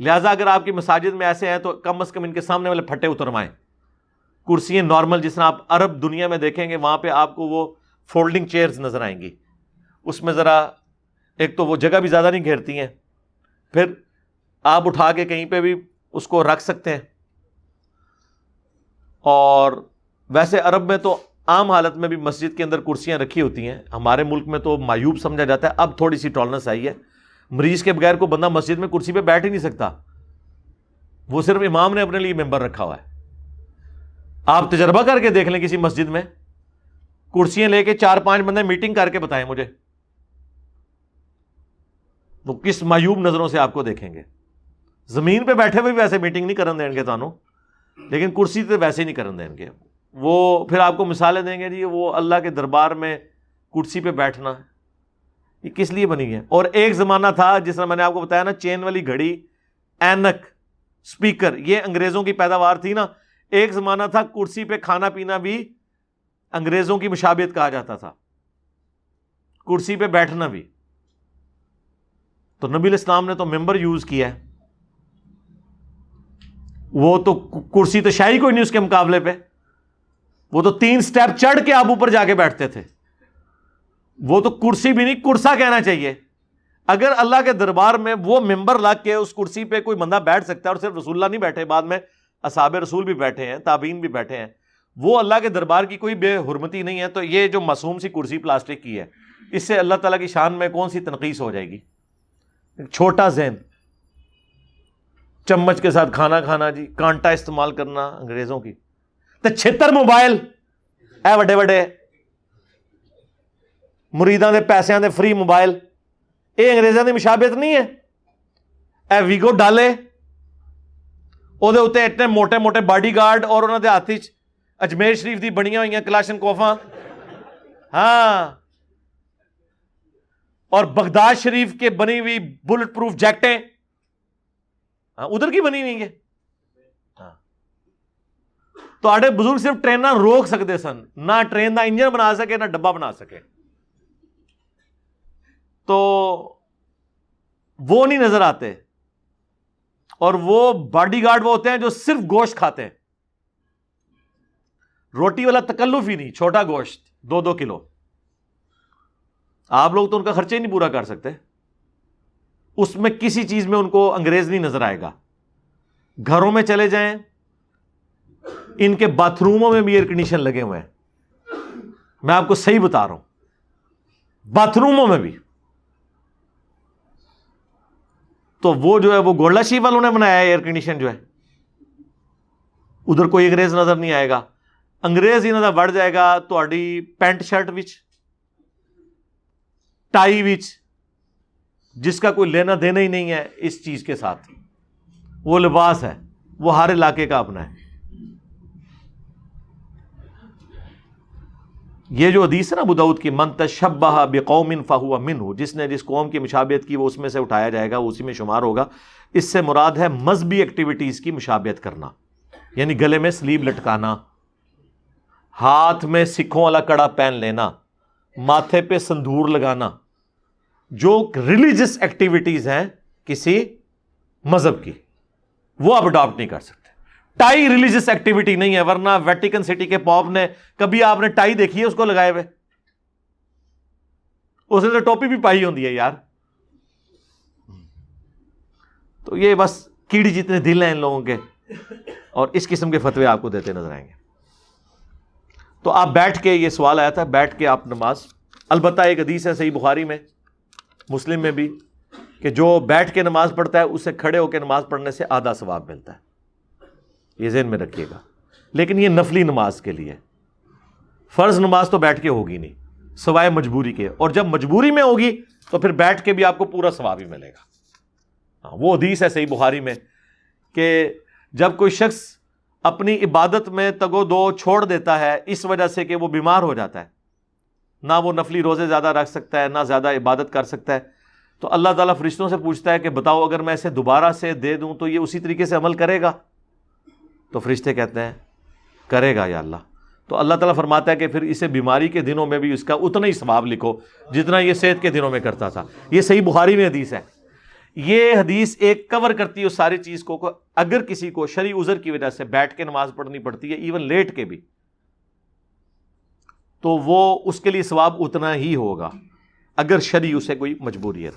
لہذا اگر آپ کی مساجد میں ایسے ہیں تو کم از کم ان کے سامنے والے پھٹے اتروائیں کرسیاں نارمل جس طرح آپ عرب دنیا میں دیکھیں گے، وہاں پہ آپ کو وہ فولڈنگ چیئرز نظر آئیں گی۔ اس میں ذرا ایک تو وہ جگہ بھی زیادہ نہیں گھیرتی ہیں۔ پھر آپ اٹھا کے کہیں پہ بھی اس کو رکھ سکتے ہیں۔ اور ویسے عرب میں تو عام حالت میں بھی مسجد کے اندر کرسیاں رکھی ہوتی ہیں۔ ہمارے ملک میں تو مایوب سمجھا جاتا ہے۔ اب تھوڑی سی ٹالنس آئی ہے۔ مریض کے بغیر کو بندہ مسجد میں کرسی پہ بیٹھ ہی نہیں سکتا۔ وہ صرف امام نے اپنے لیے ممبر رکھا ہوا ہے۔ آپ تجربہ کر کے دیکھ لیں کسی مسجد میں۔ کرسیاں لے کے چار پانچ بندے میٹنگ کر کے بتائیں مجھے۔ وہ کس مایوب نظروں سے آپ کو دیکھیں گے۔ زمین پہ بیٹھے ہوئے بھی ویسے میٹنگ نہیں کرن دیں گے تانوں، لیکن کرسی تو ویسے ہی نہیں کرن دیں گے۔ وہ پھر آپ کو مثالیں دیں گے جی وہ اللہ کے دربار میں کرسی پہ بیٹھنا۔ ہے یہ کس لیے بنی ہے؟ اور ایک زمانہ تھا جس طرح میں نے آپ کو بتایا نا، چین والی گھڑی، اینک اسپیکر یہ انگریزوں کی پیداوار تھی نا۔ ایک زمانہ تھا کرسی پہ کھانا پینا بھی انگریزوں کی مشابت کہا جاتا تھا۔ کرسی پہ بیٹھنا بھی۔ تو نبی الاسلام نے تو ممبر یوز کیا ہے۔ وہ تو کرسی تو شاہی کوئی نہیں اس کے مقابلے پہ۔ وہ تو تین سٹیپ چڑھ کے آپ اوپر جا کے بیٹھتے تھے۔ وہ تو کرسی بھی نہیں، کرسا کہنا چاہیے۔ اگر اللہ کے دربار میں وہ ممبر لگ کے اس کرسی پہ کوئی بندہ بیٹھ سکتا ہے اور صرف رسول اللہ نہیں بیٹھے، بعد میں اصاب رسول بھی بیٹھے ہیں تابین بھی بیٹھے ہیں۔ وہ اللہ کے دربار کی کوئی بے حرمتی نہیں ہے، تو یہ جو معصوم سی کرسی پلاسٹک کی ہے، اس سے اللہ تعالیٰ کی شان میں کون سی تنقید ہو جائے گی؟ چھوٹا ذہن، چمچ کے ساتھ کھانا کھانا جی کانٹا استعمال کرنا انگریزوں کی۔ تو چھتر موبائل، اے وڈے وڈے، مریداں دے پیسے دے فری موبائل یہ انگریزوں کی مشابت نہیں ہے۔ اے ویگو ڈالے وہ اتنے موٹے موٹے باڈی گارڈ اور انہوں ہاتھ اجمیر شریف دی بنیا ہوئی کلاشن کوفا ہاں اور بغداد شریف کے بنی ہوئی بلٹ پروف جیکٹیں ہاں ادھر کی بنی ہوئی ہے ہاں تو آڈے بزرگ صرف ٹرین روک سکتے سن نہ ٹرین کا انجن بنا سکے نہ ڈبا بنا سکے تو وہ نہیں نظر آتے اور وہ باڈی گارڈ وہ ہوتے ہیں جو صرف گوشت کھاتے ہیں۔ روٹی والا تکلف ہی نہیں، چھوٹا گوشت، دو دو کلو۔ آپ لوگ تو ان کا خرچہ ہی نہیں پورا کر سکتے۔ اس میں کسی چیز میں ان کو انگریز نہیں نظر آئے گا۔ گھروں میں چلے جائیں۔ ان کے باتھ روموں میں بھی ایئر کنڈیشن لگے ہوئے ہیں۔ میں آپ کو صحیح بتا رہا ہوں۔ باتھ روموں میں بھی۔ تو وہ جو ہے وہ گولڈا شیف والوں نے بنایا ہے ایئر کنڈیشن جو ہے۔ ادھر کوئی انگریز نظر نہیں آئے گا۔ انگریز ہی نظر بڑھ جائے گا تو پینٹ شرٹ وچ، ٹائی وچ، جس کا کوئی لینا دینا ہی نہیں ہے اس چیز کے ساتھ۔ وہ لباس ہے، وہ ہر علاقے کا اپنا ہے۔ یہ جو حدیث ہے نا بدعود کی منتشبہ بے قوم فہو من ہو جس نے جس قوم کی مشابت کی، وہ اس میں سے اٹھایا جائے گا، وہ اسی میں شمار ہوگا۔ اس سے مراد ہے مذہبی ایکٹیویٹیز کی مشابت کرنا یعنی گلے میں سلیب لٹکانا، ہاتھ میں سکھوں والا کڑا پہن لینا، ماتھے پہ سندور لگانا۔ جو ریلیجس ایکٹیویٹیز ہیں کسی مذہب کی، وہ آپ اڈاپٹ نہیں کر سکتے۔ ٹائی ریلیجس ایکٹیویٹی نہیں ہے، ورنہ ویٹیکن سٹی کے پاپ نے کبھی آپ نے ٹائی دیکھی ہے اس کو لگائے ہوئے؟ اس نے تو ٹوپی بھی پائی ہوتی ہے یار۔ تو یہ بس کیڑی جتنے دل ہیں ان لوگوں کے، اور اس قسم کے فتوے آپ کو دیتے نظر آئیں گے۔ تو آپ بیٹھ کے یہ سوال آیا تھا، بیٹھ کے آپ نماز۔ البتہ ایک حدیث ہے صحیح بخاری میں، مسلم میں بھی، کہ جو بیٹھ کے نماز پڑھتا ہے، اسے کھڑے ہو کے نماز پڑھنے سے آدھا ثواب ملتا ہے۔ یہ ذہن میں رکھیے گا۔ لیکن یہ نفلی نماز کے لیے۔ فرض نماز تو بیٹھ کے ہوگی نہیں، سوائے مجبوری کے۔ اور جب مجبوری میں ہوگی تو پھر بیٹھ کے بھی آپ کو پورا ثواب ہی ملے گا۔ ہاں وہ حدیث ہے صحیح بخاری میں کہ جب کوئی شخص اپنی عبادت میں تگو دو چھوڑ دیتا ہے، اس وجہ سے کہ وہ بیمار ہو جاتا ہے۔ نہ وہ نفلی روزے زیادہ رکھ سکتا ہے، نہ زیادہ عبادت کر سکتا ہے۔ تو اللہ تعالیٰ فرشتوں سے پوچھتا ہے کہ بتاؤ، اگر میں اسے دوبارہ سے دے دوں تو یہ اسی طریقے سے عمل کرے گا؟ تو فرشتے کہتے ہیں، کرے گا یا اللہ۔ تو اللہ تعالیٰ فرماتا ہے کہ پھر اسے بیماری کے دنوں میں بھی اس کا اتنا ہی ثواب لکھو جتنا یہ صحت کے دنوں میں کرتا تھا۔ یہ صحیح بخاری میں حدیث ہے۔ یہ حدیث ایک کور کرتی ہے اس ساری چیز کو اگر کسی کو شری ازر کی وجہ سے بیٹھ کے نماز پڑھنی پڑتی ہے ایون لیٹ کے بھی، تو وہ اس کے لیے ثواب اتنا ہی ہوگا۔ اگر شری اسے کوئی مجبوری ہے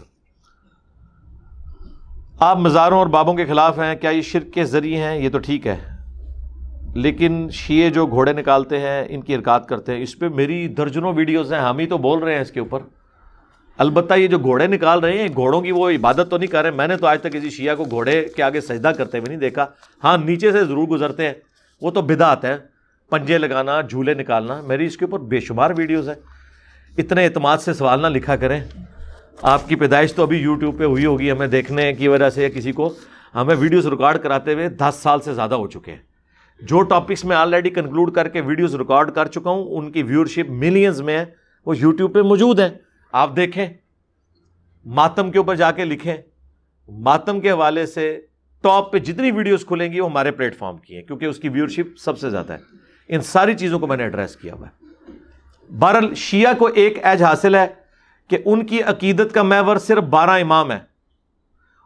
آپ مزاروں اور بابوں کے خلاف ہیں، کیا یہ شرک کے ذریعے ہیں؟ یہ تو ٹھیک ہے۔ لیکن شیعہ جو گھوڑے نکالتے ہیں، ان کی حرکات کرتے ہیں۔ اس پہ میری درجنوں ویڈیوز ہیں، ہم ہی تو بول رہے ہیں اس کے اوپر۔ البتہ یہ جو گھوڑے نکال رہے ہیں، گھوڑوں کی وہ عبادت تو نہیں کر رہے۔ میں نے تو آج تک کسی شیعہ کو گھوڑے کے آگے سجدہ کرتے ہوئے نہیں دیکھا۔ ہاں نیچے سے ضرور گزرتے ہیں۔ وہ تو بدعت ہے پنجے لگانا، جھولے نکالنا، میری اس کے اوپر بے شمار ویڈیوز ہیں۔ اتنے اعتماد سے سوال نہ لکھا کریں۔ آپ کی پیدائش تو ابھی یوٹیوب پہ ہوئی ہوگی، ہمیں دیکھنے کی وجہ سے کسی کو۔ ہمیں ویڈیوز ریکارڈ کراتے ہوئے دس سال سے زیادہ ہو چکے ہیں۔ جو ٹاپکس میں آلریڈی کنکلوڈ کر کے ویڈیوز ریکارڈ کر چکا ہوں، ان کی ویورشپ ملینز میں ہے وہ یوٹیوب پہ موجود ہیں۔ آپ دیکھیں، ماتم کے اوپر جا کے لکھیں۔ ماتم کے حوالے سے ٹاپ پہ جتنی ویڈیوز کھلیں گی، وہ ہمارے پلیٹ فارم کی ہیں، کیونکہ اس کی ویورشپ سب سے زیادہ ہے۔ ان ساری چیزوں کو میں نے ایڈریس کیا ہوا ہے۔ بہرحال، شیعہ کو ایک ایج حاصل ہے کہ ان کی عقیدت کا میور صرف بارہ امام ہے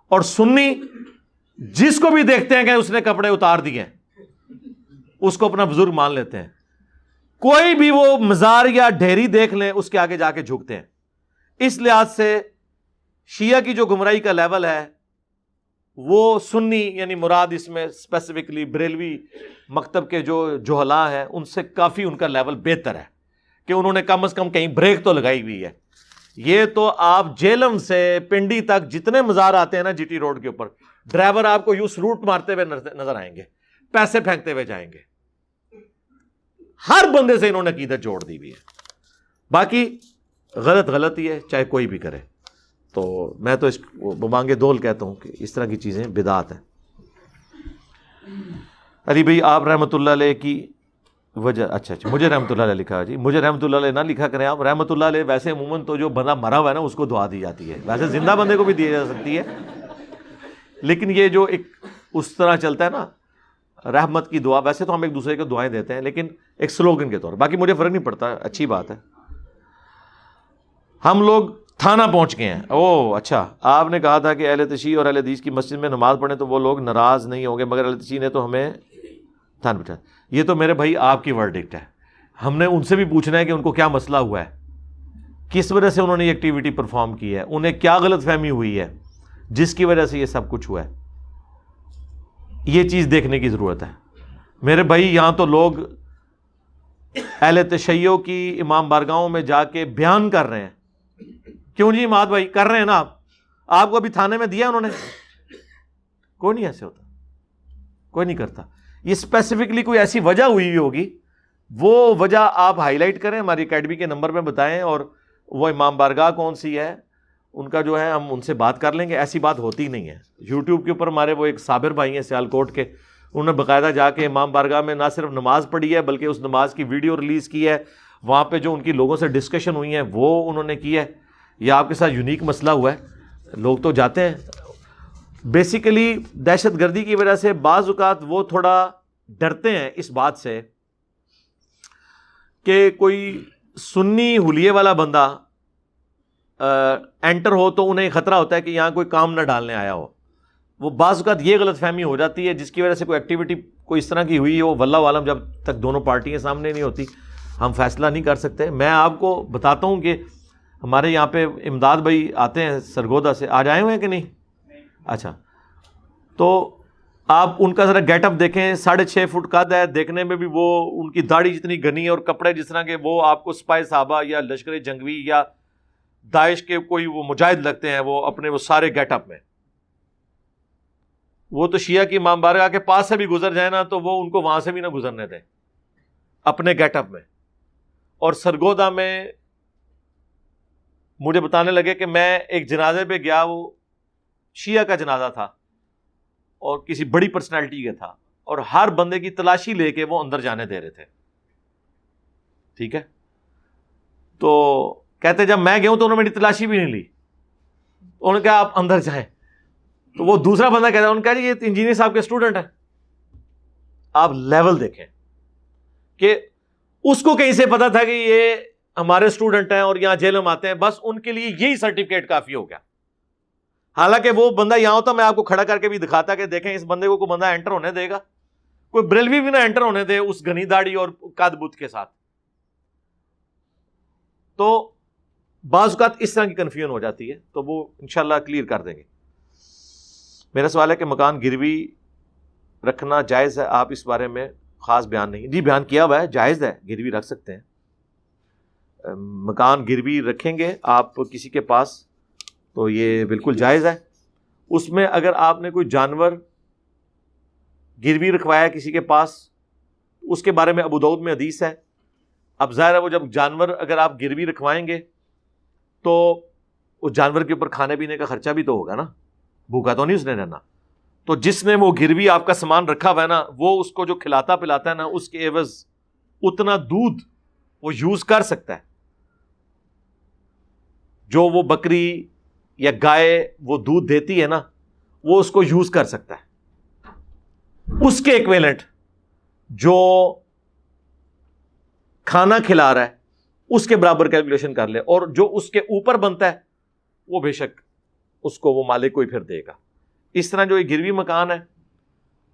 اور سنی، جس کو بھی دیکھتے ہیں کہ اس نے کپڑے اتار دیے اس کو اپنا بزرگ مان لیتے ہیں۔ کوئی بھی وہ مزار یا ڈھیری دیکھ لیں، اس کے آگے جا کے جھکتے ہیں۔ اس لحاظ سے شیعہ کی جو گمراہی کا لیول ہے، وہ سنی یعنی مراد اس میں اسپیسیفکلی بریلوی مکتب کے جو جوہلا ہیں، ان سے کافی ان کا لیول بہتر ہے کہ انہوں نے کم از کم کہیں بریک تو لگائی ہوئی ہے۔ یہ تو آپ جیلم سے پنڈی تک جتنے مزار آتے ہیں نا جی ٹی روڈ کے اوپر، ڈرائیور آپ کو یوں سروٹ مارتے ہوئے نظر آئیں گے، پیسے پھینکتے ہوئے جائیں گے۔ ہر بندے سے انہوں نے عقیدت جوڑ دی ہوئی ہے۔ باقی غلط غلط ہی ہے، چاہے کوئی بھی کرے۔ تو میں تو اس مانگے دول کہتا ہوں کہ اس طرح کی چیزیں بدعت ہیں۔ علی بھائی، آپ رحمۃ اللہ علیہ کی وجہ اچھا اچھا مجھے رحمۃ اللہ علیہ لکھا جی مجھے رحمۃ اللہ علیہ نہ لکھا کریں آپ۔ رحمۃ اللہ علیہ ویسے عموماً تو جو بندہ مرا ہوا ہے نا، اس کو دعا دی جاتی ہے۔ ویسے زندہ بندے کو بھی دی جا سکتی ہے۔ لیکن یہ جو ایک اس طرح چلتا ہے نا رحمت کی دعا، ویسے تو ہم ایک دوسرے کو دعائیں دیتے ہیں، لیکن ایک سلوگن کے طور، باقی مجھے فرق نہیں پڑتا، اچھی بات ہے۔ ہم لوگ تھانہ پہنچ گئے ہیں۔ او اچھا۔ آپ نے کہا تھا کہ اہل تشیح اور اہل حدیث کی مسجد میں نماز پڑھیں تو وہ لوگ ناراض نہیں ہوں گے، مگر اہل تشیح نے تو ہمیں بیٹا یہ تو میرے بھائی آپ کی ورڈکٹ ہے۔ ہم نے ان سے بھی پوچھنا ہے کہ ان کو کیا مسئلہ ہوا ہے۔ کس وجہ سے انہوں نے یہ ایکٹیویٹی پرفارم کی ہے؟ انہیں کیا غلط فہمی ہوئی ہے؟ جس کی وجہ سے یہ سب کچھ ہوا ہے؟ یہ چیز دیکھنے کی ضرورت ہے۔ میرے بھائی، یہاں تو لوگ اہل تشیعوں کی امام بارگاہوں میں جا کے بیان کر رہے ہیں۔ کیوں جی مات بھائی؟ کر رہے ہیں نا آپ۔ آپ کو ابھی تھانے میں دیا انہوں نے؟ کوئی نہیں ایسے ہوتا۔ کوئی نہیں کرتا۔ یہ اسپیسیفکلی کوئی ایسی وجہ ہوئی ہوگی۔ وہ وجہ آپ ہائی لائٹ کریں، ہماری اکیڈمی کے نمبر میں بتائیں اور وہ امام بارگاہ کون سی ہے۔ ان کا جو ہے ہم ان سے بات کر لیں گے، ایسی بات ہوتی نہیں ہے۔ یوٹیوب کے اوپر ہمارے وہ ایک صابر بھائی ہیں سیال کوٹ کے، انہوں نے باقاعدہ جا کے امام بارگاہ میں نہ صرف نماز پڑھی ہے، بلکہ اس نماز کی ویڈیو ریلیز کی ہے۔ وہاں پہ جو ان کی لوگوں سے ڈسکشن ہوئی ہیں، وہ انہوں نے کی ہے۔ یا آپ کے ساتھ یونیک مسئلہ ہوا ہے۔ لوگ تو جاتے ہیں۔ بیسیکلی دہشت گردی کی وجہ سے بعض اوقات وہ تھوڑا ڈرتے ہیں اس بات سے کہ کوئی سنی حلیے والا بندہ انٹر ہو تو انہیں خطرہ ہوتا ہے کہ یہاں کوئی کام نہ ڈالنے آیا ہو۔ وہ بعض اوقات یہ غلط فہمی ہو جاتی ہے، جس کی وجہ سے کوئی ایکٹیویٹی کوئی اس طرح کی ہوئی ہو، واللہ عالم جب تک دونوں پارٹیاں سامنے نہیں ہوتی، ہم فیصلہ نہیں کر سکتے۔ میں آپ کو بتاتا ہوں کہ ہمارے یہاں پہ امداد بھائی آتے ہیں سرگودا سے۔ آج آئے ہوئے ہیں کہ نہیں؟ اچھا۔ تو آپ ان کا ذرا گیٹ اپ دیکھیں۔ ساڑھے چھ فٹ قد ہے۔ دیکھنے میں بھی وہ ان کی داڑھی جتنی گھنی ہے اور کپڑے جس طرح کے وہ آپ کو سپاہی صحابہ یا لشکر جنگوی یا داعش کے کوئی وہ مجاہد لگتے ہیں، وہ اپنے وہ سارے گیٹ اپ میں۔ وہ تو شیعہ کی امام بارگاہ کے پاس سے بھی گزر جائے نا، تو وہ ان کو وہاں سے بھی نہ گزرنے دیں۔ اپنے گیٹ اپ میں۔ اور سرگودا میں مجھے بتانے لگے کہ میں ایک جنازے پہ گیا، وہ شیعہ کا جنازہ تھا۔ اور کسی بڑی پرسنالٹی کا تھا۔ اور ہر بندے کی تلاشی لے کے وہ اندر جانے دے رہے تھے۔ ٹھیک ہے؟ تو کہتے جب میں گیا ہوں تو انہوں نے میری تلاشی بھی نہیں لی۔ انہوں نے کہا، آپ اندر جائیں۔ تو وہ دوسرا بندہ کہتا ہے، انہوں نے کہا جی یہ انجینئر صاحب کے اسٹوڈنٹ ہیں۔ آپ لیول دیکھیں کہ اس کو کہیں سے پتا تھا کہ یہ ہمارے اسٹوڈنٹ ہیں اور یہاں جیل میں آتے ہیں۔ بس ان کے لیے یہی سرٹیفکیٹ کافی ہو گیا۔ حالانکہ وہ بندہ یہاں ہوتا، میں آپ کو کھڑا کر کے بھی دکھاتا کہ دیکھیں، اس بندے کو کوئی بندہ انٹر ہونے دے گا۔ کوئی بریلوی بھی نہ انٹر ہونے دے اس گنی داڑی اور کاد بت کے ساتھ۔ تو بعض اوقات اس طرح کی کنفیوژن ہو جاتی ہے، تو وہ انشاءاللہ کلیئر کر دیں گے۔ میرا سوال ہے کہ مکان گروی رکھنا جائز ہے؟ آپ اس بارے میں خاص بیان نہیں۔ جی بیان کیا ہوا ہے، جائز ہے، گروی رکھ سکتے ہیں۔ مکان گروی رکھیں گے آپ کسی کے پاس، تو یہ بالکل جائز ہے۔ اس میں اگر آپ نے کوئی جانور گروی رکھوایا کسی کے پاس، اس کے بارے میں ابودود میں حدیث ہے۔ اب ظاہر ہے وہ جب جانور اگر آپ گروی رکھوائیں گے تو اس جانور کے اوپر کھانے پینے کا خرچہ بھی تو ہوگا نا۔ بھوکا تو نہیں اس نے رہنا۔ تو جس نے وہ گروی آپ کا سامان رکھا ہوا ہے نا، وہ اس کو جو کھلاتا پلاتا ہے نا، اس کے عوض اتنا دودھ وہ یوز کر سکتا ہے۔ جو وہ بکری یا گائے وہ دودھ دیتی ہے نا، وہ اس کو یوز کر سکتا ہے۔ اس کے ایکویلنٹ جو کھانا کھلا رہا ہے اس کے برابر کیلکولیشن کر لے اور جو اس کے اوپر بنتا ہے، وہ بے شک اس کو وہ مالک کو ہی پھر دے گا۔ اس طرح جو یہ گروی مکان ہے،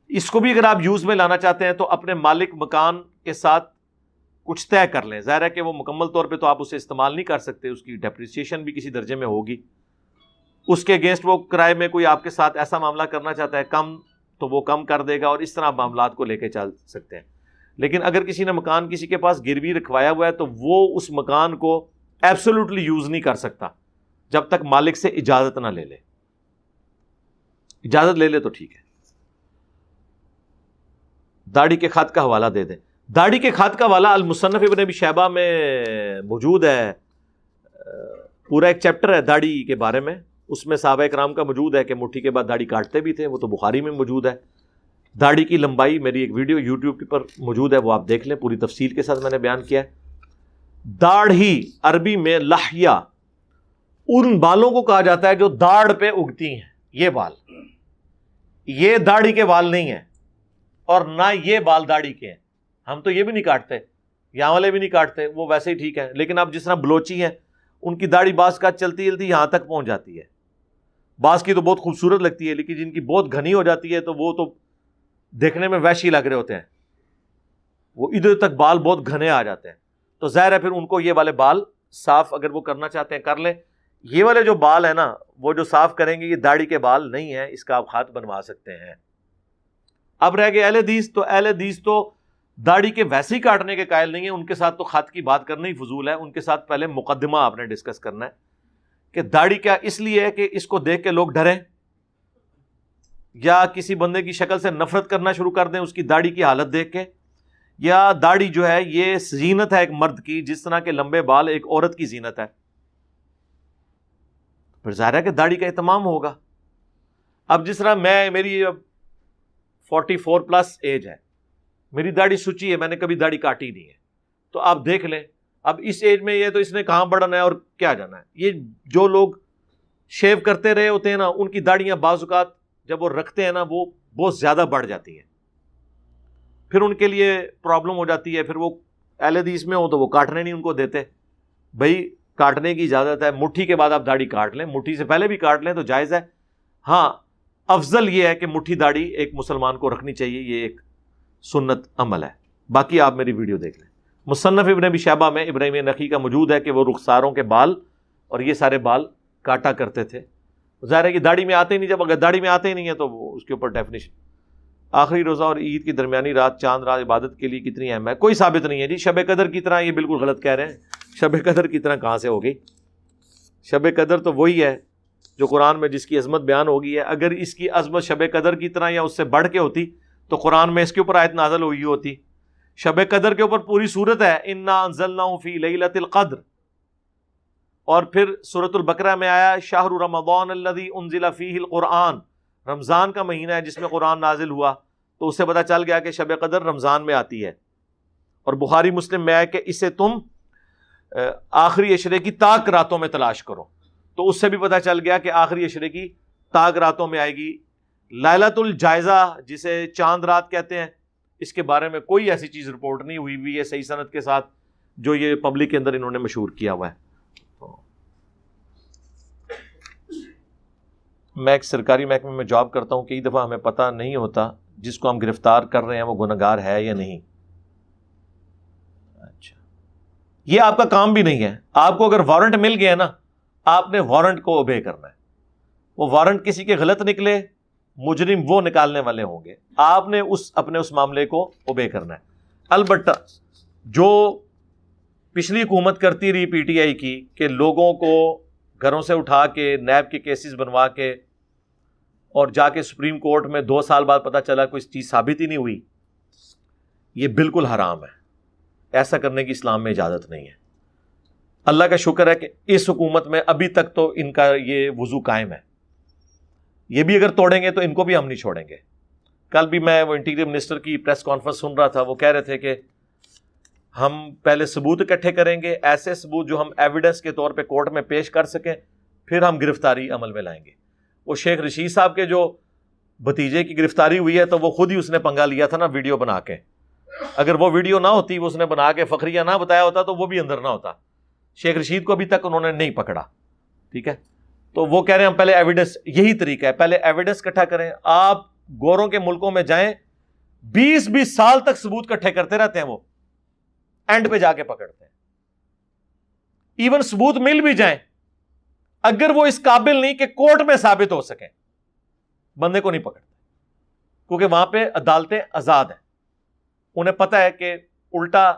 اس کو بھی اگر آپ یوز میں لانا چاہتے ہیں تو اپنے مالک مکان کے ساتھ کچھ طے کر لیں۔ ظاہر ہے کہ وہ مکمل طور پہ تو آپ اسے استعمال نہیں کر سکتے، اس کی ڈیپریسیشن بھی کسی درجے میں ہوگی۔ اس کے اگینسٹ وہ کرائے میں کوئی آپ کے ساتھ ایسا معاملہ کرنا چاہتا ہے، کم تو وہ کم کر دے گا اور اس طرح آپ معاملات کو لے کے چل سکتے ہیں۔ لیکن اگر کسی نے مکان کسی کے پاس گروی رکھوایا ہوا ہے تو وہ اس مکان کو ایبسولوٹلی یوز نہیں کر سکتا جب تک مالک سے اجازت نہ لے لے۔ اجازت لے لے تو ٹھیک ہے۔ داڑھی کے خط کا حوالہ دے دیں۔ داڑھی کے خط کا حوالہ المصنف ابن ابی شہبہ میں موجود ہے۔ پورا ایک چیپٹر ہے داڑھی کے بارے میں۔ اس میں صحابہ کرام کا موجود ہے کہ مٹھی کے بعد داڑھی کاٹتے بھی تھے، وہ تو بخاری میں موجود ہے۔ داڑھی کی لمبائی میری ایک ویڈیو یوٹیوب پر موجود ہے، وہ آپ دیکھ لیں، پوری تفصیل کے ساتھ میں نے بیان کیا ہے۔ داڑھی عربی میں لہیا ان بالوں کو کہا جاتا ہے جو داڑھ پہ اگتی ہیں، یہ بال۔ یہ داڑھی کے بال نہیں ہیں اور نہ یہ بال داڑھی کے ہیں۔ ہم تو یہ بھی نہیں کاٹتے، یہاں والے بھی نہیں کاٹتے، وہ ویسے ہی ٹھیک ہے لیکن اب جس طرح بلوچی ہیں، ان کی داڑھی باس کا چلتی چلتی یہاں تک پہنچ جاتی ہے۔ باس کی تو بہت خوبصورت لگتی ہے، لیکن جن کی بہت گھنی ہو جاتی ہے، تو وہ تو دیکھنے میں ویشی لگ رہے ہوتے ہیں۔ وہ ادھر تک بال بہت گھنے آ جاتے ہیں۔ تو ظاہر ہے پھر ان کو یہ والے بال صاف اگر وہ کرنا چاہتے ہیں کر لیں۔ یہ والے جو بال ہیں نا، وہ جو صاف کریں گے، یہ داڑھی کے بال نہیں ہیں، اس کا آپ خط بنوا سکتے ہیں۔ اب رہ گئے اہل حدیث، تو اہل حدیث تو داڑھی کے ویسے ہی کاٹنے کے قائل نہیں ہے ان کے ساتھ تو خط کی بات کرنا ہی فضول ہے۔ ان کے ساتھ پہلے مقدمہ آپ نے ڈسکس کرنا ہے کہ داڑھی کیا اس لیے ہے کہ اس کو دیکھ کے لوگ ڈریں۔ یا کسی بندے کی شکل سے نفرت کرنا شروع کر دیں، اس کی داڑھی کی حالت دیکھ کے، یا داڑھی جو ہے، یہ زینت ہے ایک مرد کی، جس طرح کے لمبے بال ایک عورت کی زینت ہے۔ پھر ظاہر ہے کہ داڑھی کا اہتمام ہوگا۔ اب جس طرح میں، میری اب فورٹی فور پلس ایج ہے۔ میری داڑھی سوچی ہے، میں نے کبھی داڑھی کاٹی نہیں ہے۔ تو آپ دیکھ لیں۔ اب اس ایج میں یہ تو اس نے کہاں بڑھنا ہے اور کیا جانا ہے۔ یہ جو لوگ شیو کرتے رہے ہوتے ہیں نا، ان کی داڑیاں بعض اوقات جب وہ رکھتے ہیں نا، وہ بہت زیادہ بڑھ جاتی ہیں۔ پھر ان کے لیے پرابلم ہو جاتی ہے، پھر وہ ایل حدیث میں ہو تو وہ کاٹنے نہیں ان کو دیتے۔ بھائی، کاٹنے کی اجازت ہے، مٹھی کے بعد آپ داڑھی کاٹ لیں۔ مٹھی سے پہلے بھی کاٹ لیں تو جائز ہے۔ ہاں افضل یہ ہے کہ مٹھی داڑھی ایک مسلمان کو رکھنی چاہیے، یہ ایک سنت عمل ہے۔ باقی آپ میری ویڈیو دیکھ لیں۔ مصنف ابن بھی شہبہ میں ابراہیم نقی کا موجود ہے کہ وہ رخساروں کے بال اور یہ سارے بال کاٹا کرتے تھے۔ ظاہر ہے کہ داڑھی میں آتے ہی نہیں، جب اگر داڑھی میں آتے ہی نہیں ہے تو وہ اس کے اوپر ڈیفینیشن آخری روزہ اور عید کی درمیانی رات، چاند، رات، عبادت کے لیے کتنی اہم ہے؟ کوئی ثابت نہیں ہے جی۔ شب قدر کی طرح یہ بالکل غلط کہہ رہے ہیں۔ شب قدر کی طرح کہاں سے ہوگی؟ شب قدر تو وہی ہے جو قرآن میں جس کی عظمت بیان ہوگی ہے۔ اگر اس کی عظمت شب قدر کی طرح یا اس سے بڑھ کے ہوتی تو قرآن میں اس کے اوپر آیت نازل ہوئی ہوتی۔ شب قدر کے اوپر پوری صورت ہے۔ انا فی لیلت القدر۔ اور پھر صورت البقرہ میں آیا شاہ رمضان الذي انزل فیہ القرآن۔ رمضان کا مہینہ ہے جس میں قرآن نازل ہوا، تو اس سے پتہ چل گیا کہ شب قدر رمضان میں آتی ہے۔ اور بخاری مسلم میں آیا کہ اسے تم آخری اشرے کی تاک راتوں میں تلاش کرو۔ تو اس سے بھی پتہ چل گیا کہ آخری اشرے کی تاک راتوں میں آئے گی۔ لالت الجائزہ، جسے چاند رات کہتے ہیں، اس کے بارے میں کوئی ایسی چیز رپورٹ نہیں ہوئی ہوئی ہے صحیح صنعت کے ساتھ، جو یہ پبلک کے اندر انہوں نے مشہور کیا ہوا ہے۔ میں ایک سرکاری محکمے میں جاب کرتا ہوں، کئی دفعہ ہمیں پتہ نہیں ہوتا جس کو ہم گرفتار کر رہے ہیں، وہ گناگار ہے یا نہیں۔ اچھا۔ یہ آپ کا کام بھی نہیں ہے۔ آپ کو اگر وارنٹ مل گیا نا، آپ نے وارنٹ کو اوبے کرنا ہے۔ وہ وارنٹ کسی کے غلط نکلے، مجرم وہ نکالنے والے ہوں گے۔ آپ نے اس، اپنے اس معاملے کو اوبے کرنا ہے۔ البتہ جو پچھلی حکومت کرتی رہی پی ٹی آئی کی کہ لوگوں کو گھروں سے اٹھا کے، نیب کے کیسز بنوا کے اور جا کے سپریم کورٹ میں دو سال بعد پتا چلا کوئی چیز ثابت ہی نہیں ہوئی، یہ بالکل حرام ہے۔ ایسا کرنے کی اسلام میں اجازت نہیں ہے۔ اللہ کا شکر ہے کہ اس حکومت میں ابھی تک تو ان کا یہ وضو قائم ہے۔ یہ بھی اگر توڑیں گے تو ان کو بھی ہم نہیں چھوڑیں گے۔ کل بھی میں وہ انٹیریئر منسٹر کی پریس کانفرنس سن رہا تھا، وہ کہہ رہے تھے کہ ہم پہلے ثبوت اکٹھے کریں گے، ایسے ثبوت جو ہم ایویڈنس کے طور پہ کورٹ میں پیش کر سکیں، پھر ہم گرفتاری عمل میں لائیں گے۔ وہ شیخ رشید صاحب کے جو بھتیجے کی گرفتاری ہوئی ہے تو وہ خود ہی اس نے پنگا لیا تھا نا ویڈیو بنا کے۔ اگر وہ ویڈیو نہ ہوتی، وہ اس نے بنا کے فخریہ نہ بتایا ہوتا تو وہ بھی اندر نہ ہوتا۔ شیخ رشید کو ابھی تک انہوں نے نہیں پکڑا۔ ٹھیک ہے؟ تو وہ کہہ رہے ہیں، ہم پہلے ایویڈنس یہی طریقہ ہے، پہلے ایویڈنس کٹھا کریں۔ آپ گوروں کے ملکوں میں جائیں، بیس بیس سال تک ثبوت کٹھے کرتے رہتے ہیں وہ۔ اینڈ پہ جا کے پکڑتے ہیں۔ ایون ثبوت مل بھی جائیں۔ اگر وہ اس قابل نہیں کہ کورٹ میں ثابت ہو سکیں، بندے کو نہیں پکڑتے۔ کیونکہ وہاں پہ عدالتیں آزاد ہیں۔ انہیں پتا ہے کہ الٹا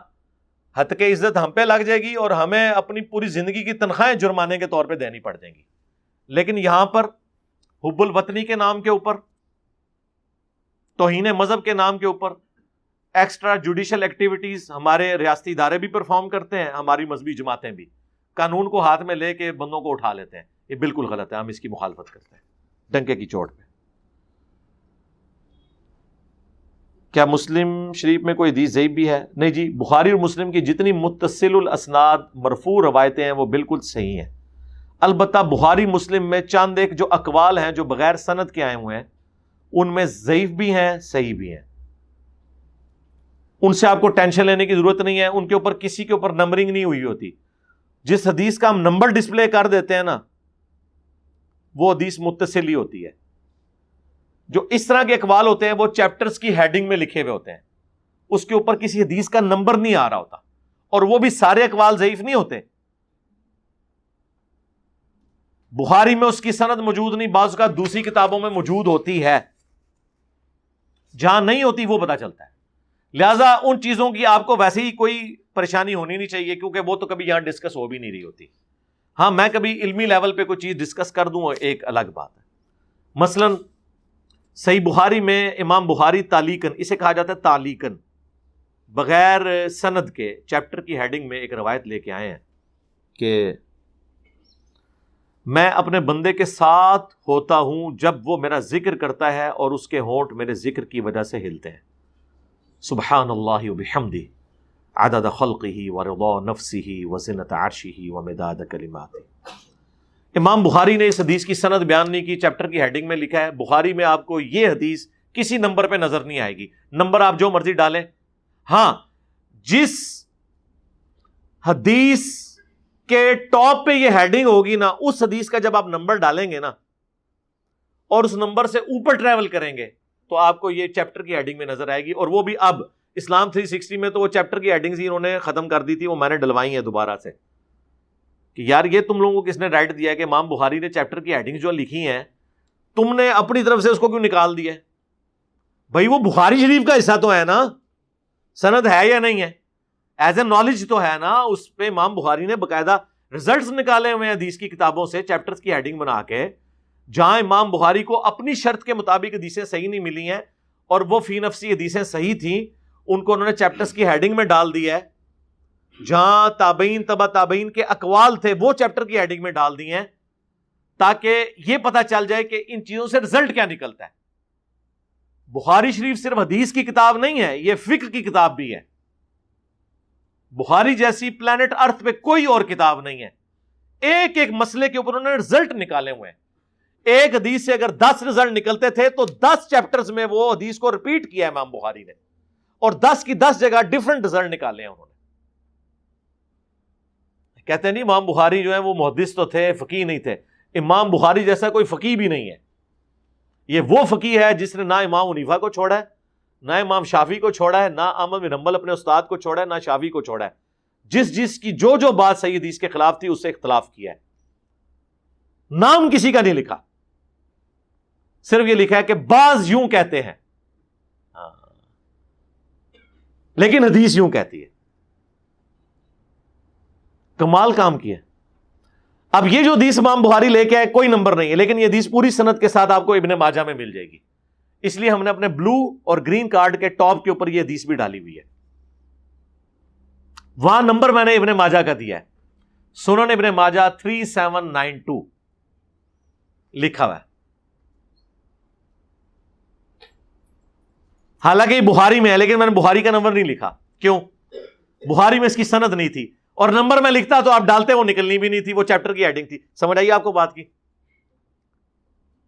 حت کے عزت ہم پہ لگ جائے گی اور ہمیں اپنی پوری زندگی کی تنخواہیں جرمانے کے طور پہ دینی پڑ جائیں گی۔ لیکن یہاں پر حب الوطنی کے نام کے اوپر، توہین مذہب کے نام کے اوپر ایکسٹرا جوڈیشل ایکٹیویٹیز ہمارے ریاستی ادارے بھی پرفارم کرتے ہیں، ہماری مذہبی جماعتیں بھی۔ قانون کو ہاتھ میں لے کے بندوں کو اٹھا لیتے ہیں۔ یہ بالکل غلط ہے۔ ہم اس کی مخالفت کرتے ہیں۔ ڈنکے کی چوٹ پہ۔ کیا مسلم شریف میں کوئی حدیث ضعیب بھی ہے؟ نہیں جی بخاری اور مسلم کی جتنی متصل الاسناد مرفوع روایتیں ہیں وہ بالکل صحیح ہیں۔ البتہ بخاری مسلم میں چاند ایک جو اقوال ہیں جو بغیر صنعت کے آئے ہوئے ہیں، ان میں ضعیف بھی ہیں، صحیح بھی ہیں۔ ان سے آپ کو ٹینشن لینے کی ضرورت نہیں ہے۔ ان کے اوپر کسی کے اوپر نمبرنگ نہیں ہوئی ہوتی۔ جس حدیث کا ہم نمبر ڈسپلے کر دیتے ہیں نا، وہ حدیث متصل ہی ہوتی ہے۔ جو اس طرح کے اقوال ہوتے ہیں، وہ چیپٹرز کی ہیڈنگ میں لکھے ہوئے ہوتے ہیں۔ اس کے اوپر کسی حدیث کا نمبر نہیں آ رہا ہوتا۔ اور وہ بھی سارے اقوال ضعیف نہیں ہوتے۔ بخاری میں اس کی سند موجود نہیں، بعض کا دوسری کتابوں میں موجود ہوتی ہے۔ جہاں نہیں ہوتی، وہ پتا چلتا ہے۔ لہذا ان چیزوں کی آپ کو ویسے ہی کوئی پریشانی ہونی نہیں چاہیے، کیونکہ وہ تو کبھی یہاں ڈسکس ہو بھی نہیں رہی ہوتی۔ ہاں میں کبھی علمی لیول پہ کوئی چیز ڈسکس کر دوں، ایک الگ بات ہے۔ مثلا، صحیح بخاری میں امام بخاری تالیکن اسے کہا جاتا ہے تالیکن بغیر سند کے چیپٹر کی ہیڈنگ میں ایک روایت لے کے آئے ہیں کہ میں اپنے بندے کے ساتھ ہوتا ہوں جب وہ میرا ذکر کرتا ہے اور اس کے ہونٹ میرے ذکر کی وجہ سے ہلتے ہیں۔ سبحان اللہ و بحمدی عدد خلقی و رضا نفسی ہی و زنت امام بخاری نے اس حدیث کی سند بیان نہیں کی، چیپٹر کی ہیڈنگ میں لکھا ہے، بخاری میں آپ کو یہ حدیث کسی نمبر پہ نظر نہیں آئے گی۔ نمبر آپ جو مرضی ڈالیں۔ ہاں جس حدیث کے ٹاپ پہ یہ ہیڈنگ ہوگی نا، اس حدیث کا جب آپ نمبر ڈالیں گے نا، اور اس نمبر سے اوپر ٹریول کریں گے، تو آپ کو یہ چیپٹر کی ہیڈنگ میں نظر آئے گی، اور وہ بھی اب۔ اسلام 360 میں تو وہ چیپٹر کی ہیڈنگ ہی انہوں نے ختم کر دی تھی، وہ میں نے ڈلوائی ہیں دوبارہ سے۔ کہ یار یہ تم لوگوں کو کس نے رائٹ دیا ہے کہ امام بخاری نے چیپٹر کی ہیڈنگ جو لکھی ہیں، تم نے اپنی طرف سے اس کو کیوں نکال دیا بھائی وہ بخاری شریف کا حصہ تو ہے نا۔ سند ہے یا نہیں ہے؟ ایز اے نالج تو ہے نا۔ اس پہ امام بخاری نے باقاعدہ ریزلٹس نکالے ہوئے حدیث کی کتابوں سے چیپٹر کی ہیڈنگ بنا کے، جہاں امام بخاری کو اپنی شرط کے مطابق حدیثیں صحیح نہیں ملی ہیں اور وہ فی نفسی حدیثیں صحیح تھیں۔ ان کو انہوں نے چیپٹرز کی ہیڈنگ میں ڈال دیا ہے۔ جہاں تابعین تبا تابعین کے اقوال تھے، وہ چیپٹر کی ہیڈنگ میں ڈال دی ہیں تاکہ یہ پتا چل جائے کہ ان چیزوں سے رزلٹ کیا نکلتا ہے۔ بخاری شریف صرف حدیث کی کتاب نہیں ہے، یہ فکر کی کتاب بھی ہے۔ بخاری جیسی پلانٹ ارتھ پہ کوئی اور کتاب نہیں ہے۔ ایک ایک مسئلے کے اوپر انہوں نے رزلٹ نکالے ہوئے۔ ہیں ایک حدیث سے اگر دس رزلٹ نکلتے تھے تو دس چیپٹرز میں وہ حدیث کو ریپیٹ کیا ہے امام بخاری نے۔ اور دس کی دس جگہ ڈفرنٹ رزلٹ نکالے ہیں انہوں نے۔ کہتے ہیں نہیں، امام بخاری جو ہے وہ محدث تو تھے فقی نہیں تھے۔ امام بخاری جیسا کوئی فقی بھی نہیں ہے۔ یہ وہ فقی ہے جس نے نہ امام عنیفا کو چھوڑا ہے، نہ امام شافی کو چھوڑا ہے، نہ احمد بن نمبل اپنے استاد کو چھوڑا ہے، نہ شافی کو چھوڑا ہے۔ جس جس کی جو جو بات سید اس کے خلاف تھی، اس سے اختلاف کیا ہے۔ نام کسی کا نہیں لکھا۔ صرف یہ لکھا ہے کہ بعض یوں کہتے ہیں ہاں۔ لیکن حدیث یوں کہتی ہے۔ کمال کام کیا اب یہ جو حدیث امام بخاری لے کے آئے کوئی نمبر نہیں ہے، لیکن یہ حدیث پوری صنعت کے ساتھ آپ کو ابن ماجہ میں مل جائے گی۔ اس لیے ہم نے اپنے بلو اور گرین کارڈ کے ٹاپ کے اوپر یہ حدیث بھی ڈالی ہوئی ہے۔ وہاں نمبر میں نے ابن ماجہ کا دیا ہے۔ Sunan Ibn Majah three seven nine two لکھا ہوا ہے۔ حالانکہ یہ بخاری میں ہے، لیکن میں نے بخاری کا نمبر نہیں لکھا۔ کیوں؟ بخاری میں اس کی صنعت نہیں تھی۔ اور نمبر میں لکھتا تو آپ ڈالتے، وہ نکلنی بھی نہیں تھی، وہ چیپٹر کی ہیڈنگ تھی۔ سمجھ آئیے آپ کو بات کی؟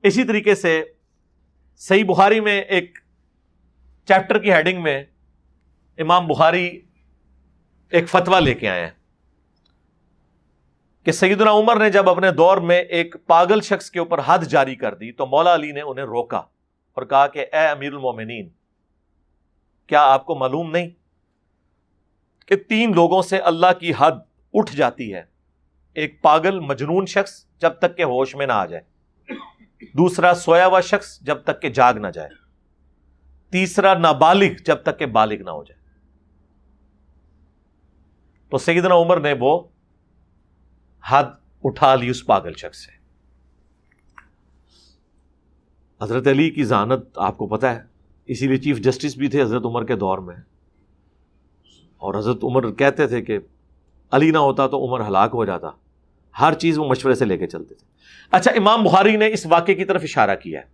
اسی طریقے سے صحیح بخاری میں ایک چیپٹر کی ہیڈنگ میں امام بخاری ایک فتوا لے کے آئے ہیں کہ سیدنا عمر نے جب اپنے دور میں ایک پاگل شخص کے اوپر حد جاری کر دی تو مولا علی نے انہیں روکا اور کہا کہ اے امیر المومنین کیا آپ کو معلوم نہیں کہ تین لوگوں سے اللہ کی حد اٹھ جاتی ہے؟ ایک پاگل مجنون شخص جب تک کہ ہوش میں نہ آ جائے، دوسرا سویا ہوا شخص جب تک کہ جاگ نہ جائے، تیسرا نابالغ جب تک کہ بالغ نہ ہو جائے۔ تو سیدنا عمر نے وہ حد اٹھا لی اس پاگل شخص سے۔ حضرت علی کی ذہانت آپ کو پتا ہے اسی لیے چیف جسٹس بھی تھے حضرت عمر کے دور میں۔ اور حضرت عمر کہتے تھے کہ علی نہ ہوتا تو عمر ہلاک ہو جاتا۔ ہر چیز وہ مشورے سے لے کے چلتے تھے۔ اچھا امام بخاری نے اس واقعے کی طرف اشارہ کیا ہے۔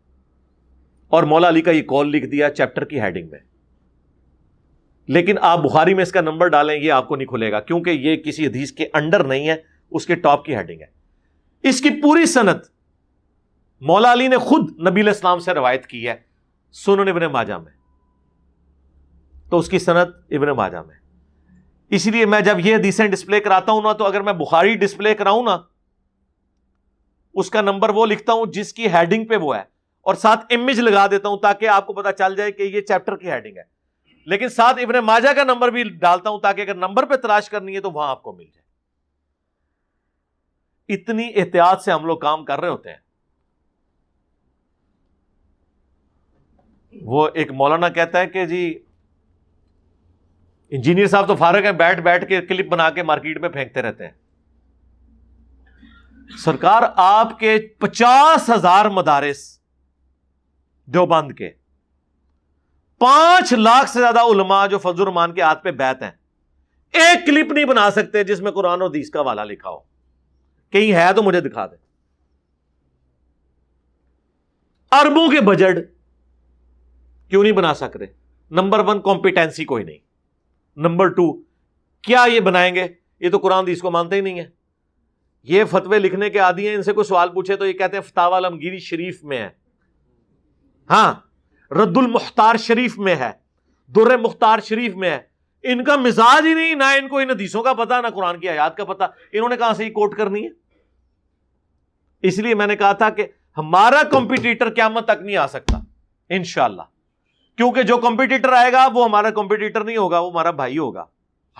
اور مولا علی کا یہ کال لکھ دیا چیپٹر کی ہیڈنگ میں۔ لیکن آپ بخاری میں اس کا نمبر ڈالیں، یہ آپ کو نہیں کھلے گا، کیونکہ یہ کسی حدیث کے انڈر نہیں ہے، اس کے ٹاپ کی ہیڈنگ ہے۔ اس کی پوری صنعت مولا علی نے خود نبی اسلام سے روایت کی ہے۔ سنن ابن ماجہ میں۔ تو اس کی صنعت ابن ماجہ میں۔ اسی لیے میں جب یہ حدیثیں ڈسپلے کراتا ہوں نا، تو اگر میں بخاری ڈسپلے کراؤں نا، اس کا نمبر وہ لکھتا ہوں جس کی ہیڈنگ پہ وہ ہے۔ اور ساتھ امیج لگا دیتا ہوں تاکہ آپ کو پتا چل جائے کہ یہ چیپٹر کی ہیڈنگ ہے۔ لیکن ساتھ ابن ماجہ کا نمبر بھی ڈالتا ہوں تاکہ اگر نمبر پہ تلاش کرنی ہے تو وہاں آپ کو مل جائے۔ اتنی احتیاط سے ہم لوگ کام کر رہے ہوتے ہیں۔ وہ ایک مولانا کہتا ہے کہ جی انجینئر صاحب تو فارغ ہیں، بیٹھ بیٹھ کے کلپ بنا کے مارکیٹ میں پھینکتے رہتے ہیں۔ سرکار آپ کے پچاس ہزار مدارس دیوبند کے، پانچ لاکھ سے زیادہ علماء جو فضل الرحمان کے ہاتھ پہ بیت ہیں۔ ایک کلپ نہیں بنا سکتے جس میں قرآن و دیس کا والا لکھا ہو۔ کہیں ہے تو مجھے دکھا دیں۔ اربوں کے بجٹ کیوں نہیں بنا سکتے؟ نمبر ون کمپیٹینسی کوئی نہیں۔ نمبر ٹو، کیا یہ بنائیں گے؟ یہ تو قرآن دیس کو مانتے ہی نہیں ہے یہ فتوے لکھنے کے عادی ہیں، ان سے کوئی سوال پوچھے تو یہ کہتے ہیں فتح علمگیری شریف میں ہے۔ ہاں رد المختار شریف میں ہے، در مختار شریف میں ہے۔ ان کا مزاج ہی نہیں، نہ ان کو ان حدیثوں کا پتا نہ قرآن کی آیات کا پتا انہوں نے کہاں سے ہی کوٹ کرنی ہے؟ اس لیے میں نے کہا تھا کہ ہمارا کمپٹیٹر قیامت تک نہیں آ سکتا، انشاءاللہ۔ کیونکہ جو کمپٹیٹر آئے گا، وہ ہمارا کمپٹیٹر نہیں ہوگا، وہ ہمارا بھائی ہوگا۔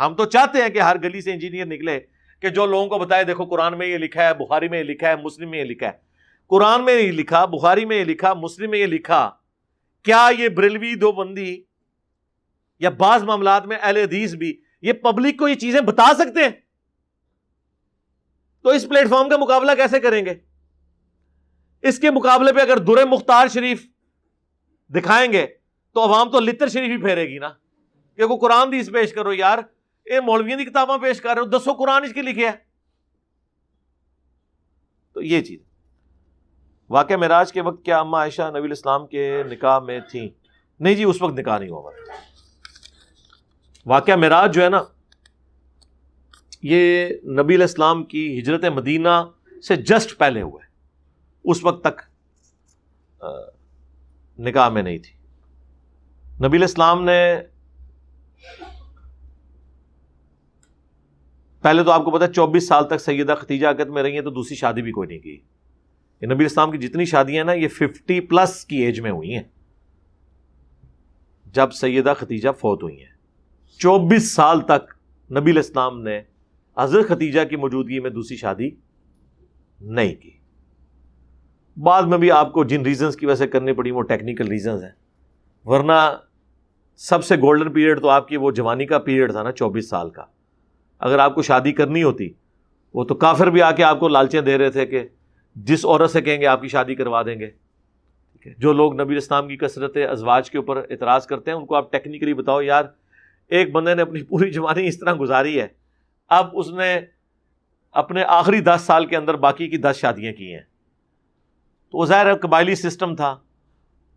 ہم تو چاہتے ہیں کہ ہر گلی سے انجینئر نکلے، کہ جو لوگوں کو بتائے، دیکھو قرآن میں یہ لکھا ہے، بخاری میں یہ لکھا ہے، مسلم میں یہ لکھا ہے۔ قرآن میں یہ لکھا، بخاری میں یہ لکھا، مسلم میں یہ لکھا۔ کیا یہ بریلوی دو بندی یا بعض معاملات میں اہل حدیث بھی یہ پبلک کو یہ چیزیں بتا سکتے ہیں؟ تو اس پلیٹ فارم کا مقابلہ کیسے کریں گے؟ اس کے مقابلے پہ اگر در مختار شریف دکھائیں گے تو عوام تو لتر شریف ہی پھیرے گی نا۔ کہ وہ قرآن دیس پیش کرو یار۔ یہ مولویوں کی کتاباں پیش کر رہے ہو، دسو قرآن اس کے لکھے ہے۔ تو یہ چیز۔ واقعہ معراج کے وقت کیا اما عائشہ نبی الاسلام کے نکاح میں تھیں؟ نہیں جی اس وقت نکاح نہیں ہوا۔ واقعہ معراج جو ہے نا، یہ نبی الاسلام کی ہجرت مدینہ سے جسٹ پہلے ہوا ہے اس وقت تک نکاح میں نہیں تھی۔ نبی الاسلام نے پہلے تو آپ کو پتا چوبیس سال تک سیدہ ختیجہ عقد میں رہی ہیں، تو دوسری شادی بھی کوئی نہیں کی۔ یہ نبی اسلام کی جتنی شادیاں نا، یہ ففٹی پلس کی ایج میں ہوئی ہیں۔ جب سیدہ ختیجہ فوت ہوئی ہیں۔ چوبیس سال تک نبی الاسلام نے حضرت ختیجہ کی موجودگی میں دوسری شادی نہیں کی۔ بعد میں بھی آپ کو جن ریزنس کی وجہ سے کرنی پڑی، وہ ٹیکنیکل ریزنز ہیں۔ ورنہ سب سے گولڈن پیریڈ تو آپ کی وہ جوانی کا پیریڈ تھا نا، چوبیس سال کا۔ اگر آپ کو شادی کرنی ہوتی، وہ تو کافر بھی آ کے آپ کو لالچیں دے رہے تھے کہ جس عورت سے کہیں گے آپ کی شادی کروا دیں گے۔ ٹھیک ہے؟ جو لوگ نبی اسلام کی کثرت ازواج کے اوپر اعتراض کرتے ہیں، ان کو آپ ٹیکنیکلی بتاؤ، یار ایک بندے نے اپنی پوری جوانی اس طرح گزاری ہے، اب اس نے اپنے آخری دس سال کے اندر باقی کی دس شادیاں کی ہیں۔ تو وہ ظاہر قبائلی سسٹم تھا۔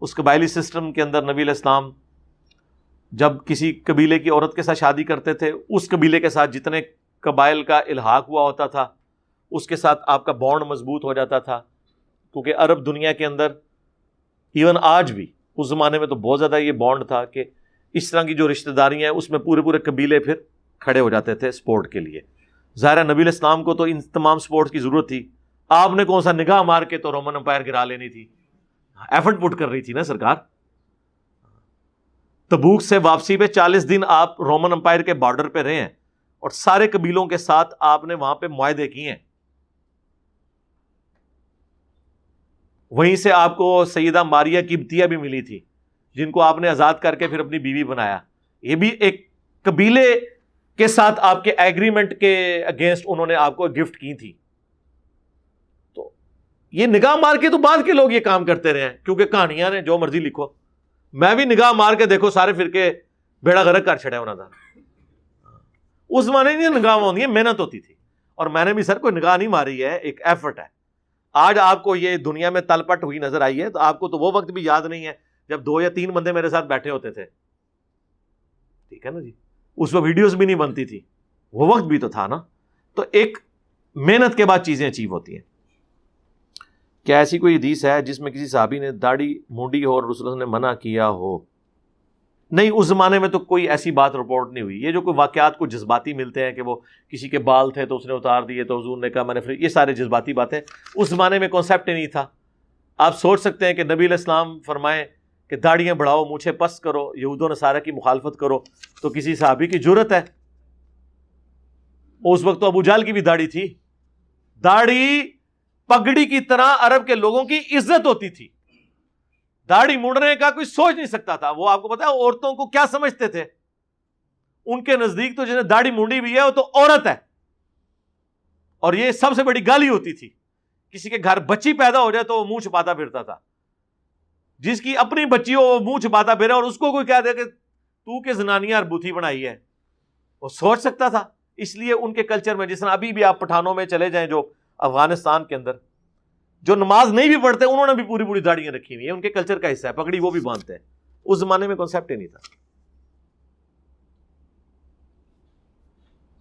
اس قبائلی سسٹم کے اندر نبی الاسلام جب کسی قبیلے کی عورت کے ساتھ شادی کرتے تھے، اس قبیلے کے ساتھ جتنے قبائل کا الحاق ہوا ہوتا تھا، اس کے ساتھ آپ کا بانڈ مضبوط ہو جاتا تھا۔ کیونکہ عرب دنیا کے اندر ایون آج بھی، اس زمانے میں تو بہت زیادہ یہ بانڈ تھا کہ اس طرح کی جو رشتہ داریاں ہیں، اس میں پورے پورے قبیلے پھر کھڑے ہو جاتے تھے اسپورٹ کے لیے۔ ظاہر نبی الاسلام کو تو ان تمام اسپورٹس کی ضرورت تھی۔ آپ نے کون سا نگاہ مار کے تو رومن امپائر گرا لینی تھی۔ ایفرٹ پٹ کر رہی تھی نا سرکار۔ تبوک سے واپسی پہ چالیس دن آپ رومن امپائر کے بارڈر پہ رہے ہیں اور سارے قبیلوں کے ساتھ آپ نے وہاں پہ معاہدے کیے ہیں۔ وہیں سے آپ کو سیدہ ماریا کبتیا بھی ملی تھی، جن کو آپ نے آزاد کر کے پھر اپنی بیوی بنایا۔ یہ بھی ایک قبیلے کے ساتھ آپ کے ایگریمنٹ کے اگینسٹ انہوں نے آپ کو گفٹ کی تھی۔ تو یہ نگاہ مار کے تو بعد کے لوگ یہ کام کرتے رہے ہیں، کیونکہ کہانیاں نے جو مرضی لکھو۔ میں بھی نگاہ مار کے دیکھو، سارے فرقے بیڑا گرک کر چڑھا ہونا تھا اس زمانے میں نگاہ ہوتی ہے محنت ہوتی تھی۔ اور میں نے بھی سر کوئی نگاہ نہیں ماری ہے ایک ایفرٹ ہے۔ آج آپ کو یہ دنیا میں تل پٹ ہوئی نظر آئی ہے، تو آپ کو تو وہ وقت بھی یاد نہیں ہے جب دو یا تین بندے میرے ساتھ بیٹھے ہوتے تھے۔ ٹھیک ہے نا جی؟ اس میں ویڈیوز بھی نہیں بنتی تھی۔ وہ وقت بھی تو تھا نا۔ تو ایک محنت کے بعد چیزیں اچیو ہوتی ہیں۔ کیا ایسی کوئی حدیث ہے جس میں کسی صحابی نے داڑھی مونڈی ہو اور رسول نے منع کیا ہو؟ نہیں، اس زمانے میں تو کوئی ایسی بات رپورٹ نہیں ہوئی۔ یہ جو کوئی واقعات کو جذباتی ملتے ہیں کہ وہ کسی کے بال تھے تو اس نے اتار دیے، تو حضور نے کہا میں نے پھر یہ سارے جذباتی باتیں۔ اس زمانے میں کانسیپٹ ہی نہیں تھا۔ آپ سوچ سکتے ہیں کہ نبی الاسلام فرمائیں کہ داڑیاں بڑھاؤ مونچھے پس کرو یہود و نصارہ کی مخالفت کرو، تو کسی صحابی کی ضرورت ہے؟ اس وقت تو ابو جال کی بھی داڑھی تھی۔ داڑھی پگڑی کی طرح عرب کے لوگوں کی عزت ہوتی تھی۔ داڑھی مڑنے کا کوئی سوچ نہیں سکتا تھا۔ وہ آپ کو پتا عورتوں کو کیا سمجھتے تھے؟ ان کے نزدیک تو جنہیں داڑھی مونڈی بھی ہے، وہ تو عورت ہے۔ اور یہ سب سے بڑی گالی ہوتی تھی۔ کسی کے گھر بچی پیدا ہو جائے تو وہ منہ چھپاتا پھرتا تھا۔ جس کی اپنی بچی ہو، وہ منہ چھپاتا پھرا اور اس کو کوئی کہہ دے کہ تو کے زنانیاں اور بوتھی بنائی ہے؟ وہ سوچ سکتا تھا۔ اس لیے ان کے کلچر میں، جس طرح ابھی بھی آپ پٹھانوں میں چلے جائیں جو افغانستان کے اندر، جو نماز نہیں بھی پڑھتے، انہوں نے بھی پوری پوری داڑیاں رکھی ہوئی ہیں۔ ان کے کلچر کا حصہ ہے، پگڑی وہ بھی باندھتے ہیں۔ اس زمانے میں کانسیپٹ ہی نہیں تھا۔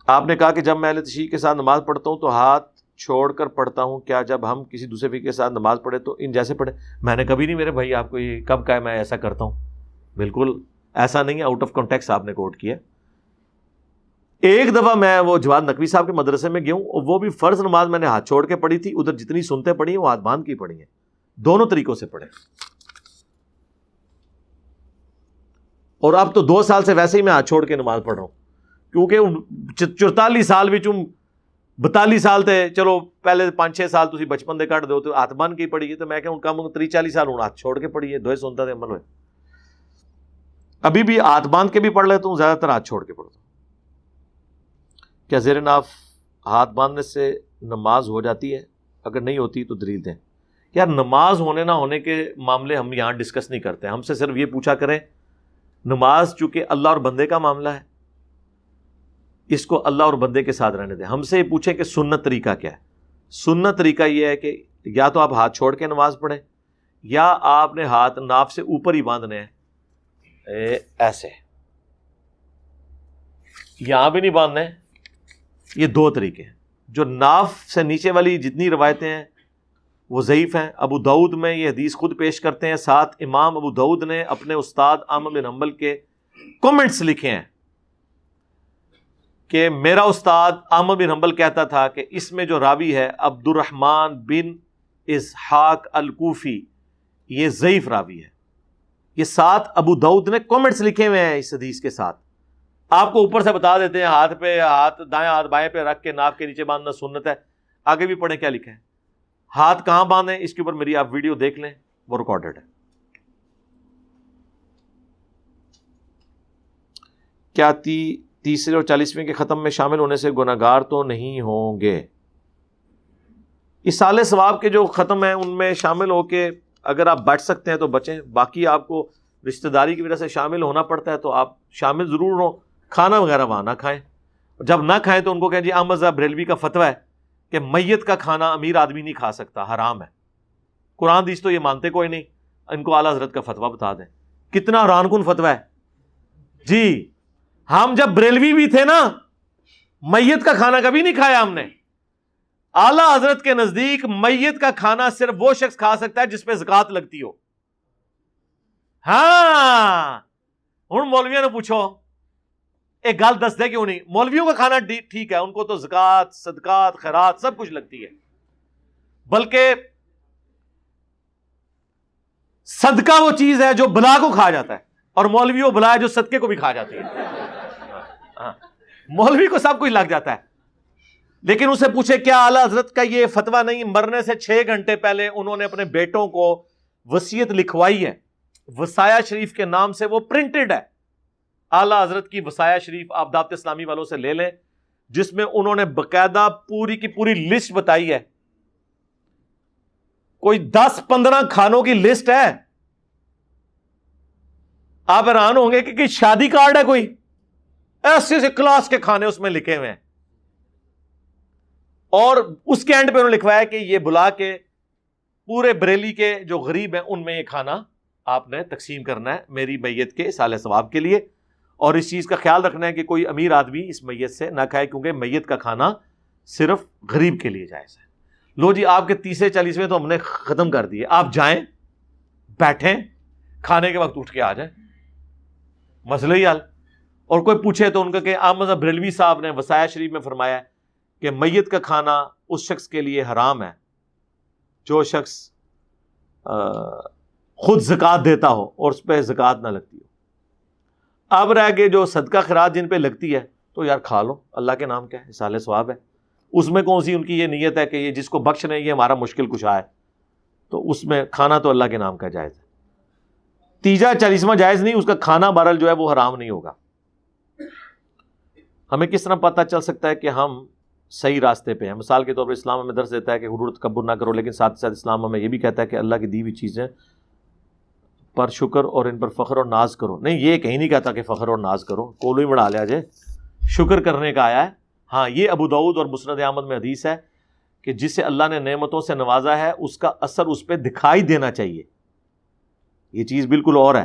آپ نے کہا کہ جب میں اہل تشیح کے ساتھ نماز پڑھتا ہوں تو ہاتھ چھوڑ کر پڑھتا ہوں، کیا جب ہم کسی دوسرے فکر کے ساتھ نماز پڑھے تو ان جیسے پڑھے میں نے کبھی نہیں، میرے بھائی، آپ کو یہ کب کہا ہے، میں ایسا کرتا ہوں۔ بالکل، ایسا نہیں ہے آؤٹ آف کانٹیکس آپ نے کوٹ کیا ایک دفعہ میں وہ جواد نقوی صاحب کے مدرسے میں گیا ہوں وہ بھی فرض نماز میں نے ہاتھ چھوڑ کے پڑھی تھی، ادھر جتنی سنتے پڑھی ہیں، وہ ہاتھ باندھ کی پڑھی ہیں۔ دونوں طریقوں سے پڑھے اور اب تو دو سال سے ویسے ہی میں ہاتھ چھوڑ کے نماز پڑھ رہا ہوں۔ کیونکہ چرتالیس سال بھی چم بتالیس سال تھے، چلو پہلے پانچ چھ سال تھی بچپن دے کٹ دو تو ہاتھ بن کے پڑھی تو میں کہوں کم تری چالیس سال ہوں، ہاتھ چھوڑ کے پڑھی ہے، دو سنتا تھے عمل ہوئے۔ ابھی بھی ہاتھ باندھ کے بھی پڑھ لیتا ہوں، زیادہ تر ہاتھ چھوڑ کے پڑھتا ہوں۔ کیا زیر ناف ہاتھ باندھنے سے نماز ہو جاتی ہے؟ اگر نہیں ہوتی تو دلیل دیں۔ یار نماز ہونے نہ ہونے کے معاملے ہم یہاں ڈسکس نہیں کرتے۔ ہم سے صرف یہ پوچھا کریں، نماز چونکہ اللہ اور بندے کا معاملہ ہے، اس کو اللہ اور بندے کے ساتھ رہنے دیں۔ ہم سے یہ پوچھیں کہ سنت طریقہ کیا ہے؟ سنت طریقہ یہ ہے کہ یا تو آپ ہاتھ چھوڑ کے نماز پڑھیں، یا آپ نے ہاتھ ناف سے اوپر ہی باندھنے ہیں۔ ایسے۔ یہاں بھی نہیں باندھنے۔ یہ دو طریقے ہیں۔ جو ناف سے نیچے والی جتنی روایتیں ہیں، وہ ضعیف ہیں۔ ابو دعود میں یہ حدیث خود پیش کرتے ہیں۔ ساتھ امام ابو دعود نے اپنے استاد بن حنبل کے کومنٹس لکھے ہیں کہ میرا استاد احمد بن حنبل کہتا تھا کہ اس میں جو راوی ہے عبد الرحمان بن اسحاق الکوفی، یہ ضعیف راوی ہے۔ یہ سات ابو دعود نے کومنٹس لکھے ہوئے ہیں اس حدیث کے ساتھ۔ آپ کو اوپر سے بتا دیتے ہیں، ہاتھ پہ ہاتھ، دائیں ہاتھ، بائیں پہ رکھ کے ناپ کے نیچے باندھنا سنت ہے۔ آگے بھی پڑھیں کیا لکھے ہاتھ کہاں باندھیں؟ اس کے اوپر میری آپ ویڈیو دیکھ لیں، وہ ریکارڈیڈ ہے۔ کیا تی، تیسرے اور چالیسویں کے ختم میں شامل ہونے سے گناگار تو نہیں ہوں گے؟ اس سال ثواب کے جو ختم ہیں، ان میں شامل ہو کے اگر آپ بیٹھ سکتے ہیں تو بچیں۔ باقی آپ کو رشتہ داری کی وجہ سے شامل ہونا پڑتا ہے تو آپ شامل ضرور ہوں۔ کھانا وغیرہ وہاں نہ کھائیں جب نہ کھائیں تو ان کو کہیں جی احمد بریلوی کا فتویٰ ہے کہ میت کا کھانا امیر آدمی نہیں کھا سکتا، حرام ہے۔ قرآن دیش تو یہ مانتے کوئی نہیں۔ ان کو اعلیٰ حضرت کا فتویٰ بتا دیں۔ کتنا ران کن فتویٰ ہے۔ جی ہم جب بریلوی بھی تھے نا، میت کا کھانا کبھی نہیں کھایا ہم نے۔ اعلی حضرت کے نزدیک میت کا کھانا صرف وہ شخص کھا سکتا ہے جس پہ زکات لگتی ہو۔ ہاں ہوں مولویا نے پوچھو ایک گال دس دے کیوں نہیں؟ مولویوں کا کھانا ٹھیک ہے، ان کو تو زکات صدقات، خیرات سب کچھ لگتی ہے۔ بلکہ صدقہ وہ چیز ہے جو بلا کو کھا جاتا ہے اور مولوی وہ بلا ہے جو صدقے کو بھی کھا جاتی ہے۔ ہاں، ہاں۔ مولوی کو سب کچھ لگ جاتا ہے۔ لیکن اسے پوچھے، کیا اعلی حضرت کا یہ فتوا نہیں؟ مرنے سے چھ گھنٹے پہلے انہوں نے اپنے بیٹوں کو وسیعت لکھوائی ہے۔ وسایا شریف کے نام سے وہ پرنٹڈ ہے۔ اعلی حضرت کی وسایا شریف آپ دعوت اسلامی والوں سے لے لیں، جس میں انہوں نے باقاعدہ پوری کی پوری لسٹ بتائی ہے۔ کوئی دس پندرہ کھانوں کی لسٹ ہے۔ آپ حیران ہوں گے کہ شادی کارڈ ہے کوئی؟ ایسے ایسے کلاس کے کھانے اس میں لکھے ہوئے ہیں۔ اور اس کے اینڈ پہ انہوں نے لکھوایا کہ یہ بلا کے، پورے بریلی کے جو غریب ہیں، ان میں یہ کھانا آپ نے تقسیم کرنا ہے میری میت کے سال ثواب کے لیے۔ اور اس چیز کا خیال رکھنا ہے کہ کوئی امیر آدمی اس میت سے نہ کھائے، کیونکہ میت کا کھانا صرف غریب کے لیے جائز ہے۔ لو جی آپ کے تیسرے چالیسویں تو ہم نے ختم کر دیے آپ جائیں، بیٹھیں، کھانے کے وقت اٹھ کے آ جائیں۔ مسئلہ ہی حل۔ اور کوئی پوچھے تو ان کا کہ احمد بریلوی صاحب نے وسایا شریف میں فرمایا کہ میت کا کھانا اس شخص کے لیے حرام ہے۔ جو شخص خود زکوٰۃ دیتا ہو اور اس پہ زکوٰۃ نہ لگتی ہو۔ اب رہ گئے جو صدقہ خراج جن پہ لگتی ہے، تو یار کھا لو۔ اللہ کے نام کیا ہے؟ سال ثواب ہے۔ اس میں کون سی ان کی یہ نیت ہے کہ یہ جس کو بخش نہیں، یہ ہمارا مشکل کچھ آئے۔ تو اس میں کھانا تو اللہ کے نام کا جائز ہے۔ تیجا چالیسواں جائز نہیں، اس کا کھانا بارل جو ہے وہ حرام نہیں ہوگا۔ ہمیں کس طرح پتہ چل سکتا ہے کہ ہم صحیح راستے پہ ہیں؟ مثال کے طور پر اسلام ہمیں درس دیتا ہے کہ حرور تکبر نہ کرو، لیکن ساتھ ساتھ اسلام ہمیں یہ بھی کہتا ہے کہ اللہ کی دی ہوئی چیزیں پر شکر اور ان پر فخر اور ناز کرو۔ نہیں، یہ کہیں نہیں کہتا کہ فخر اور ناز کرو۔ کولو ہی بڑھا لیا جائے شکر کرنے کا آیا ہے۔ ہاں یہ ابو دعود اور مسرد احمد میں حدیث ہے کہ جسے اللہ نے نعمتوں سے نوازا ہے، اس کا اثر اس پہ دکھائی دینا چاہیے۔ یہ چیز بالکل اور ہے۔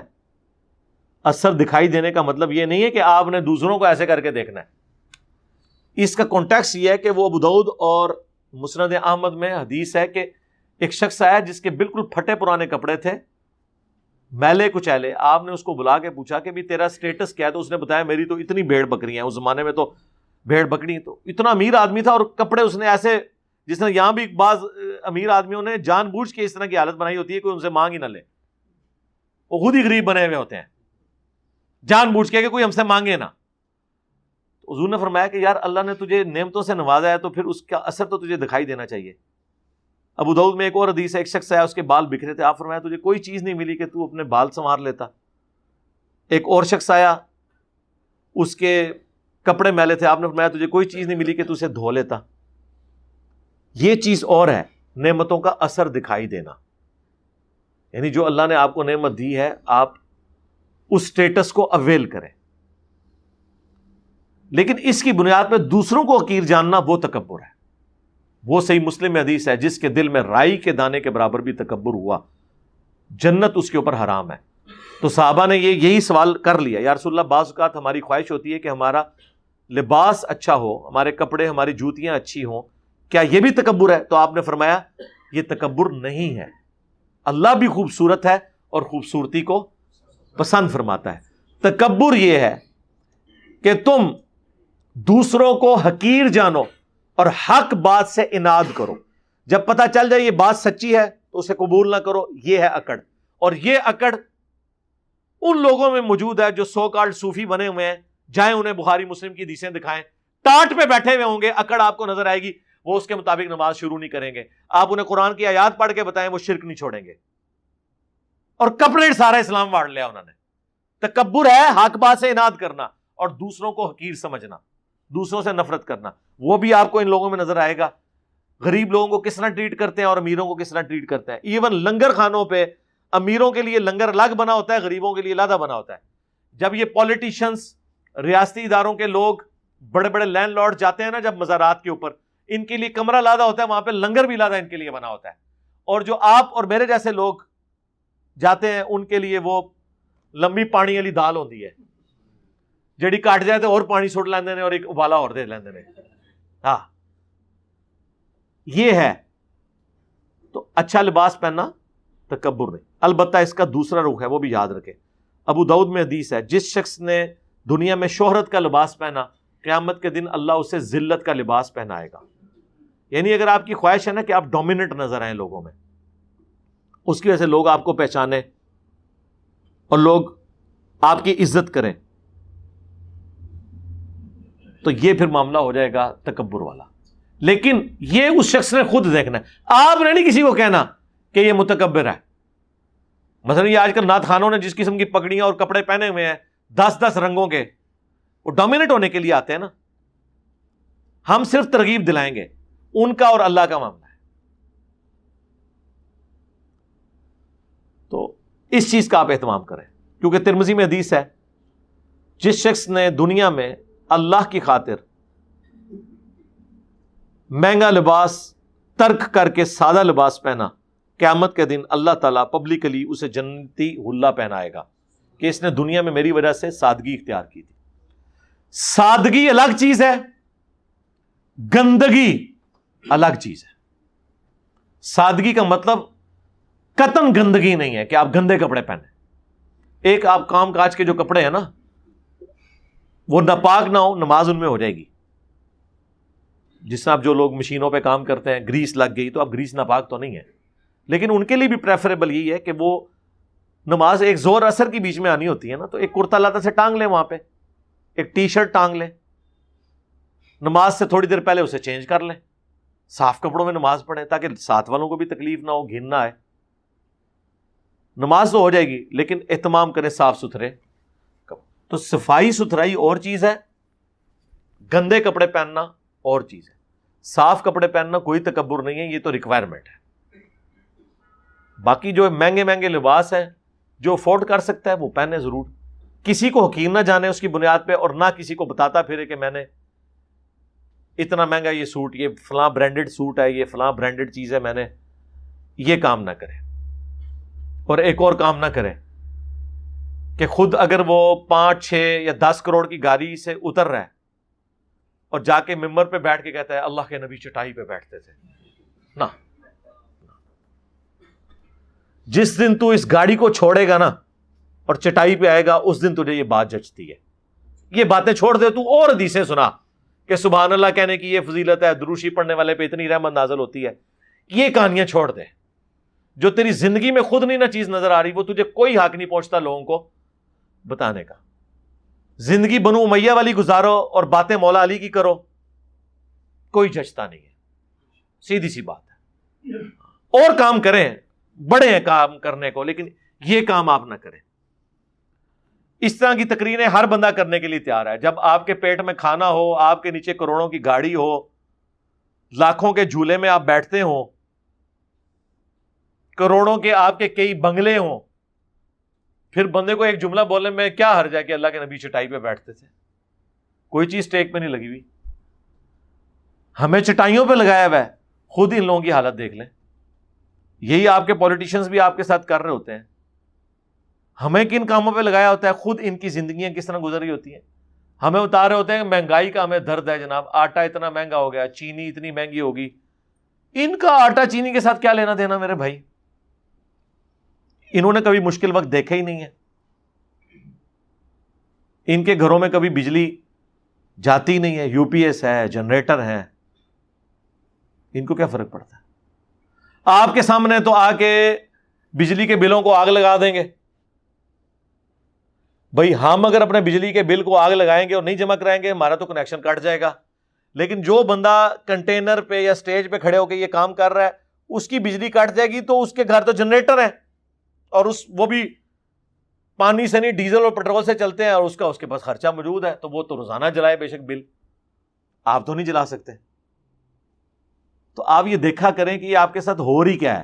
اثر دکھائی دینے کا مطلب یہ نہیں ہے کہ آپ نے دوسروں کو ایسے کر کے دیکھنا ہے۔ اس کا کانٹیکس یہ ہے کہ وہ ابود اور مسند احمد میں حدیث ہے کہ ایک شخص آیا جس کے بالکل پھٹے پرانے کپڑے تھے۔ میلے کچیلے آپ نے اس کو بلا کے پوچھا کہ بھی تیرا اسٹیٹس کیا ہے؟ تو اس نے بتایا میری تو اتنی بھیڑ بکری ہیں، اس زمانے میں تو بھیڑ بکری تو اتنا امیر آدمی تھا اور کپڑے اس نے ایسے جس نے یہاں بھی بعض امیر آدمیوں نے جان بوجھ کے اس طرح کی حالت بنائی ہوتی ہے، کوئی ان سے مانگ ہی نہ لے۔ وہ خود ہی غریب بنے ہوئے ہوتے ہیں۔ جان بوجھ کے کہ کوئی ہم سے مانگے نا حضور نے فرمایا کہ یار اللہ نے تجھے نعمتوں سے نوازا ہے، تو پھر اس کا اثر تو تجھے دکھائی دینا چاہیے۔ ابو دعود میں ایک اور حدیث ہے، ایک شخص ہے اس کے بال بکھرے تھے، آپ فرمایا، تجھے کوئی چیز نہیں ملی کہ تو اپنے بال سنوار لیتا۔ ایک اور شخص آیا، اس کے کپڑے میلے تھے، آپ نے فرمایا، تجھے کوئی چیز نہیں ملی کہ تو اسے دھو لیتا۔ یہ چیز اور ہے، نعمتوں کا اثر دکھائی دینا۔ یعنی جو اللہ نے آپ کو نعمت دی ہے، آپ اس اسٹیٹس کو اویل کریں۔ لیکن اس کی بنیاد پہ دوسروں کو عقیر جاننا وہ تکبر ہے۔ وہ صحیح مسلم حدیث ہے، جس کے دل میں رائی کے دانے کے برابر بھی تکبر ہوا۔ جنت اس کے اوپر حرام ہے۔ تو صحابہ نے یہ، یہی سوال کر لیا، یا رسول اللہ، بعض اوقات ہماری خواہش ہوتی ہے کہ ہمارا لباس اچھا ہو، ہمارے کپڑے، ہماری جوتیاں اچھی ہوں، کیا یہ بھی تکبر ہے؟ تو آپ نے فرمایا، یہ تکبر نہیں ہے۔ اللہ بھی خوبصورت ہے اور خوبصورتی کو پسند فرماتا ہے۔ تکبر یہ ہے کہ تم دوسروں کو حقیر جانو۔ اور حق بات سے اناد کرو۔ جب پتا چل جائے یہ بات سچی ہے، تو اسے قبول نہ کرو، یہ ہے اکڑ۔ اور یہ اکڑ ان لوگوں میں موجود ہے جو سو کارڈ صوفی بنے ہوئے ہیں۔ جائیں انہیں بخاری مسلم کی دیسیں دکھائیں۔ ٹاٹ پہ بیٹھے ہوئے ہوں گے، اکڑ آپ کو نظر آئے گی۔ وہ اس کے مطابق نماز شروع نہیں کریں گے۔ آپ انہیں قرآن کی آیات پڑھ کے بتائیں، وہ شرک نہیں چھوڑیں گے۔ اور کپڑے سارا اسلام واڑ لیا انہوں نے۔ تکبر ہے، حق بات سے اناد کرنا اور دوسروں کو حقیر سمجھنا، دوسروں سے نفرت کرنا۔ وہ بھی آپ کو ان لوگوں میں نظر آئے گا۔ غریب لوگوں کو کس طرح ٹریٹ کرتے ہیں اور امیروں کو کس طرح ٹریٹ کرتے ہیں۔ ایون لنگر خانوں پہ امیروں کے لیے لنگر الگ بنا ہوتا ہے، غریبوں کے لیے لادہ بنا ہوتا ہے۔ جب یہ پالیٹیشنس ریاستی اداروں کے لوگ بڑے بڑے لینڈ لارڈ جاتے ہیں نا جب مزارات کے اوپر، ان کے لیے کمرہ لادہ ہوتا ہے، وہاں پہ لنگر بھی لادہ ان کے لیے بنا ہوتا ہے۔ اور جو آپ اور میرے جیسے لوگ جاتے ہیں، ان کے لیے وہ لمبی پانی والی دال ہوتی ہے جڑی کٹ جائے تو اور پانی سٹ لیندے اور ایک ابالا اور دے لیندے نے۔ ہاں۔ یہ ہے۔ تو اچھا لباس پہننا تکبر نہیں۔ البتہ اس کا دوسرا رخ ہے، وہ بھی یاد رکھے ابو دعود میں حدیث ہے، جس شخص نے دنیا میں شہرت کا لباس پہنا، قیامت کے دن اللہ اسے ذلت کا لباس پہنائے گا۔ یعنی اگر آپ کی خواہش ہے نا کہ آپ ڈومیننٹ نظر آئیں لوگوں میں، اس کی وجہ سے لوگ آپ کو پہچانے اور لوگ آپ کی عزت کریں۔ تو یہ پھر معاملہ ہو جائے گا تکبر والا۔ لیکن یہ اس شخص نے خود دیکھنا ہے۔ آپ نے نہیں کسی کو کہنا کہ یہ متکبر ہے۔ مثلا یہ آج کل نات خانوں نے جس قسم کی پگڑیاں اور کپڑے پہنے ہوئے ہیں، دس دس رنگوں کے، وہ ڈومینیٹ ہونے کے لیے آتے ہیں نا۔ ہم صرف ترغیب دلائیں گے۔ ان کا اور اللہ کا معاملہ ہے۔ تو اس چیز کا آپ اہتمام کریں۔ کیونکہ ترمزی میں حدیث ہے، جس شخص نے دنیا میں اللہ کی خاطر مہنگا لباس ترک کر کے سادہ لباس پہنا، قیامت کے دن اللہ تعالیٰ پبلکلی اسے جنتی ہلا پہنائے گا کہ اس نے دنیا میں میری وجہ سے سادگی اختیار کی تھی۔ سادگی الگ چیز ہے، گندگی الگ چیز ہے۔ سادگی کا مطلب قتم گندگی نہیں ہے کہ آپ گندے کپڑے پہنے ایک آپ کام کاج کے جو کپڑے ہیں نا وہ ناپاک نہ ہو، نماز ان میں ہو جائے گی۔ جس طرح جو لوگ مشینوں پہ کام کرتے ہیں، گریس لگ گئی تو اب گریس ناپاک تو نہیں ہے۔ لیکن ان کے لیے بھی پریفریبل یہی ہے کہ وہ نماز ایک زور اثر کی بیچ میں آنی ہوتی ہے نا، تو ایک کرتا لاتا سے ٹانگ لے وہاں پہ۔ ایک ٹی شرٹ ٹانگ لے نماز سے تھوڑی دیر پہلے اسے چینج کر لیں۔ صاف کپڑوں میں نماز پڑھیں تاکہ ساتھ والوں کو بھی تکلیف نہ ہو، گھن نہ آئے۔ نماز تو ہو جائے گی، لیکن اہتمام کریں صاف ستھرے۔ تو صفائی ستھرائی اور چیز ہے۔ گندے کپڑے پہننا اور چیز ہے۔ صاف کپڑے پہننا کوئی تکبر نہیں ہے، یہ تو ریکوائرمنٹ ہے۔ باقی جو مہنگے مہنگے لباس ہیں، جو افورڈ کر سکتا ہے، وہ پہنے ضرور۔ کسی کو حکیم نہ جانے اس کی بنیاد پہ اور نہ کسی کو بتاتا پھرے کہ میں نے اتنا مہنگا یہ سوٹ، یہ فلاں برانڈیڈ سوٹ ہے، یہ فلاں برانڈیڈ چیز ہے، میں نے یہ کام نہ کرے۔ اور ایک اور کام نہ کرے۔ کہ خود اگر وہ پانچ، چھ یا دس کروڑ کی گاڑی سے اتر رہا ہے اور جا کے ممبر پہ بیٹھ کے کہتا ہے اللہ کے نبی چٹائی پہ بیٹھتے تھے۔ نہ۔ جس دن تو اس گاڑی کو چھوڑے گا نا اور چٹائی پہ آئے گا، اس دن تجھے یہ بات جچتی ہے۔ یہ باتیں چھوڑ دے، تو اور حدیثیں سنا کہ سبحان اللہ کہنے کی یہ فضیلت ہے، دروشی پڑھنے والے پہ اتنی رحمت نازل ہوتی ہے۔ یہ کہانیاں چھوڑ دے۔ جو تیری زندگی میں خود نہیں نہ چیز نظر آ رہی، وہ تجھے کوئی حق نہیں پہنچتا لوگوں کو۔ بتانے کا۔ زندگی بنو میاں والی گزارو اور باتیں مولا علی کی کرو۔ کوئی جچتا نہیں ہے۔ سیدھی سی بات ہے۔ اور کام کریں، بڑے ہیں کام کرنے کو، لیکن یہ کام آپ نہ کریں۔ اس طرح کی تقریریں ہر بندہ کرنے کے لیے تیار ہے۔ جب آپ کے پیٹ میں کھانا ہو، آپ کے نیچے کروڑوں کی گاڑی ہو، لاکھوں کے جھولے میں آپ بیٹھتے ہو کروڑوں کے آپ کے کئی بنگلے ہوں پھر بندے کو ایک جملہ بولنے میں کیا ہر جائے کہ اللہ کے نبی چٹائی پہ بیٹھتے تھے؟ کوئی چیز ٹیک پہ نہیں لگی ہوئی۔ ہمیں چٹائیوں پہ لگایا ہوا ہے۔ خود ان لوگوں کی حالت دیکھ لیں۔ یہی آپ کے پالیٹیشنس بھی آپ کے ساتھ کر رہے ہوتے ہیں۔ ہمیں کن کاموں پہ لگایا ہوتا ہے؟ خود ان کی زندگیاں کس طرح گزر رہی ہوتی ہیں؟ ہمیں اتارے ہوتے ہیں مہنگائی کا ہمیں درد ہے جناب۔ آٹا اتنا مہنگا ہو گیا، چینی اتنی مہنگی ہوگی۔ ان کا آٹا چینی کے ساتھ کیا لینا دینا میرے بھائی؟ انہوں نے کبھی مشکل وقت دیکھا ہی نہیں ہے۔ ان کے گھروں میں کبھی بجلی جاتی نہیں ہے۔ یو پی ایس ہے، جنریٹر ہے ان کو کیا فرق پڑتا ہے؟ آپ کے سامنے تو آ کے بجلی کے بلوں کو آگ لگا دیں گے۔ بھائی ہم اگر اپنے بجلی کے بل کو آگ لگائیں گے اور نہیں جمع کرائیں گے، ہمارا تو کنیکشن کٹ جائے گا۔ لیکن جو بندہ کنٹینر پہ یا اسٹیج پہ کھڑے ہو کے یہ کام کر رہا ہے، اس کی بجلی کٹ جائے گی تو اس کے گھر تو جنریٹر ہے اور اس وہ بھی پانی سے نہیں، ڈیزل اور پیٹرول سے چلتے ہیں اور اس کا اس کے پاس خرچہ موجود ہے، تو وہ تو روزانہ جلائے بے شک بل۔ آپ تو نہیں جلا سکتے۔ تو آپ یہ دیکھا کریں کہ یہ آپ کے ساتھ ہو رہی کیا ہے۔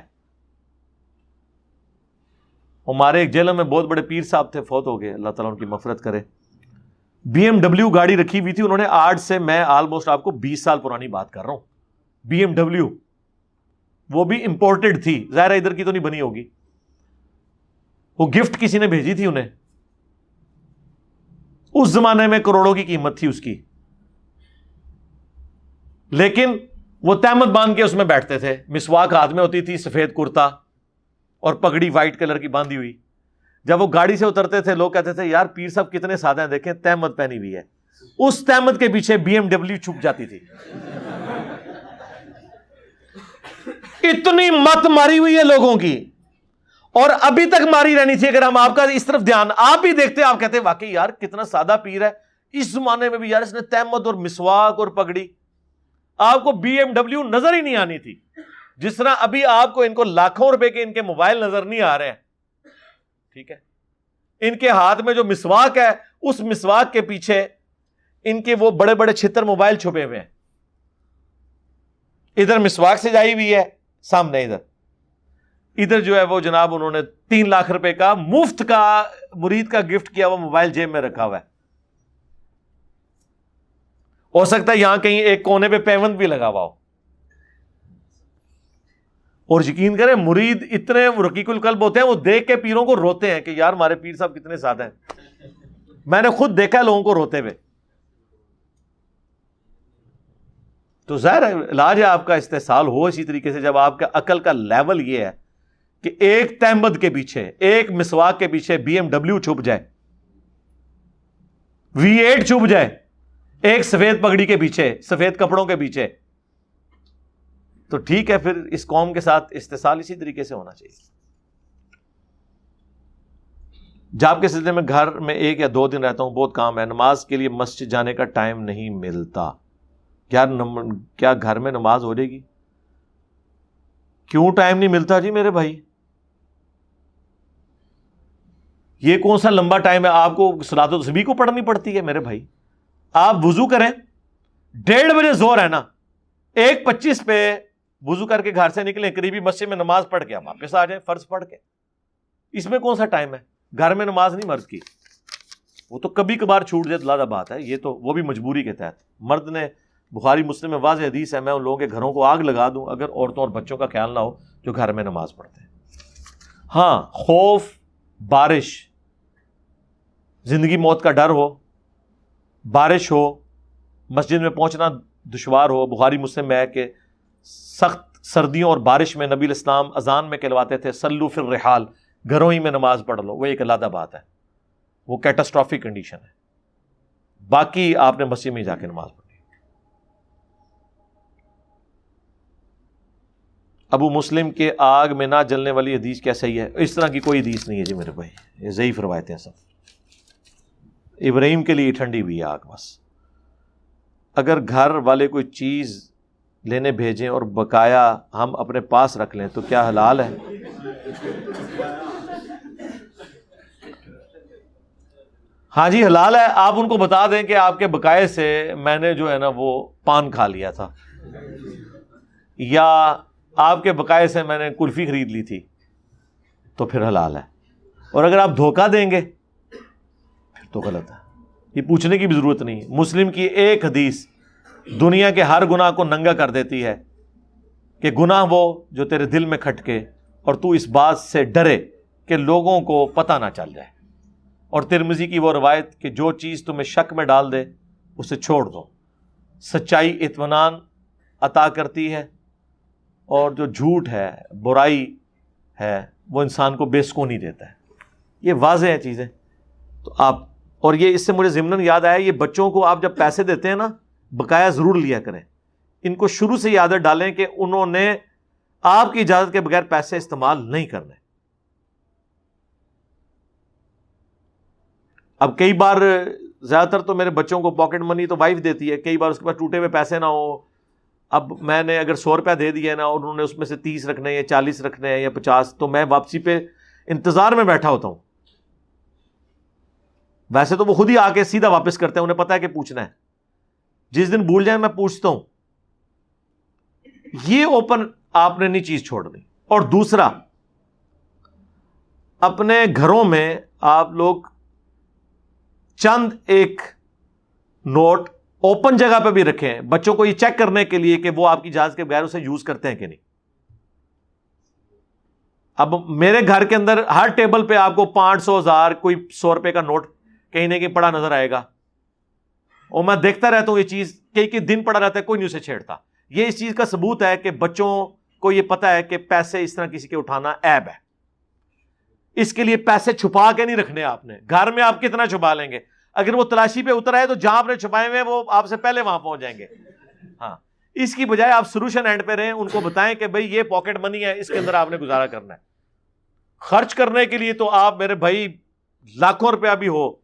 ہمارے ایک جیل میں بہت بڑے پیر صاحب تھے، فوت ہو گئے۔ اللہ تعالیٰ ان کی مفرت کرے۔ بی ایم ڈبلو گاڑی رکھی ہوئی تھی، انہوں نے آج سے میں آلموسٹ آپ کو بیس سال پرانی بات کر رہا ہوں۔ بی ایم ڈبلو وہ بھی امپورٹڈ تھی۔ ظاہر ادھر کی تو نہیں بنی ہوگی۔ وہ گفٹ کسی نے بھیجی تھی انہیں؟ اس زمانے میں کروڑوں کی قیمت تھی اس کی۔ لیکن وہ تحمد باندھ کے اس میں بیٹھتے تھے۔ مسواک ہاتھ میں ہوتی تھی، سفید کرتا اور پگڑی وائٹ کلر کی باندھی ہوئی۔ جب وہ گاڑی سے اترتے تھے، لوگ کہتے تھے، یار، پیر صاحب کتنے سادہ ہیں، دیکھیں تحمد پہنی ہوئی ہے۔ اس تحمد کے پیچھے بی ایم ڈبلو چھپ جاتی تھی۔ اتنی مت ماری ہوئی ہے لوگوں کی۔ اور ابھی تک ماری رہنی تھی، اگر ہم آپ کا اس طرف دھیان آپ بھی دیکھتے آپ کہتے واقعی یار، کتنا سادہ پیر ہے۔ اس زمانے میں بھی یار، اس نے تحمد اور مسواک اور پگڑی۔ آپ کو بی ایم ڈبلو نظر ہی نہیں آنی تھی۔ جس طرح ابھی آپ کو ان کو لاکھوں روپے کے ان کے موبائل نظر نہیں آ رہے ہیں۔ ٹھیک ہے۔ ان کے ہاتھ میں جو مسواک ہے، اس مسواک کے پیچھے ان کے وہ بڑے بڑے چھتر موبائل چھپے ہوئے ہیں۔ ادھر مسواک سے جائی ہوئی ہے، سامنے ادھر۔ ادھر جو ہے وہ جناب انہوں نے تین لاکھ روپے کا مفت کا مرید کا گفٹ کیا، وہ موبائل جیب میں رکھا ہوا ہے۔ ہو سکتا ہے یہاں کہیں ایک کونے پہ پیمنٹ بھی لگا ہوا ہو۔ اور یقین کریں، مرید اتنے رقیق القلب ہوتے ہیں، وہ دیکھ کے پیروں کو روتے ہیں کہ یار ہمارے پیر صاحب کتنے سادہ ہیں۔ میں نے خود دیکھا لوگوں کو روتے ہوئے۔ تو ظاہر علاج ہے آپ کا استحصال ہو اسی طریقے سے، جب آپ کا عقل کا لیول یہ ہے۔ کہ ایک تحمد کے پیچھے، ایک مسواک کے پیچھے بی ایم ڈبلو چھپ جائے، وی ایٹ چھپ جائے، ایک سفید پگڑی کے پیچھے، سفید کپڑوں کے پیچھے۔ تو ٹھیک ہے، پھر اس قوم کے ساتھ استحصال اسی طریقے سے ہونا چاہیے۔ جاب کے سلسلے میں گھر میں ایک یا دو دن رہتا ہوں، بہت کام ہے، نماز کے لیے مسجد جانے کا ٹائم نہیں ملتا۔ کیا کیا گھر میں نماز ہو جائے گی؟ کیوں ٹائم نہیں ملتا جی میرے بھائی؟ یہ کون سا لمبا ٹائم ہے؟ آپ کو سلاد و سبھی کو پڑھنی پڑتی ہے میرے بھائی۔ آپ وضو کریں۔ ڈیڑھ بجے زور ہے نا۔ ایک پچیس پہ وضو کر کے گھر سے نکلیں، قریبی مسجد میں نماز پڑھ کے واپس آ جائیں، فرض پڑھ کے۔ اس میں کون سا ٹائم ہے؟ گھر میں نماز نہیں مرد کی۔ وہ تو کبھی کبھار چھوٹ جائے لادہ بات ہے۔ یہ تو وہ بھی مجبوری کے تحت۔ مرد نے بخاری، مسلم میں واضح حدیث ہے، میں ان لوگوں کے گھروں کو آگ لگا دوں اگر عورتوں اور بچوں کا خیال نہ ہو جو گھر میں نماز پڑھتے ہیں۔ ہاں خوف، بارش زندگی موت کا ڈر ہو، بارش ہو، مسجد میں پہنچنا دشوار ہو۔ بخاری مسلم میں ہے کہ سخت سردیوں اور بارش میں نبی الاسلام اذان میں کہلواتے تھے سلو فر رحال گھروں ہی میں نماز پڑھ لو۔ وہ ایک علیحدہ بات ہے۔ وہ کیٹاسٹرافک کنڈیشن ہے۔ باقی آپ نے مسجد میں جا کے نماز پڑھی ابو مسلم کے آگ میں نہ جلنے والی حدیث کیا صحیح ہے؟ اس طرح کی کوئی حدیث نہیں ہے جی میرے بھائی، یہ ضعیف روایتیں سب۔ ابراہیم کے لیے ٹھنڈی ہوئی آگ، بس۔ اگر گھر والے کوئی چیز لینے بھیجیں اور بقایا ہم اپنے پاس رکھ لیں تو کیا حلال ہے؟ ہاں جی حلال ہے۔ آپ ان کو بتا دیں کہ آپ کے بقائے سے میں نے جو ہے نا وہ پان کھا لیا تھا۔ یا آپ کے بقائے سے میں نے کلفی خرید لی تھی تو پھر حلال ہے۔ اور اگر آپ دھوکہ دیں گے تو غلط ہے۔ یہ پوچھنے کی بھی ضرورت نہیں مسلم کی ایک حدیث دنیا کے ہر گناہ کو ننگا کر دیتی ہے کہ گناہ وہ جو تیرے دل میں کھٹکے اور تو اس بات سے ڈرے کہ لوگوں کو پتہ نہ چل جائے۔ اور ترمزی کی وہ روایت کہ جو چیز تمہیں شک میں ڈال دے، اسے چھوڑ دو۔ سچائی اطمینان عطا کرتی ہے اور جو جھوٹ ہے، برائی ہے، وہ انسان کو بے سکونی دیتا ہے۔ یہ واضح ہے چیزیں۔ تو آپ اور یہ اس سے مجھے ضمن یاد آیا، یہ بچوں کو آپ جب پیسے دیتے ہیں نا، بقایا ضرور لیا کریں۔ ان کو شروع سے یاد ڈالیں کہ انہوں نے آپ کی اجازت کے بغیر پیسے استعمال نہیں کرنے۔ اب کئی بار زیادہ تر تو میرے بچوں کو پاکٹ منی تو وائف دیتی ہے، کئی بار اس کے پاس ٹوٹے ہوئے پیسے نہ ہو اب میں نے اگر سو روپیہ دے دیا نا، اور انہوں نے اس میں سے تیس رکھنے یا چالیس رکھنے ہیں یا پچاس، تو میں واپسی پہ انتظار میں بیٹھا ہوتا ہوں۔ ویسے تو وہ خود ہی آ کے سیدھا واپس کرتے ہیں، انہیں پتا ہے کہ پوچھنا ہے۔ جس دن بھول جائیں، میں پوچھتا ہوں۔ یہ اوپن آپ نے نہیں چیز چھوڑ دی اور دوسرا، اپنے گھروں میں آپ لوگ چند ایک نوٹ اوپن جگہ پہ بھی رکھیں۔ بچوں کو یہ چیک کرنے کے لیے کہ وہ آپ کی جہاز کے بغیر اسے یوز کرتے ہیں کہ نہیں۔ اب میرے گھر کے اندر ہر ٹیبل پہ آپ کو پانچ سو ہزار، کوئی سو روپے کا نوٹ کہیں نہ کہیں پڑا نظر آئے گا۔ اور میں دیکھتا رہتا ہوں یہ چیز، کئی کئی دن پڑا رہتا ہے، کوئی نہیں اسے چھیڑتا۔ یہ اس چیز کا ثبوت ہے کہ بچوں کو یہ پتا ہے کہ پیسے اس طرح کسی کے اٹھانا ایب ہے۔ اس کے لیے پیسے چھپا کے نہیں رکھنے آپ نے۔ گھر میں آپ کتنا چھپا لیں گے؟ اگر وہ تلاشی پہ اتر آئے تو جہاں آپ نے چھپائے ہوئے وہ آپ سے پہلے وہاں پہنچ جائیں گے۔ ہاں۔ اس کی بجائے آپ سولوشن اینڈ پہ رہیں، ان کو بتائیں کہ بھائی یہ پاکٹ منی ہے، اس کے اندر آپ نے گزارا کرنا ہے۔ خرچ کرنے کے لیے تو آپ میرے بھائی لاکھوں روپیہ بھی ہو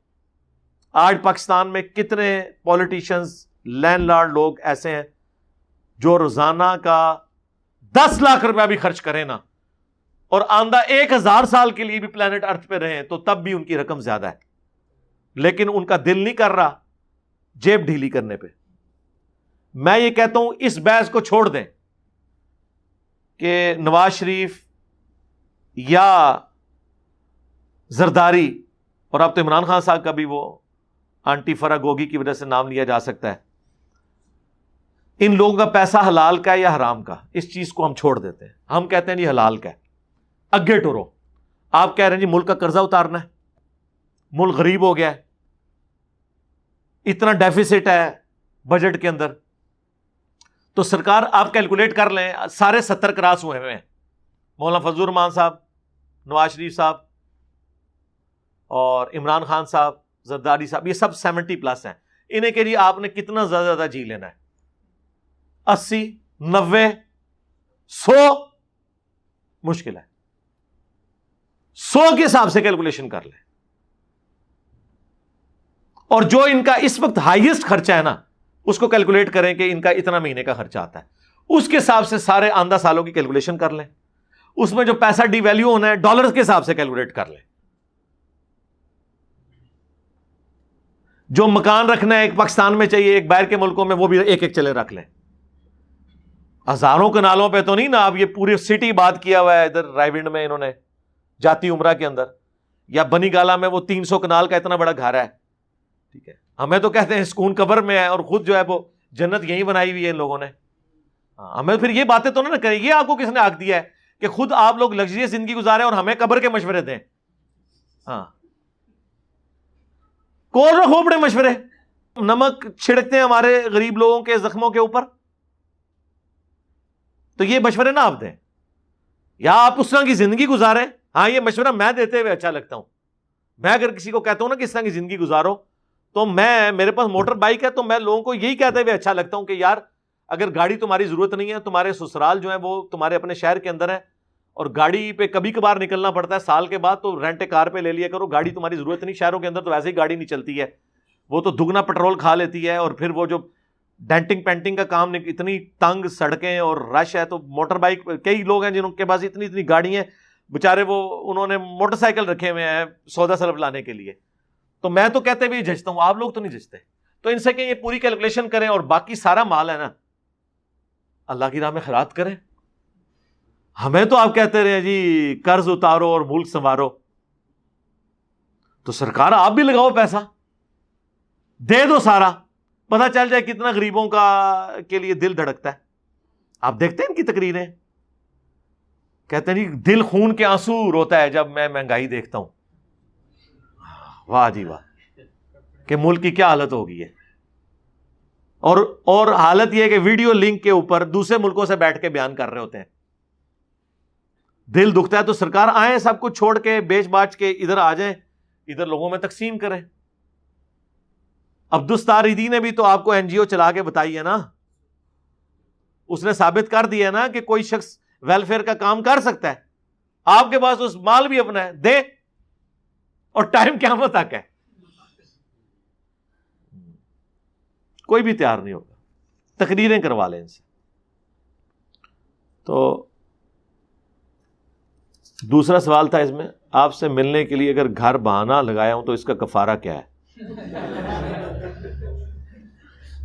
آج پاکستان میں کتنے پالیٹیشنز لینڈ لارڈ لوگ ایسے ہیں جو روزانہ کا دس لاکھ روپیہ بھی خرچ کریں نا اور آندہ ایک ہزار سال کے لیے بھی پلانٹ ارتھ پہ رہے تو تب بھی ان کی رقم زیادہ ہے۔ لیکن ان کا دل نہیں کر رہا جیب ڈھیلی کرنے پہ۔ میں یہ کہتا ہوں اس بحث کو چھوڑ دیں کہ نواز شریف یا زرداری اور اب تو عمران خان صاحب کا بھی وہ آنٹی فرا گوگی کی وجہ سے نام لیا جا سکتا ہے۔ ان لوگوں کا پیسہ حلال کا ہے یا حرام کا؟ اس چیز کو ہم چھوڑ دیتے ہیں۔ ہم کہتے ہیں جی حلال کا ہے۔ اگے ٹورو آپ کہہ رہے ہیں جی ملک کا قرضہ اتارنا ہے۔ ملک غریب ہو گیا ہے۔ اتنا ڈیفیسٹ ہے بجٹ کے اندر۔ تو سرکار آپ کیلکولیٹ کر لیں۔ سارے ستر کراس ہوئے ہوئے ہیں۔ مولانا فضور رحمان صاحب، نواز شریف صاحب اور عمران خان صاحب۔ زرداری صاحب، یہ سب سیونٹی پلس ہیں۔ انہیں کے لیے آپ نے کتنا زیادہ زیادہ جی لینا ہے؟ اسی، نوے، سو؟ مشکل ہے۔ سو کے حساب سے کیلکولیشن کر لیں۔ اور جو ان کا اس وقت ہائیسٹ خرچہ ہے نا، اس کو کیلکولیٹ کریں کہ ان کا اتنا مہینے کا خرچہ آتا ہے۔ اس کے حساب سے سارے آندہ سالوں کی کیلکولیشن کر لیں۔ اس میں جو پیسہ ڈی ویلو ہونا ہے ڈالر کے حساب سے کیلکولیٹ کر لیں۔ جو مکان رکھنا ہے ایک پاکستان میں چاہیے ایک باہر کے ملکوں میں وہ بھی ایک ایک چلے رکھ لیں۔ ہزاروں کنالوں پہ تو نہیں نا اب یہ پوری سٹی بات کیا ہوا ہے ادھر رائے میں انہوں نے جاتی عمرہ کے اندر یا بنی گالا میں وہ تین سو کنال کا اتنا بڑا گھر ہے۔ ٹھیک ہے۔ ہمیں تو کہتے ہیں سکون قبر میں ہے اور خود جو ہے وہ جنت یہی بنائی ہوئی ہے ان لوگوں نے۔ ہاں، ہمیں پھر یہ باتیں تو نہ کریں یہ آپ کو کس نے آگ دیا ہے کہ خود آپ لوگ لگژریس زندگی گزارے اور ہمیں قبر کے مشورے دیں۔ ہاں۔ کون رکھو بڑے مشورے؟ نمک چھڑکتے ہیں ہمارے غریب لوگوں کے زخموں کے اوپر۔ تو یہ مشورے نہ آپ دیں۔ یا آپ اس طرح کی زندگی گزارے ہاں یہ مشورہ میں دیتے ہوئے اچھا لگتا ہوں۔ میں اگر کسی کو کہتا ہوں نا کہ اس طرح کی زندگی گزارو، تو میں، میرے پاس موٹر بائک ہے، تو میں لوگوں کو یہی کہتے ہوئے اچھا لگتا ہوں کہ یار، اگر گاڑی تمہاری ضرورت نہیں ہے، تمہارے سسرال جو ہے وہ تمہارے اپنے شہر کے اندر ہے اور گاڑی پہ کبھی کبھار نکلنا پڑتا ہے۔ سال کے بعد تو رینٹ کار پہ لے لیا کرو۔ گاڑی تمہاری ضرورت نہیں، شہروں کے اندر تو ویسے ہی گاڑی نہیں چلتی ہے۔ وہ تو دگنا پٹرول کھا لیتی ہے اور پھر وہ جو ڈینٹنگ پینٹنگ کا کام اتنی تنگ سڑکیں اور رش ہے تو موٹر بائک کئی لوگ ہیں جنہوں کے پاس اتنی اتنی گاڑی ہیں۔ بےچارے وہ، انہوں نے موٹر سائیکل رکھے ہوئے ہیں سودا سرف لانے کے لیے۔ تو میں تو کہتے بھی جھجتا ہوں، آپ لوگ تو نہیں جھجتے تو ان سے کہ یہ پوری کیلکولیشن کریں اور باقی سارا مال ہے نا، اللہ کی راہ میں خراب کریں۔ ہمیں تو آپ کہتے رہے جی قرض اتارو اور ملک سنوارو۔ تو سرکار، آپ بھی لگاؤ پیسہ۔ دے دو سارا۔ پتا چل جائے کتنا غریبوں کا، کے لیے دل دھڑکتا ہے۔ آپ دیکھتے ہیں ان کی تقریریں۔ کہتے ہیں جی دل خون کے آنسو روتا ہے جب میں مہنگائی دیکھتا ہوں۔ واہ جی واہ۔ کہ ملک کی کیا حالت ہوگی ہے اور اور حالت یہ کہ ویڈیو لنک کے اوپر دوسرے ملکوں سے بیٹھ کے بیان کر رہے ہوتے ہیں۔ دل دکھتا ہے تو سرکار آئے سب کچھ چھوڑ کے، بیچ باچ کے، ادھر آ جائیں، ادھر لوگوں میں تقسیم کریں۔ عبدالستاردی نے بھی تو آپ کو این جی او چلا کے بتائی ہے نا۔ اس نے ثابت کر دیا نا کہ کوئی شخص ویلفیئر کا کام کر سکتا ہے۔ آپ کے پاس اس مال بھی اپنا ہے، دے۔ اور ٹائم کیا تک ہے؟ کوئی بھی تیار نہیں ہوگا۔ تقریریں کروا لیں ان سے۔ تو دوسرا سوال تھا اس میں، آپ سے ملنے کے لیے اگر گھر بہانا لگایا ہوں تو اس کا کفارہ کیا ہے؟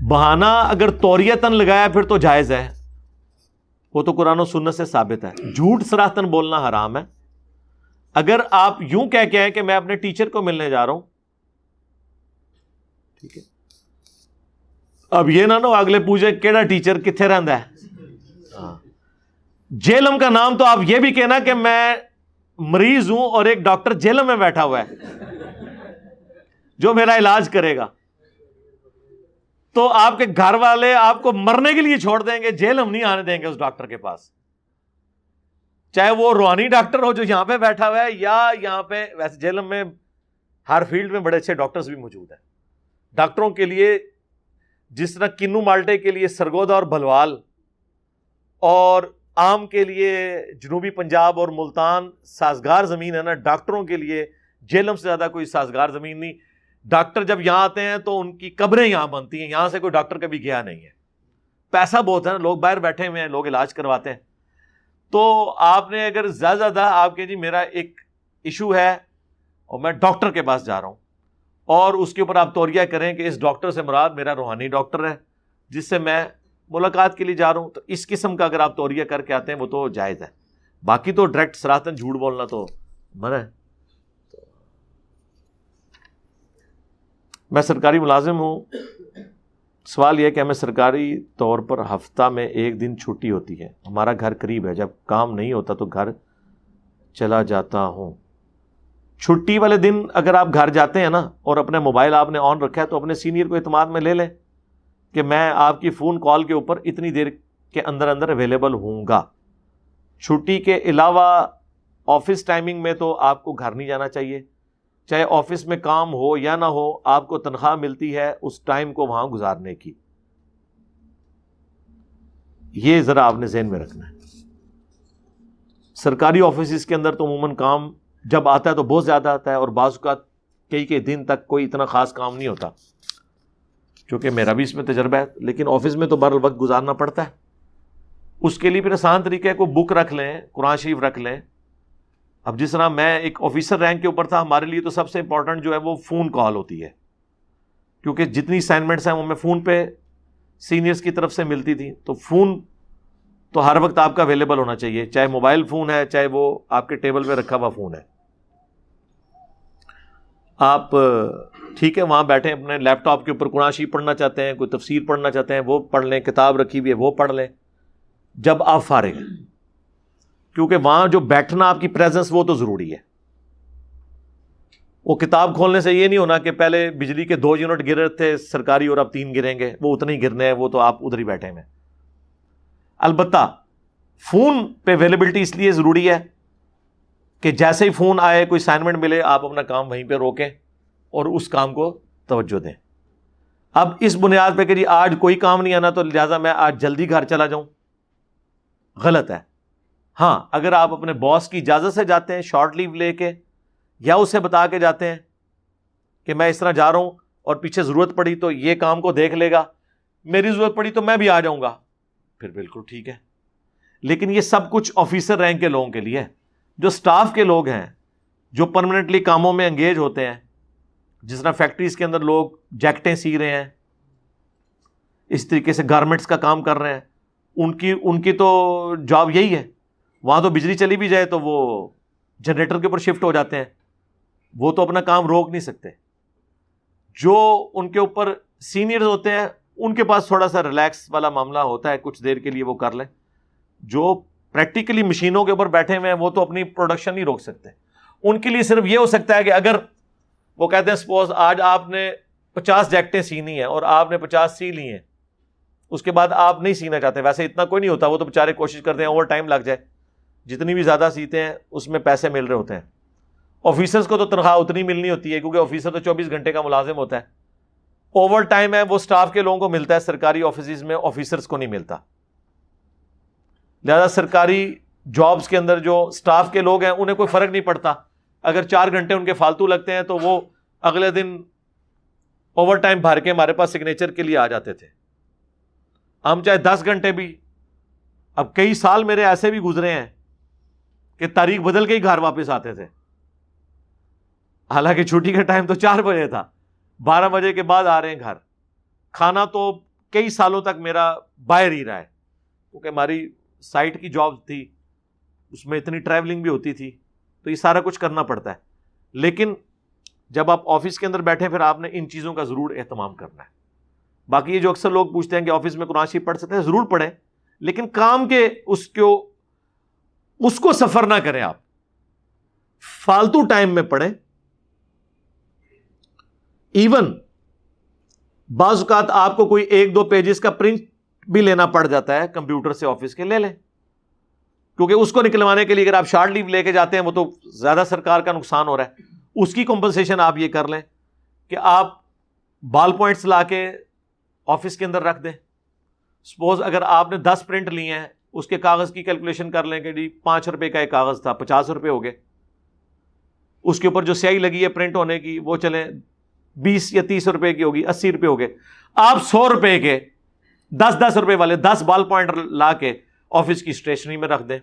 بہانا اگر توریتن لگایا پھر تو جائز ہے۔ وہ تو قرآن و سنت سے ثابت ہے۔ جھوٹ سراہتن بولنا حرام ہے۔ اگر آپ یوں کہہ کے ہیں کہ میں اپنے ٹیچر کو ملنے جا رہا ہوں، ٹھیک ہے۔ اب یہ نہ نو اگلے پوچھے کہڑا ٹیچر کتنے رہتا ہے؟ ہاں۔ جیلم کا نام تو آپ یہ بھی کہنا کہ میں مریض ہوں اور ایک ڈاکٹر جیلم میں بیٹھا ہوا ہے، جو میرا علاج کرے گا۔ تو آپ کے گھر والے آپ کو مرنے کے لیے چھوڑ دیں گے جیل ہم نہیں آنے دیں گے اس ڈاکٹر کے پاس۔ چاہے وہ روحانی ڈاکٹر ہو جو یہاں پہ بیٹھا ہوا ہے، یا یہاں پہ ویسے جیلم میں ہر فیلڈ میں بڑے اچھے ڈاکٹرز بھی موجود ہیں۔ ڈاکٹروں کے لیے جس طرح کنو مالٹے کے لیے سرگودا اور بلوال اور آم کے لیے جنوبی پنجاب اور ملتان سازگار زمین ہے نا، ڈاکٹروں کے لیے جیلم سے زیادہ کوئی سازگار زمین نہیں۔ ڈاکٹر جب یہاں آتے ہیں تو ان کی قبریں یہاں بنتی ہیں، یہاں سے کوئی ڈاکٹر کبھی گیا نہیں ہے۔ پیسہ بہت ہے نا، لوگ باہر بیٹھے ہوئے ہیں، لوگ علاج کرواتے ہیں۔ تو آپ نے اگر زیادہ زیادہ آپ کے جی میرا ایک ایشو ہے اور میں ڈاکٹر کے پاس جا رہا ہوں اور اس کے اوپر آپ توریہ کریں کہ اس ڈاکٹر سے مراد میرا روحانی ڈاکٹر ہے، جس سے میں ملاقات کے لیے جا رہا ہوں، تو اس قسم کا اگر آپ توریہ کر کے آتے ہیں، وہ تو جائز ہے۔ باقی تو ڈائریکٹ سراتن جھوٹ بولنا تو من ہے۔ میں سرکاری ملازم ہوں۔ سوال یہ کہ ہمیں سرکاری طور پر ہفتہ میں ایک دن چھٹی ہوتی ہے۔ ہمارا گھر قریب ہے۔ جب کام نہیں ہوتا تو گھر چلا جاتا ہوں۔ چھٹی والے دن اگر آپ گھر جاتے ہیں نا اور اپنے موبائل آپ نے آن رکھا ہے تو اپنے سینئر کو اعتماد میں لے لیں۔ کہ میں آپ کی فون کال کے اوپر اتنی دیر کے اندر اندر اویلیبل ہوں گا۔ چھٹی کے علاوہ آفس ٹائمنگ میں تو آپ کو گھر نہیں جانا چاہیے۔ چاہے آفس میں کام ہو یا نہ ہو، آپ کو تنخواہ ملتی ہے اس ٹائم کو وہاں گزارنے کی۔ یہ ذرا آپ نے ذہن میں رکھنا ہے۔ سرکاری آفیسز کے اندر تو عموماً کام جب آتا ہے تو بہت زیادہ آتا ہے اور بعض اوقات کئی کئی دن تک کوئی اتنا خاص کام نہیں ہوتا۔ کیونکہ میرا بھی اس میں تجربہ ہے، لیکن آفس میں تو بر وقت گزارنا پڑتا ہے۔ اس کے لیے پھر آسان طریقہ ہے، کوئی بک رکھ لیں، قرآن شریف رکھ لیں۔ اب جس طرح میں ایک آفیسر رینک کے اوپر تھا، ہمارے لیے تو سب سے امپورٹنٹ جو ہے وہ فون کال ہوتی ہے۔ کیونکہ جتنی اسائنمنٹس ہیں، وہ میں فون پہ سینئرس کی طرف سے ملتی تھی تو فون تو ہر وقت آپ کا اویلیبل ہونا چاہیے۔ چاہے موبائل فون ہے، چاہے وہ آپ کے ٹیبل پہ رکھا ہوا فون ہے۔ آپ ٹھیک ہے، وہاں بیٹھے اپنے لیپ ٹاپ کے اوپر قرآن شریف پڑھنا چاہتے ہیں، کوئی تفسیر پڑھنا چاہتے ہیں، وہ پڑھ لیں، کتاب رکھی ہوئی ہے، وہ پڑھ لیں۔ جب آپ فارغ ہیں، کیونکہ وہاں جو بیٹھنا آپ کی پریزنس وہ تو ضروری ہے۔ وہ کتاب کھولنے سے یہ نہیں ہونا کہ پہلے بجلی کے دو یونٹ گر تھے، سرکاری اور اب تین گریں گے، وہ اتنے ہی گرنے ہیں، وہ تو آپ ادھر ہی بیٹھے ہیں۔ البتہ فون پہ اویلیبلٹی اس لیے ضروری ہے کہ جیسے ہی فون آئے، کوئی اسائنمنٹ ملے، آپ اپنا کام وہیں پہ روکیں۔ اور اس کام کو توجہ دیں۔ اب اس بنیاد پہ کہ جی آج کوئی کام نہیں آنا تو لہٰذا میں آج جلدی گھر چلا جاؤں۔ غلط ہے۔ ہاں اگر آپ اپنے باس کی اجازت سے جاتے ہیں، شارٹ لیو لے کے، یا اسے بتا کے جاتے ہیں کہ میں اس طرح جا رہا ہوں اور پیچھے ضرورت پڑی تو یہ کام کو دیکھ لے گا۔ میری ضرورت پڑی تو میں بھی آ جاؤں گا۔ پھر بالکل ٹھیک ہے۔ لیکن یہ سب کچھ آفیسر رینک کے لوگوں کے لیے جو اسٹاف کے لوگ ہیں، جو پرماننٹلی کاموں میں انگیج ہوتے ہیں جس طرح فیکٹریز کے اندر لوگ جیکٹیں سی رہے ہیں، اس طریقے سے گارمنٹس کا کام کر رہے ہیں۔ ان کی ان کی تو جاب یہی ہے۔ وہاں تو بجلی چلی بھی جائے تو وہ جنریٹر کے اوپر شفٹ ہو جاتے ہیں۔ وہ تو اپنا کام روک نہیں سکتے۔ جو ان کے اوپر سینئرز ہوتے ہیں، ان کے پاس تھوڑا سا ریلیکس والا معاملہ ہوتا ہے، کچھ دیر کے لیے وہ کر لیں۔ جو پریکٹیکلی مشینوں کے اوپر بیٹھے ہوئے ہیں، وہ تو اپنی پروڈکشن نہیں روک سکتے۔ ان کے لیے صرف یہ ہو سکتا ہے کہ اگر وہ کہتے ہیں، سپوز آج آپ نے پچاس جیکٹیں سینی ہیں اور آپ نے پچاس سی لی ہیں۔ اس کے بعد آپ نہیں سینا چاہتے۔ ویسے اتنا کوئی نہیں ہوتا، وہ تو بےچارے کوشش کرتے ہیں، اوور ٹائم لگ جائے۔ جتنی بھی زیادہ سیتے ہیں، اس میں پیسے مل رہے ہوتے ہیں۔ آفیسرس کو تو تنخواہ اتنی ملنی ہوتی ہے، کیونکہ آفیسر تو چوبیس گھنٹے کا ملازم ہوتا ہے۔ اوور ٹائم ہے، وہ اسٹاف کے لوگوں کو ملتا ہے، سرکاری آفیسز میں آفیسرس کو نہیں ملتا۔ لہذا سرکاری جابس کے اندر جو اسٹاف کے لوگ ہیں، انہیں کوئی فرق نہیں پڑتا۔ اگر چار گھنٹے ان کے فالتو لگتے ہیں تو وہ اگلے دن اوور ٹائم بھر کے ہمارے پاس سگنیچر کے لیے آ جاتے تھے۔ ہم چاہے دس گھنٹے بھی، اب کئی سال میرے ایسے بھی گزرے ہیں کہ تاریخ بدل کے ہی گھر واپس آتے تھے۔ حالانکہ چھٹی کا ٹائم تو چار بجے تھا۔ بارہ بجے کے بعد آ رہے ہیں گھر۔ کھانا تو کئی سالوں تک میرا باہر ہی رہا ہے۔ کیونکہ ہماری سائٹ کی جاب تھی، اس میں اتنی ٹریولنگ بھی ہوتی تھی۔ تو یہ سارا کچھ کرنا پڑتا ہے۔ لیکن جب آپ آفس کے اندر بیٹھے پھر آپ نے ان چیزوں کا ضرور اہتمام کرنا ہے۔ باقی یہ جو اکثر لوگ پوچھتے ہیں کہ آفس میں قرآن شریف پڑھ سکتے ہیں، ضرور پڑھیں۔ لیکن کام کے اس کو اس کو سفر نہ کریں آپ۔ فالتو ٹائم میں پڑھیں۔ ایون بعض اوقات آپ کو کوئی ایک دو پیجز کا پرنٹ بھی لینا پڑ جاتا ہے، کمپیوٹر سے آفس کے لے لیں۔ کیونکہ اس کو نکلوانے کے لیے اگر آپ شارٹ لیو لے کے جاتے ہیں، وہ تو زیادہ سرکار کا نقصان ہو رہا ہے۔ اس کی کمپنسیشن آپ یہ کر لیں کہ آپ بال پوائنٹس لا کے آفس کے اندر رکھ دیں۔ سپوز اگر آپ نے دس پرنٹ لیے ہیں، اس کے کاغذ کی کیلکولیشن کر لیں کہ جی پانچ روپے کا ایک کاغذ تھا، پچاس روپے ہو گئے۔ اس کے اوپر جو سیائی لگی ہے پرنٹ ہونے کی، وہ چلیں بیس یا تیس روپے کی ہوگی، اسی روپے ہو گئے۔ آپ سو روپے کے دس دس روپے والے دس بال پوائنٹ لا کے آفس کی اسٹیشنری میں رکھ دیں۔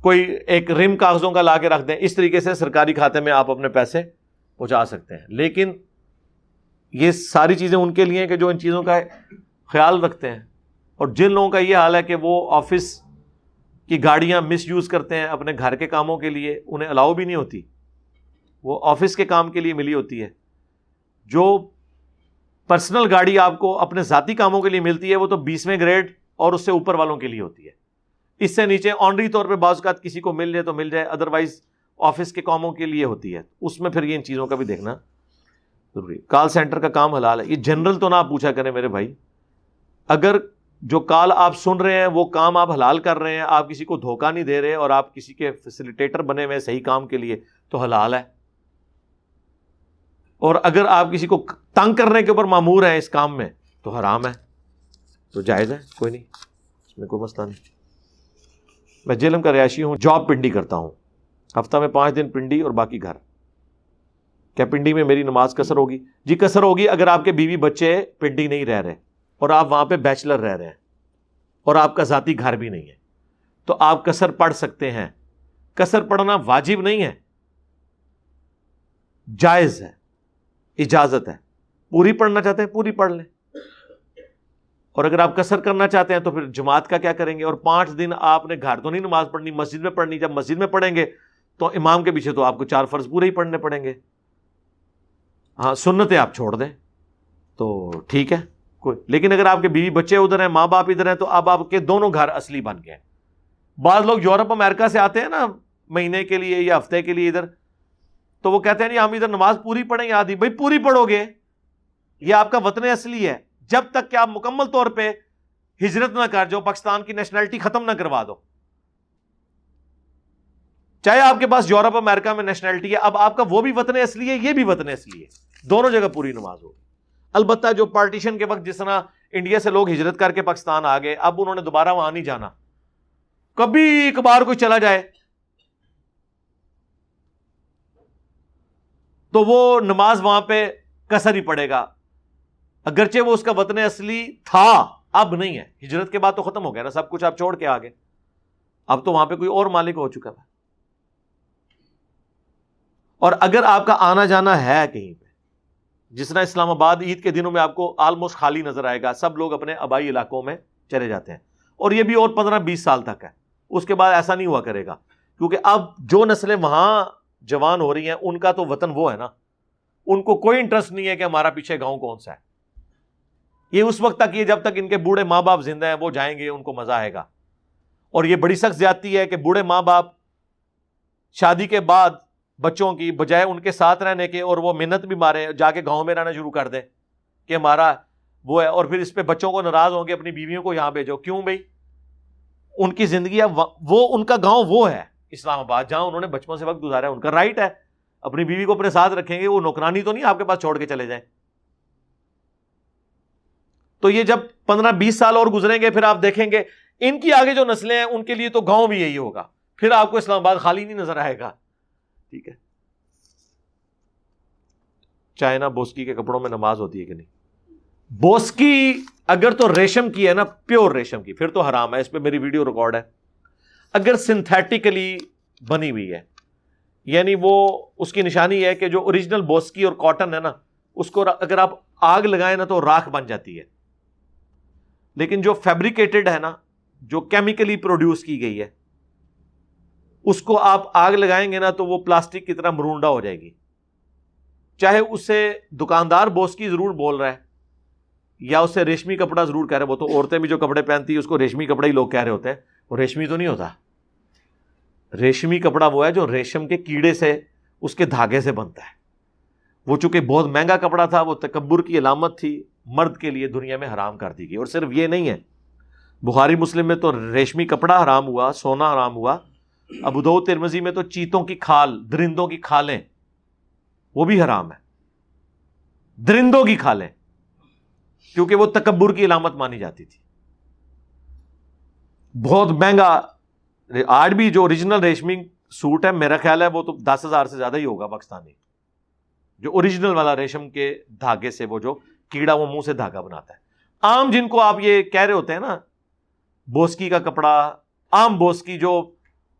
کوئی ایک رم کاغذوں کا لا کے رکھ دیں۔ اس طریقے سے سرکاری کھاتے میں آپ اپنے پیسے پہنچا سکتے ہیں۔ لیکن یہ ساری چیزیں ان کے لیے کہ جو ان چیزوں کا خیال رکھتے ہیں۔ اور جن لوگوں کا یہ حال ہے کہ وہ آفس کی گاڑیاں مس یوز کرتے ہیں اپنے گھر کے کاموں کے لیے، انہیں الاؤ بھی نہیں ہوتی۔ وہ آفس کے کام کے لیے ملی ہوتی ہے۔ جو پرسنل گاڑی آپ کو اپنے ذاتی کاموں کے لیے ملتی ہے، وہ تو بیسویں گریڈ اور اس سے اوپر والوں کے لیے ہوتی ہے۔ اس سے نیچے آنری طور پہ بعض اوقات کسی کو مل جائے تو مل جائے ادروائز آفس کے کاموں کے لیے ہوتی ہے۔ اس میں پھر یہ ان چیزوں کا بھی دیکھنا ضروری کال سینٹر کا کام حلال ہے۔ یہ جنرل تو نہ پوچھا کریں میرے بھائی۔ اگر جو کال آپ سن رہے ہیں، وہ کام آپ حلال کر رہے ہیں، آپ کسی کو دھوکہ نہیں دے رہے اور آپ کسی کے فیسلٹیٹر بنے ہوئے صحیح کام کے لیے، تو حلال ہے۔ اور اگر آپ کسی کو تنگ کرنے کے اوپر معمور ہیں اس کام میں، تو حرام ہے، تو جائز ہے، کوئی نہیں، اس میں کوئی مسئلہ نہیں۔ میں جیلم کا رہائشی ہوں، جاب پنڈی کرتا ہوں۔ ہفتہ میں پانچ دن پنڈی اور باقی گھر۔ کیا پنڈی میں میری نماز کثر ہوگی؟ جی کثر ہوگی اگر آپ کے بیوی بچے پنڈی نہیں رہ رہے، اور آپ وہاں پہ بیچلر رہ رہے ہیں، اور آپ کا ذاتی گھر بھی نہیں ہے۔ تو آپ کثر پڑھ سکتے ہیں۔ کثر پڑھنا واجب نہیں ہے۔ جائز ہے۔ اجازت ہے۔ پوری پڑھنا چاہتے ہیں، پوری پڑھ لیں۔ اور اگر آپ کثر کرنا چاہتے ہیں تو پھر جماعت کا کیا کریں گے؟ اور پانچ دن آپ نے گھر تو نہیں نماز پڑھنی، مسجد میں پڑھنی، جب مسجد میں پڑھیں گے تو امام کے پیچھے تو آپ کو چار فرض پورے ہی پڑھنے پڑیں گے۔ ہاں سنتیں آپ چھوڑ دیں۔ تو ٹھیک ہے، کوئی۔ لیکن اگر آپ کے بیوی بچے ادھر ہیں، ماں باپ ادھر ہیں، تو اب آپ کے دونوں گھر اصلی بن گئے بعض لوگ یورپ، امریکہ سے آتے ہیں نا، مہینے کے لیے یا ہفتے کے لیے ادھر۔ تو وہ کہتے ہیں، نہیں، ہم ادھر نماز پوری پڑھیں گے آدھی؟ بھائی، پوری پڑھو گے۔ یہ آپ کا وطن اصلی ہے۔ جب تک کہ آپ مکمل طور پہ ہجرت نہ کر جو پاکستان کی نیشنلٹی ختم نہ کروا دو۔ چاہے آپ کے پاس یورپ، امریکہ میں نیشنلٹی ہے، اب آپ کا وہ بھی وطن اصلی ہے، یہ بھی وطن اصلی ہے۔ دونوں جگہ پوری نماز ہوگی البتہ جو پارٹیشن کے وقت جس طرح انڈیا سے لوگ ہجرت کر کے پاکستان آ گئے، اب انہوں نے دوبارہ وہاں نہیں جانا۔ کبھی ایک بار کوئی چلا جائے۔ تو وہ نماز وہاں پہ کسر ہی پڑے گا۔ اگرچہ وہ اس کا وطن اصلی تھا، اب نہیں ہے۔ ہجرت کے بعد تو ختم ہو گیا نا، سب کچھ آپ چھوڑ کے آگے۔ اب تو وہاں پہ کوئی اور مالک ہو چکا تھا۔ اور اگر آپ کا آنا جانا ہے کہیں پہ، جس طرح اسلام آباد عید کے دنوں میں آپ کو آلموسٹ خالی نظر آئے گا، سب لوگ اپنے آبائی علاقوں میں چلے جاتے ہیں۔ اور یہ بھی اور پندرہ بیس سال تک ہے۔ اس کے بعد ایسا نہیں ہوا کرے گا۔ کیونکہ اب جو نسلیں وہاں جوان ہو رہی ہیں، ان کا تو وطن وہ ہے نا۔ ان کو کوئی انٹرسٹ نہیں ہے کہ ہمارا پیچھے گاؤں کون سا ہے۔ یہ اس وقت تک، یہ جب تک ان کے بوڑھے ماں باپ زندہ ہیں، وہ جائیں گے، ان کو مزہ آئے گا۔ اور یہ بڑی سخت زیادتی ہے کہ بوڑھے ماں باپ شادی کے بعد بچوں کی بجائے ان کے ساتھ رہنے کے اور وہ محنت بھی مارے، جا کے گاؤں میں رہنا شروع کر دیں کہ ہمارا وہ ہے۔ اور پھر اس پہ بچوں کو ناراض ہوں گے، اپنی بیویوں کو یہاں بھیجو۔ کیوں بھائی ان کی زندگی وہ، ان کا گاؤں وہ ہے۔ اسلام آباد، جہاں انہوں نے بچپن سے وقت گزارا ہے، ان کا رائٹ ہے۔ اپنی بیوی کو اپنے ساتھ رکھیں گے، وہ نوکرانی تو نہیں، آپ کے پاس چھوڑ کے چلے جائیں۔ تو یہ جب پندرہ بیس سال اور گزریں گے، پھر آپ دیکھیں گے، ان کی آگے جو نسلیں ہیں، ان کے لیے تو گاؤں بھی یہی ہوگا۔ پھر آپ کو اسلام آباد خالی نہیں نظر آئے گا۔ ٹھیک ہے۔ چائنا بوسکی کے کپڑوں میں نماز ہوتی ہے کہ نہیں؟ بوسکی اگر تو ریشم کی ہے نا پیور ریشم کی، پھر تو حرام ہے، اس پہ میری ویڈیو ریکارڈ ہے۔ اگر سنتھیٹیکلی بنی ہوئی ہے یعنی وہ اس کی نشانی ہے کہ جو اوریجنل بوسکی اور کاٹن ہے نا، اس کو اگر آپ آگ لگائیں نا تو راکھ بن جاتی ہے۔ لیکن جو فیبریکیٹڈ ہے نا، جو کیمیکلی پروڈیوس کی گئی ہے، اس کو آپ آگ لگائیں گے نا تو وہ پلاسٹک کی طرح مرونڈا ہو جائے گی۔ چاہے اسے دکاندار بوس کی ضرور بول رہا ہے، یا اسے ریشمی کپڑا ضرور کہہ رہے وہ تو عورتیں بھی جو کپڑے پہنتی ہیں، اس کو ریشمی کپڑا ہی لوگ کہہ رہے ہوتے ہیں۔ وہ ریشمی تو نہیں ہوتا۔ ریشمی کپڑا وہ ہے جو ریشم کے کیڑے سے، اس کے دھاگے سے بنتا ہے۔ وہ چونکہ بہت مہنگا کپڑا تھا، وہ تکبر کی علامت تھی، مرد کے لیے دنیا میں حرام کر دی گئی۔ اور صرف یہ نہیں ہے، بخاری مسلم میں تو ریشمی کپڑا حرام ہوا، سونا حرام ہوا۔ ابودو ترمزی میں تو چیتوں کی کھال، درندوں کی کھالیں، وہ بھی حرام ہے۔ درندوں کی کھالیں، کیونکہ وہ تکبر کی علامت مانی جاتی تھی۔ بہت مہنگا آج بھی جو اوریجنل ریشمی سوٹ ہے، میرا خیال ہے وہ تو دس ہزار سے زیادہ ہی ہوگا پاکستانی۔ جو اوریجنل والا ریشم کے دھاگے سے وہ جو کیڑا وہ منہ سے دھاگا بناتا ہے۔ عام جن کو آپ یہ کہہ رہے ہوتے ہیں نا، بوسکی کا کپڑا، عام بوسکی جو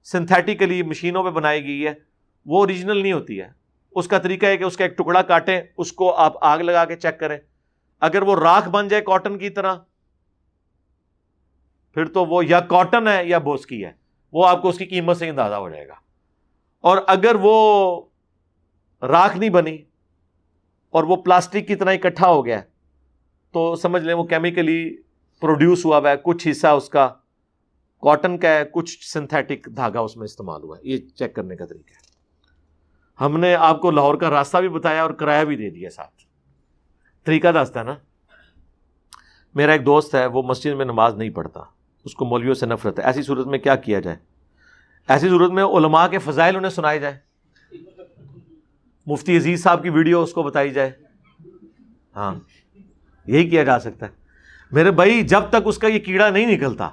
سنتھیٹیکلی مشینوں پہ بنائی گئی ہے، وہ اوریجنل نہیں ہوتی ہے۔ اس کا طریقہ ہے کہ اس کا ایک ٹکڑا کاٹیں، اس کو آپ آگ لگا کے چیک کریں۔ اگر وہ راکھ بن جائے کاٹن کی طرح پھر تو وہ یا کاٹن ہے یا بوسکی ہے۔ وہ آپ کو اس کی قیمت سے اندازہ ہو جائے گا۔ اور اگر وہ راکھ نہیں بنی اور وہ پلاسٹک کی طرح اکٹھا ہو گیا تو سمجھ لیں وہ کیمیکلی پروڈیوس ہوا ہوا ہے، کچھ حصہ اس کا کاٹن کا ہے، کچھ سنتھیٹک دھاگا اس میں استعمال ہوا ہے۔ یہ چیک کرنے کا طریقہ ہے۔ ہم نے آپ کو لاہور کا راستہ بھی بتایا اور کرایہ بھی دے دیا ساتھ۔ طریقہ دستا ہے نا۔ میرا ایک دوست ہے، وہ مسجد میں نماز نہیں پڑھتا۔ اس کو مولویوں سے نفرت ہے۔ ایسی صورت میں کیا کیا جائے؟ ایسی صورت میں علماء کے فضائل انہیں سنائے جائے مفتی عزیز صاحب کی ویڈیو اس کو بتائی جائے۔ ہاں یہی کیا جا سکتا ہے۔ میرے بھائی، جب تک اس کا یہ کیڑا نہیں نکلتا،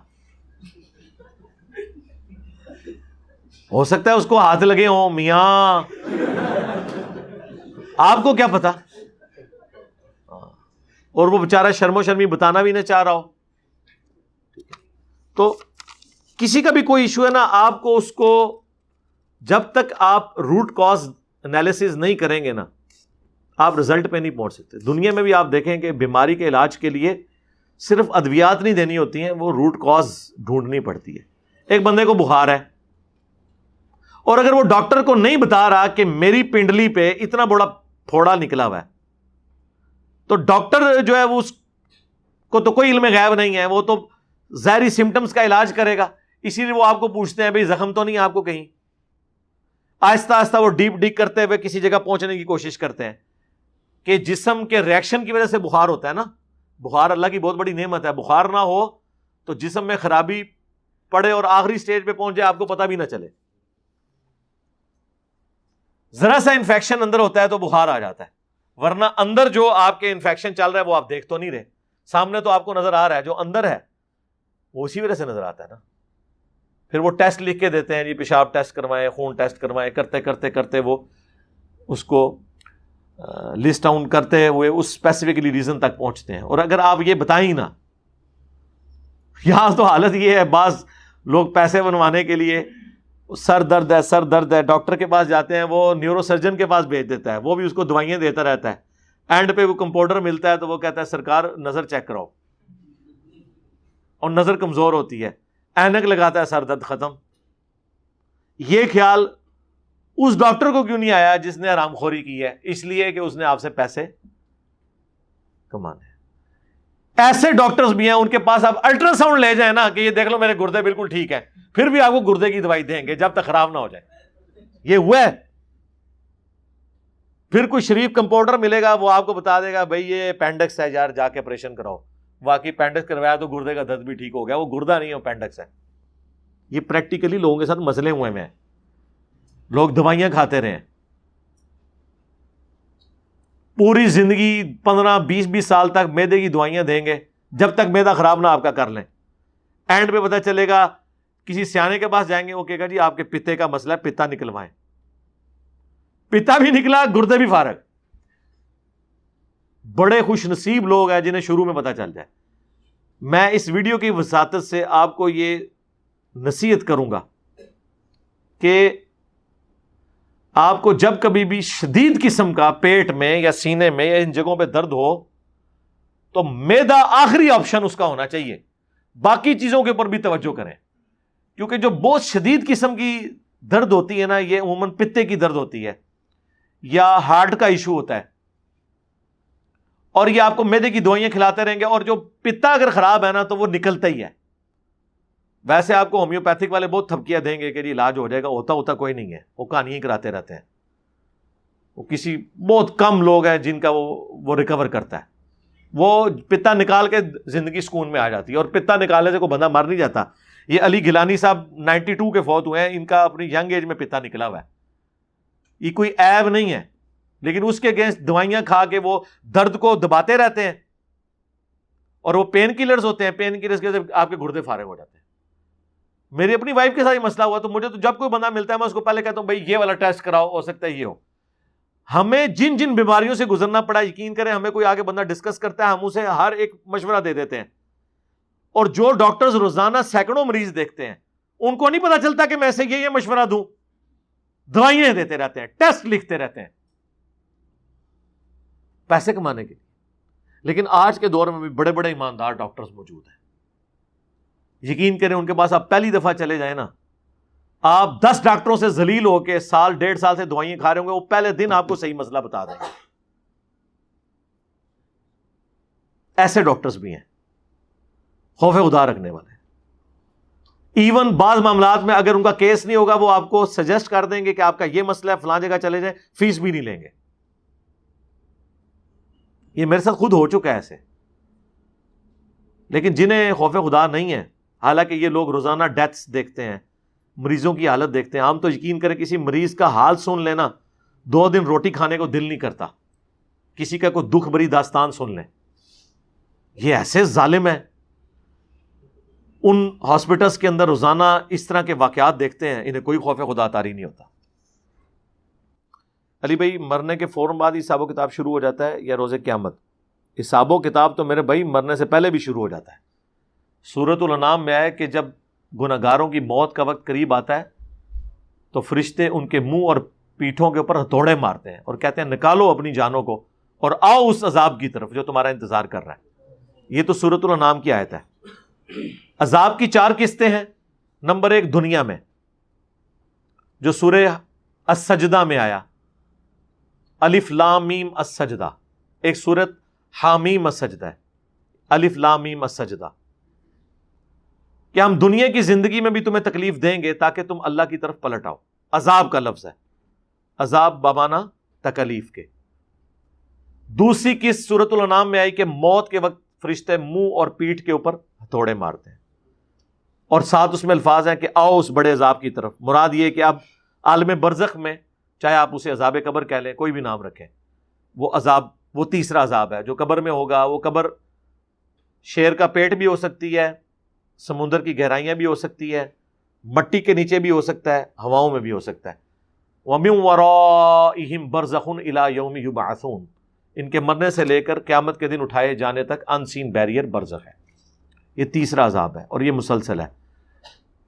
ہو سکتا ہے اس کو ہاتھ لگے ہوں۔ میاں، آپ کو کیا پتا؟ اور وہ بےچارا شرم و شرمی بتانا بھی نہ چاہ رہا ہو۔ تو کسی کا بھی کوئی ایشو ہے نا، آپ کو اس کو جب تک آپ روٹ کاز انالیس نہیں کریں گے نا، آپ رزلٹ پہ نہیں پہنچ سکتے۔ دنیا میں بھی آپ دیکھیں کہ بیماری کے علاج کے لیے صرف ادویات نہیں دینی ہوتی ہیں، وہ روٹ کاز ڈھونڈنی پڑتی ہے۔ ایک بندے کو بخار ہے، اور اگر وہ ڈاکٹر کو نہیں بتا رہا کہ میری پنڈلی پہ اتنا بڑا پھوڑا نکلا ہوا ہے، تو ڈاکٹر جو ہے وہ اس کو تو کوئی علم غائب نہیں ہے، وہ تو زہری سمٹمس کا علاج کرے گا۔ اسی لیے وہ آپ کو پوچھتے ہیں، بھائی زخم تو نہیں آپ کو کہیں؟ آہستہ آہستہ وہ ڈیپ ڈیپ کرتے ہوئے کسی جگہ پہنچنے کی کوشش کرتے ہیں۔ کہ جسم کے ریئیکشن کی وجہ سے بخار ہوتا ہے نا۔ بخار اللہ کی بہت بڑی نعمت ہے۔ بخار نہ ہو تو جسم میں خرابی پڑے اور آخری اسٹیج پہ پہنچ جائے، آپ کو پتا بھی نہ چلے۔ ذرا سا انفیکشن اندر ہوتا ہے تو بخار آ جاتا ہے۔ ورنہ اندر جو آپ کے انفیکشن چل رہا ہے، وہ آپ دیکھ تو نہیں رہے۔ سامنے تو آپ کو نظر آ رہا ہے، جو اندر ہے وہ اسی وجہ سے نظر آتا ہے نا۔ پھر وہ ٹیسٹ لکھ کے دیتے ہیں جی پیشاب ٹیسٹ کروائیں، خون ٹیسٹ کروائیں، کرتے کرتے کرتے وہ اس کو لسٹ ڈاؤن کرتے ہوئے اس اسپیسیفکلی ریزن تک پہنچتے ہیں۔ اور اگر آپ یہ بتائیں نا، یہاں تو حالت یہ ہے، بعض لوگ پیسے بنوانے کے لیے سر درد ہے، سر درد ہے، ڈاکٹر کے پاس جاتے ہیں، وہ نیورو سرجن کے پاس بھیج دیتا ہے، وہ بھی اس کو دوائیاں دیتا رہتا ہے۔ اینڈ پہ وہ کمپاؤڈر ملتا ہے تو وہ کہتا ہے، سرکار نظر چیک کراؤ۔ اور نظر کمزور ہوتی ہے۔ اینک لگاتا ہے سر درد ختم۔ یہ خیال اس ڈاکٹر کو کیوں نہیں آیا جس نے آرام خوری کی ہے؟ اس لیے کہ اس نے آپ سے پیسے کمانے ایسے ڈاکٹرز بھی ہیں، ان کے پاس آپ الٹرا ساؤنڈ لے جائیں نا کہ یہ دیکھ لو میرے گردے بالکل ٹھیک ہے پھر بھی آپ کو گردے کی دوائی دیں گے جب تک خراب نہ ہو جائے۔ یہ ہوا ہے۔ پھر کوئی شریف کمپاؤڈر ملے گا، وہ آپ کو بتا دے گا، بھائی یہ پینڈکس ہے یار، جا کے آپریشن کراؤ۔ واقعی پینڈکس کروایا تو گردے کا درد بھی ٹھیک ہو گیا، وہ گردہ نہیں ہے پینڈکس ہے۔ یہ پریکٹیکلی لوگوں کے ساتھ مسئلے ہوئے میں لوگ دوائیاں کھاتے رہے پوری زندگی پندرہ، بیس بیس سال تک میدے کی دوائیاں دیں گے، جب تک میدا خراب نہ آپ کا کر لیں۔ اینڈ پہ پتا چلے گا، کسی سیانے کے پاس جائیں گے، وہ کہے گا جی آپ کے پتے کا مسئلہ ہے پتا نکلوائیں۔ پتا بھی نکلا، گردے بھی فارغ۔ بڑے خوش نصیب لوگ ہیں جنہیں شروع میں پتا چل جائے۔ میں اس ویڈیو کی وساطت سے آپ کو یہ نصیحت کروں گا کہ آپ کو جب کبھی بھی شدید قسم کا پیٹ میں یا سینے میں یا ان جگہوں پہ درد ہو، تو میدا آخری آپشن اس کا ہونا چاہیے۔ باقی چیزوں کے اوپر بھی توجہ کریں۔ کیونکہ جو بہت شدید قسم کی درد ہوتی ہے نا، یہ عموماً پتے کی درد ہوتی ہے یا ہارٹ کا ایشو ہوتا ہے۔ اور یہ آپ کو میدے کی دوائیاں کھلاتے رہیں گے اور جو پتا اگر خراب ہے نا تو وہ نکلتا ہی ہے۔ ویسے آپ کو ہومیوپیتھک والے بہت تھپکیاں دیں گے کہ جی علاج ہو جائے گا، ہوتا ہوتا کوئی نہیں ہے۔ وہ کہانی کراتے رہتے ہیں۔ وہ کسی بہت کم لوگ ہیں جن کا وہ وہ ریکور کرتا ہے۔ وہ پتا نکال کے زندگی سکون میں آ جاتی ہے اور پتا نکالنے سے کوئی بندہ مر نہیں جاتا۔ یہ علی گلانی صاحب نائنٹی ٹو کے فوت ہوئے ہیں، ان کا اپنی ینگ ایج میں پتا نکلا ہوا ہے۔ یہ کوئی ایب نہیں ہے۔ لیکن اس کے اگینسٹ دوائیاں کھا کے وہ درد کو دباتے رہتے ہیں اور وہ پین کلرز ہوتے ہیں پین کلرز کے آپ کے گردے فارغ ہو جاتے ہیں۔ میری اپنی وائف کے ساتھ یہ مسئلہ ہوا تو مجھے تو جب کوئی بندہ ملتا ہے، میں اس کو پہلے کہتا ہوں، بھائی یہ والا ٹیسٹ کراؤ، ہو سکتا ہے یہ ہو۔ ہمیں جن جن بیماریوں سے گزرنا پڑا، یقین کریں ہمیں کوئی آگے بندہ ڈسکس کرتا ہے، ہم اسے ہر ایک مشورہ دے دیتے ہیں۔ اور جو ڈاکٹرز روزانہ سینکڑوں مریض دیکھتے ہیں، ان کو نہیں پتا چلتا کہ میں سے یہ یہ مشورہ دوں۔ دوائیاں دیتے رہتے ہیں ٹیسٹ لکھتے رہتے ہیں۔ پیسے کمانے کے لیے۔ لیکن آج کے دور میں بھی بڑے بڑے ایماندار ڈاکٹرز موجود ہیں۔ یقین کریں ان کے پاس آپ پہلی دفعہ چلے جائیں نا۔ آپ دس ڈاکٹروں سے زلیل ہو کے سال ڈیڑھ سال سے دوائیاں کھا رہے ہوں گے، وہ پہلے دن آپ کو صحیح مسئلہ بتا دیں گے۔ ایسے ڈاکٹرز بھی ہیں، خوف خدا رکھنے والے۔ ایون بعض معاملات میں اگر ان کا کیس نہیں ہوگا، وہ آپ کو سجیسٹ کر دیں گے کہ آپ کا یہ مسئلہ ہے، فلاں جگہ چلے جائیں، فیس بھی نہیں لیں گے۔ یہ میرے ساتھ خود ہو چکا ہے ایسے۔ لیکن جنہیں خوف خدا نہیں ہے، حالانکہ یہ لوگ روزانہ ڈیتھس دیکھتے ہیں، مریضوں کی حالت دیکھتے ہیں۔ ہم تو یقین کریں کسی مریض کا حال سن لینا، دو دن روٹی کھانے کو دل نہیں کرتا۔ کسی کا کوئی دکھ بری داستان سن لیں۔ یہ ایسے ظالم ہے ان ہاسپٹلس کے اندر روزانہ اس طرح کے واقعات دیکھتے ہیں، انہیں کوئی خوف خدا تاری نہیں ہوتا۔ علی بھائی، مرنے کے فوراً بعد حساب و کتاب شروع ہو جاتا ہے یا روز قیامت؟ حساب و کتاب تو میرے بھائی مرنے سے پہلے بھی شروع ہو جاتا ہے۔ صورت النام میں آئے کہ جب گناہ گاروں کی موت کا وقت قریب آتا ہے، تو فرشتے ان کے منہ اور پیٹھوں کے اوپر ہتھوڑے مارتے ہیں اور کہتے ہیں، نکالو اپنی جانوں کو اور آؤ اس عذاب کی طرف جو تمہارا انتظار کر رہا ہے۔ یہ تو صورت النام کی آیت ہے۔ عذاب کی چار قسطیں ہیں۔ نمبر ایک، دنیا میں، جو سورہ اسجدہ میں آیا۔ الف لامیم اسجدہ ایک سورت حامیم اسجدہ ہے۔ الف لامیم اسجدہ کہ ہم دنیا کی زندگی میں بھی تمہیں تکلیف دیں گے تاکہ تم اللہ کی طرف پلٹ آؤ۔ عذاب کا لفظ ہے۔ عذاب بابانا تکلیف کے۔ دوسری کس صورت النام میں آئی کہ موت کے وقت فرشتے منہ اور پیٹھ کے اوپر ہتھوڑے مارتے ہیں۔ اور ساتھ اس میں الفاظ ہیں کہ آؤ اس بڑے عذاب کی طرف۔ مراد یہ کہ اب عالم برزخ میں چاہے آپ اسے عذاب قبر کہہ لیں، کوئی بھی نام رکھیں۔ وہ عذاب، وہ تیسرا عذاب ہے، جو قبر میں ہوگا، وہ قبر شیر کا پیٹ بھی ہو سکتی ہے، سمندر کی گہرائیاں بھی ہو سکتی ہے، مٹی کے نیچے بھی ہو سکتا ہے، ہواؤں میں بھی ہو سکتا ہے۔ برزخن الا یوم یوباسون ان کے مرنے سے لے کر قیامت کے دن اٹھائے جانے تک ان سین بیریئر برزخ ہے۔ یہ تیسرا عذاب ہے اور یہ مسلسل ہے۔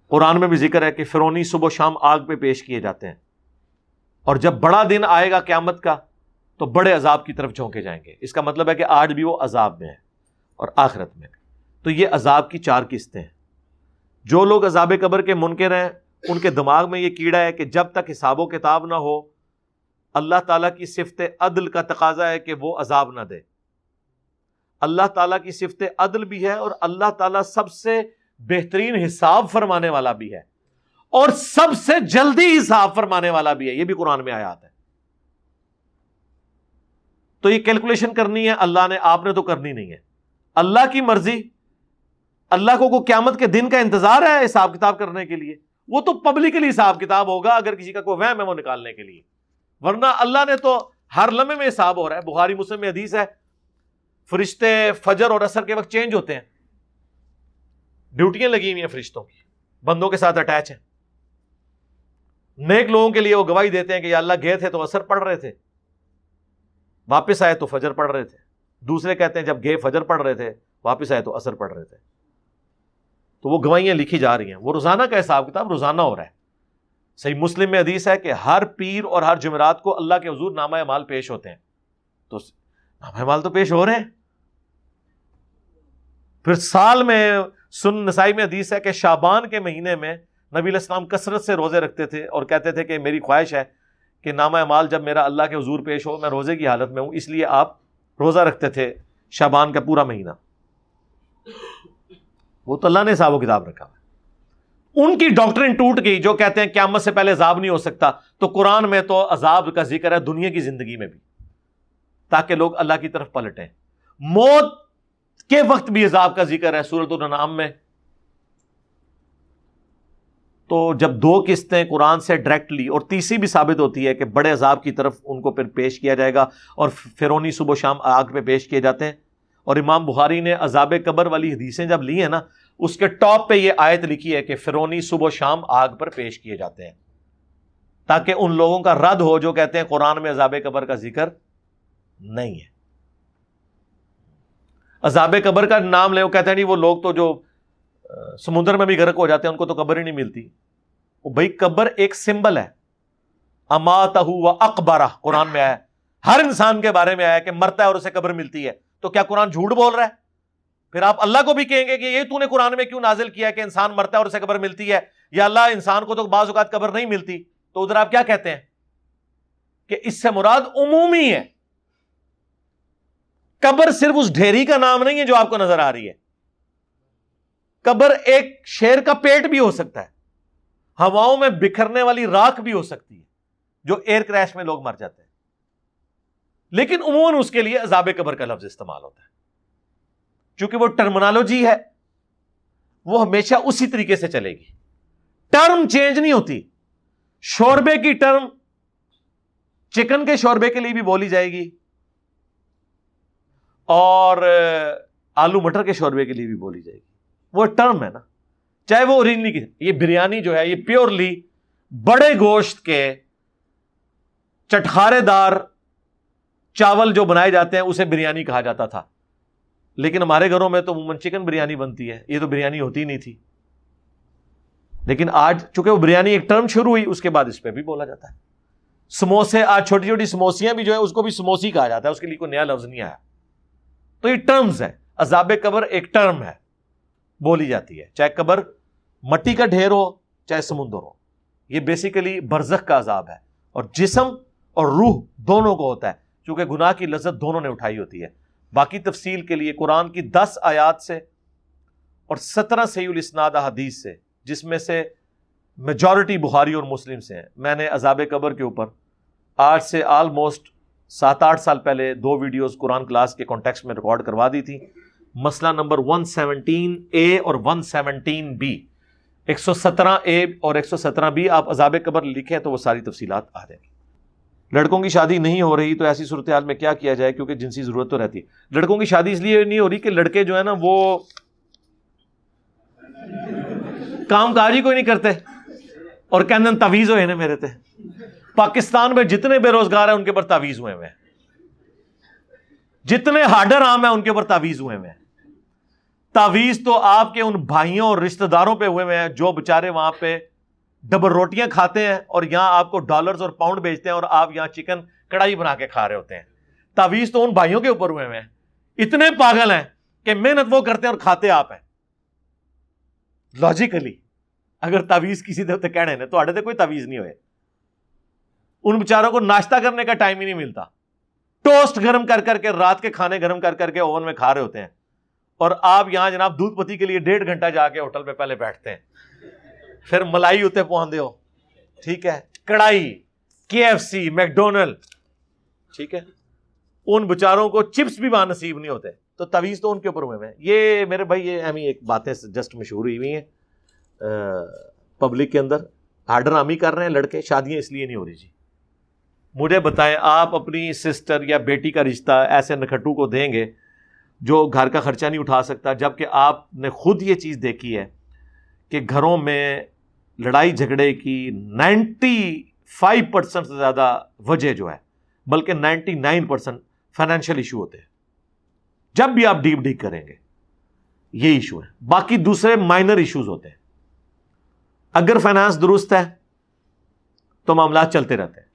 قرآن میں بھی ذکر ہے کہ فرونی صبح و شام آگ پہ پیش کیے جاتے ہیں۔ اور جب بڑا دن آئے گا قیامت کا، تو بڑے عذاب کی طرف جھونکے جائیں گے۔ اس کا مطلب ہے کہ آج بھی وہ عذاب میں ہے اور آخرت میں۔ تو یہ عذاب کی چار قسطیں ہیں۔ جو لوگ عذاب قبر کے منکر ہیں، ان کے دماغ میں یہ کیڑا ہے کہ جب تک حساب و کتاب نہ ہو، اللہ تعالیٰ کی صفت عدل کا تقاضا ہے کہ وہ عذاب نہ دے۔ اللہ تعالیٰ کی صفت عدل بھی ہے اور اللہ تعالیٰ سب سے بہترین حساب فرمانے والا بھی ہے۔ اور سب سے جلدی حساب فرمانے والا بھی ہے، یہ بھی قرآن میں آیا ہے تو یہ کیلکولیشن کرنی ہے، اللہ نے، آپ نے تو کرنی نہیں ہے۔ اللہ کی مرضی، اللہ کو کو قیامت کے دن کا انتظار ہے حساب کتاب کرنے کے لیے۔ وہ تو پبلکلی حساب کتاب ہوگا اگر کسی کا کوئی وہم ہے وہ نکالنے کے لیے۔ ورنہ اللہ نے تو ہر لمحے میں حساب ہو رہا ہے۔ بخاری، مسلم میں حدیث ہے، فرشتے فجر اور اثر کے وقت چینج ہوتے ہیں۔ ڈیوٹیاں لگی ہوئی ہیں فرشتوں کی، بندوں کے ساتھ اٹیچ ہیں۔ نیک لوگوں کے لیے وہ گواہی دیتے ہیں کہ اللہ گئے تھے تو اثر پڑھ رہے تھے۔ واپس آئے تو فجر پڑھ رہے تھے۔ دوسرے کہتے ہیں جب گئے فجر پڑھ رہے تھے، واپس آئے تو اثر پڑھ رہے تھے۔ تو وہ گواہیاں لکھی جا رہی ہیں۔ وہ روزانہ کا حساب کتاب روزانہ ہو رہا ہے۔ صحیح مسلم میں حدیث ہے کہ ہر پیر اور ہر جمعرات کو اللہ کے حضور نامہ مال پیش ہوتے ہیں۔ تو نامہ مال تو پیش ہو رہے ہیں۔ پھر سال میں سن نسائی میں حدیث ہے کہ شابان کے مہینے میں نبی الاسلام کثرت سے روزے رکھتے تھے اور کہتے تھے کہ میری خواہش ہے کہ نامہ مال جب میرا اللہ کے حضور پیش ہو میں روزے کی حالت میں ہوں، اس لیے آپ روزہ رکھتے تھے شابان کا پورا مہینہ۔ وہ تو اللہ نے صاحب و کتاب رکھا۔ ان کی ڈاکٹرین ٹوٹ گئی جو کہتے ہیں قیامت سے پہلے عذاب نہیں ہو سکتا، تو قرآن میں تو عذاب کا ذکر ہے دنیا کی زندگی میں بھی۔ تاکہ لوگ اللہ کی طرف پلٹیں۔ موت کے وقت بھی عذاب کا ذکر ہے سورت النام میں۔ تو جب دو قسطیں قرآن سے ڈائریکٹلی اور تیسری بھی ثابت ہوتی ہے کہ بڑے عذاب کی طرف ان کو پھر پیش کیا جائے گا اور فرونی صبح و شام آگ پہ پیش کیے جاتے ہیں۔ اور امام بخاری نے عذاب قبر والی حدیثیں جب لی ہیں نا، اس کے ٹاپ پہ یہ آیت لکھی ہے کہ فرونی صبح و شام آگ پر پیش کیے جاتے ہیں۔ تاکہ ان لوگوں کا رد ہو جو کہتے ہیں قرآن میں عذاب قبر کا ذکر نہیں ہے۔ عذاب قبر کا نام لے، وہ کہتے ہیں نہیں، وہ لوگ تو جو سمندر میں بھی گرک ہو جاتے ہیں، ان کو تو قبر ہی نہیں ملتی۔ بھائی، قبر ایک سمبل ہے۔ امات اکبارہ قرآن میں آیا ہر انسان کے بارے میں آیا کہ مرتا ہے اور اسے قبر ملتی ہے۔ تو کیا قرآن جھوٹ بول رہا ہے؟ پھر آپ اللہ کو بھی کہیں گے کہ یہ تو نے قرآن میں کیوں نازل کیا کہ انسان مرتا ہے اور اسے قبر ملتی ہے؟ یا اللہ، انسان کو تو بعض اوقات قبر نہیں ملتی۔ تو ادھر آپ کیا کہتے ہیں؟ کہ اس سے مراد عمومی ہے۔ قبر صرف اس ڈھیری کا نام نہیں ہے جو آپ کو نظر آ رہی ہے۔ قبر ایک شیر کا پیٹ بھی ہو سکتا ہے۔ ہواؤں میں بکھرنے والی راک بھی ہو سکتی ہے جو ایئر کریش میں لوگ مر جاتے ہیں۔ لیکن عموماً اس کے لیے عذاب قبر کا لفظ استعمال ہوتا ہے۔ چونکہ وہ ٹرمنالوجی ہے، وہ ہمیشہ اسی طریقے سے چلے گی۔ ٹرم چینج نہیں ہوتی۔ شوربے کی ٹرم چکن کے شوربے کے لیے بھی بولی جائے گی۔ اور آلو مٹر کے شوربے کے لیے بھی بولی جائے گی۔ وہ ٹرم ہے نا، چاہے وہ کی یہ بریانی جو ہے، یہ پیورلی بڑے گوشت کے چٹخارے دار چاول جو بنائے جاتے ہیں، اسے بریانی کہا جاتا تھا۔ لیکن ہمارے گھروں میں تو عموماً چکن بریانی بنتی ہے۔ یہ تو بریانی ہوتی نہیں تھی۔ لیکن آج چونکہ وہ بریانی ایک ٹرم شروع ہوئی، اس کے بعد اس پہ بھی بولا جاتا ہے۔ سموسے، آج چھوٹی چھوٹی سموسیاں بھی جو ہے اس کو بھی سموسی کہا جاتا ہے، اس کے لیے کوئی نیا لفظ نہیں آیا۔ تو یہ ٹرمز ہے عذاب قبر ایک ٹرم ہے۔ بولی جاتی ہے۔ چاہے قبر مٹی کا ڈھیر ہو، چاہے سمندر ہو۔ یہ بیسیکلی برزخ کا عذاب ہے۔ اور جسم اور روح دونوں کو ہوتا ہے۔ کیونکہ گناہ کی لذت دونوں نے اٹھائی ہوتی ہے۔ باقی تفصیل کے لیے قرآن کی دس آیات سے اور سترہ سی الاسناد حدیث سے، جس میں سے میجورٹی بخاری اور مسلم سے ہیں۔ میں نے عذاب قبر کے اوپر آج سے آلموسٹ سات آٹھ سال پہلے دو ویڈیوز قرآن کلاس کے کانٹیکس میں ریکارڈ کروا دی تھی مسئلہ نمبر ون سیونٹین اے اور ون سیونٹین بی۔ ایک سو سترہ اے اور ایک سو سترہ بی آپ عذاب قبر لکھیں تو وہ ساری تفصیلات آ جائیں۔ گی لڑکوں کی شادی نہیں ہو رہی تو ایسی صورتحال میں کیا کیا جائے؟ کیونکہ جنسی ضرورت تو رہتی ہے۔ لڑکوں کی شادی اس لیے نہیں ہو رہی کہ لڑکے جو ہے نا وہ کام کاج ہی کوئی نہیں کرتے۔ اور کہنے تویز ہوئے نا میرے تے۔ پاکستان میں جتنے بے روزگار ہیں ان کے اوپر تعویز ہوئے ہوئے جتنے ہارڈر عام ہیں ان کے اوپر تعویز ہوئے ہوئے تعویز تو آپ کے ان بھائیوں اور رشتہ داروں پہ ہوئے ہوئے ہیں جو بےچارے وہاں پہ ڈبل روٹیاں کھاتے ہیں اور یہاں آپ کو ڈالرز اور پاؤنڈ بیچتے ہیں اور آپ یہاں چکن کڑائی بنا کے کھا رہے ہوتے ہیں۔ تعویز تو ان بھائیوں کے اوپر ہوئے ہوئے ہیں۔ اتنے پاگل ہیں کہ محنت وہ کرتے ہیں اور کھاتے آپ ہیں۔ لاجیکلی اگر تعویز کسی دے کہنے نے تو کوئی تعویز نہیں ہوئے۔ ان بیچاروں کو ناشتہ کرنے کا ٹائم ہی نہیں ملتا۔ ٹوسٹ گرم کر کر کے، رات کے کھانے گرم کر کر کے اوون میں کھا رہے ہوتے ہیں۔ اور آپ یہاں جناب دودھ پتی کے لیے ڈیڑھ گھنٹہ جا کے ہوٹل پہ پہلے بیٹھتے ہیں۔ پھر ملائی ہوتے پہن دو ٹھیک ہے۔ کڑائی کے ایف سی میکڈونلڈ ٹھیک ہے۔ ان بچاروں کو چپس بھی وہاں نصیب نہیں ہوتے۔ تو تویز تو ان کے اوپر ہوئے ہیں۔ یہ میرے بھائی، یہ اہمی ایک باتیں جسٹ مشہور ہوئی ہوئی ہیں۔ پبلک کے اندر آرڈر آمی کر رہے ہیں لڑکے، شادیاں اس لیے نہیں ہو رہی جی۔ مجھے بتائیں، آپ اپنی سسٹر یا بیٹی کا رشتہ ایسے نکھٹو کو دیں گے جو گھر کا خرچہ نہیں اٹھا سکتا جبکہ آپ نے خود یہ چیز دیکھی ہے کہ گھروں میں لڑائی جھگڑے کی نائنٹی فائیو پرسینٹ سے زیادہ وجہ جو ہے، بلکہ ninety nine percent financial issue ہوتے ہیں۔ جب بھی آپ ڈیپ ڈیپ کریں گے، یہ ایشو ہے۔ باقی دوسرے مائنر ایشوز ہوتے ہیں۔ اگر فائنانس درست ہے، تو معاملات چلتے رہتے ہیں۔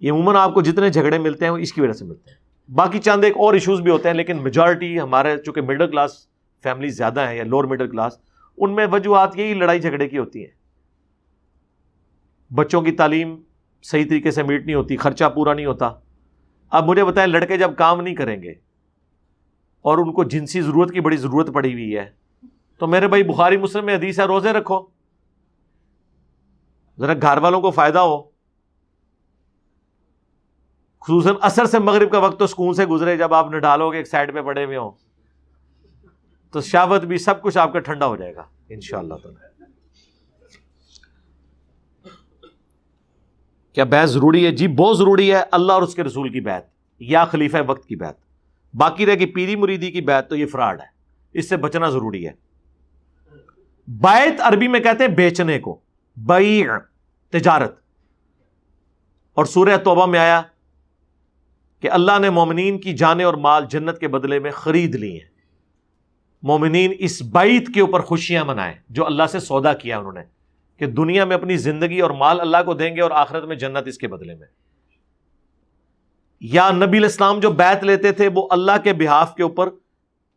یہ عموماً آپ کو جتنے جھگڑے ملتے ہیں، وہ اس کی وجہ سے ملتے ہیں۔ باقی چاند ایک اور ایشوز بھی ہوتے ہیں، لیکن میجورٹی ہمارے چونکہ مڈل کلاس فیملی زیادہ ہیں یا لوور مڈل کلاس ان میں وجوہات یہی لڑائی جھگڑے کی ہوتی ہیں۔ بچوں کی تعلیم صحیح طریقے سے میٹ نہیں ہوتی، خرچہ پورا نہیں ہوتا۔ اب مجھے بتائیں، لڑکے جب کام نہیں کریں گے اور ان کو جنسی ضرورت کی بڑی ضرورت پڑی ہوئی ہے، تو میرے بھائی بخاری مسلم میں حدیث ہے، روزے رکھو۔ ذرا گھر والوں کو فائدہ ہو۔ خصوصاً اثر سے مغرب کا وقت تو سکون سے گزرے، جب آپ نے ڈالو گے، ایک سائڈ پہ پڑے ہوئے ہوں، تو شاوت بھی سب کچھ آپ کا ٹھنڈا ہو جائے گا ان شاء اللہ تعالی۔ کیا بیت ضروری ہے؟ جی بہت ضروری ہے، اللہ اور اس کے رسول کی بیت یا خلیفہ وقت کی بیت باقی رہے گی پیری مریدی کی بیت تو یہ فراڈ ہے، اس سے بچنا ضروری ہے۔ بیت عربی میں کہتے ہیں بیچنے کو، بیع، تجارت۔ اور سورہ توبہ میں آیا کہ اللہ نے مومنین کی جانے اور مال جنت کے بدلے میں خرید لی ہیں۔ مومنین اس بیت کے اوپر خوشیاں منائیں جو اللہ سے سودا کیا انہوں نے، کہ دنیا میں اپنی زندگی اور مال اللہ کو دیں گے اور آخرت میں جنت اس کے بدلے میں۔ یا نبی الاسلام جو بیت لیتے تھے، وہ اللہ کے بحاف کے اوپر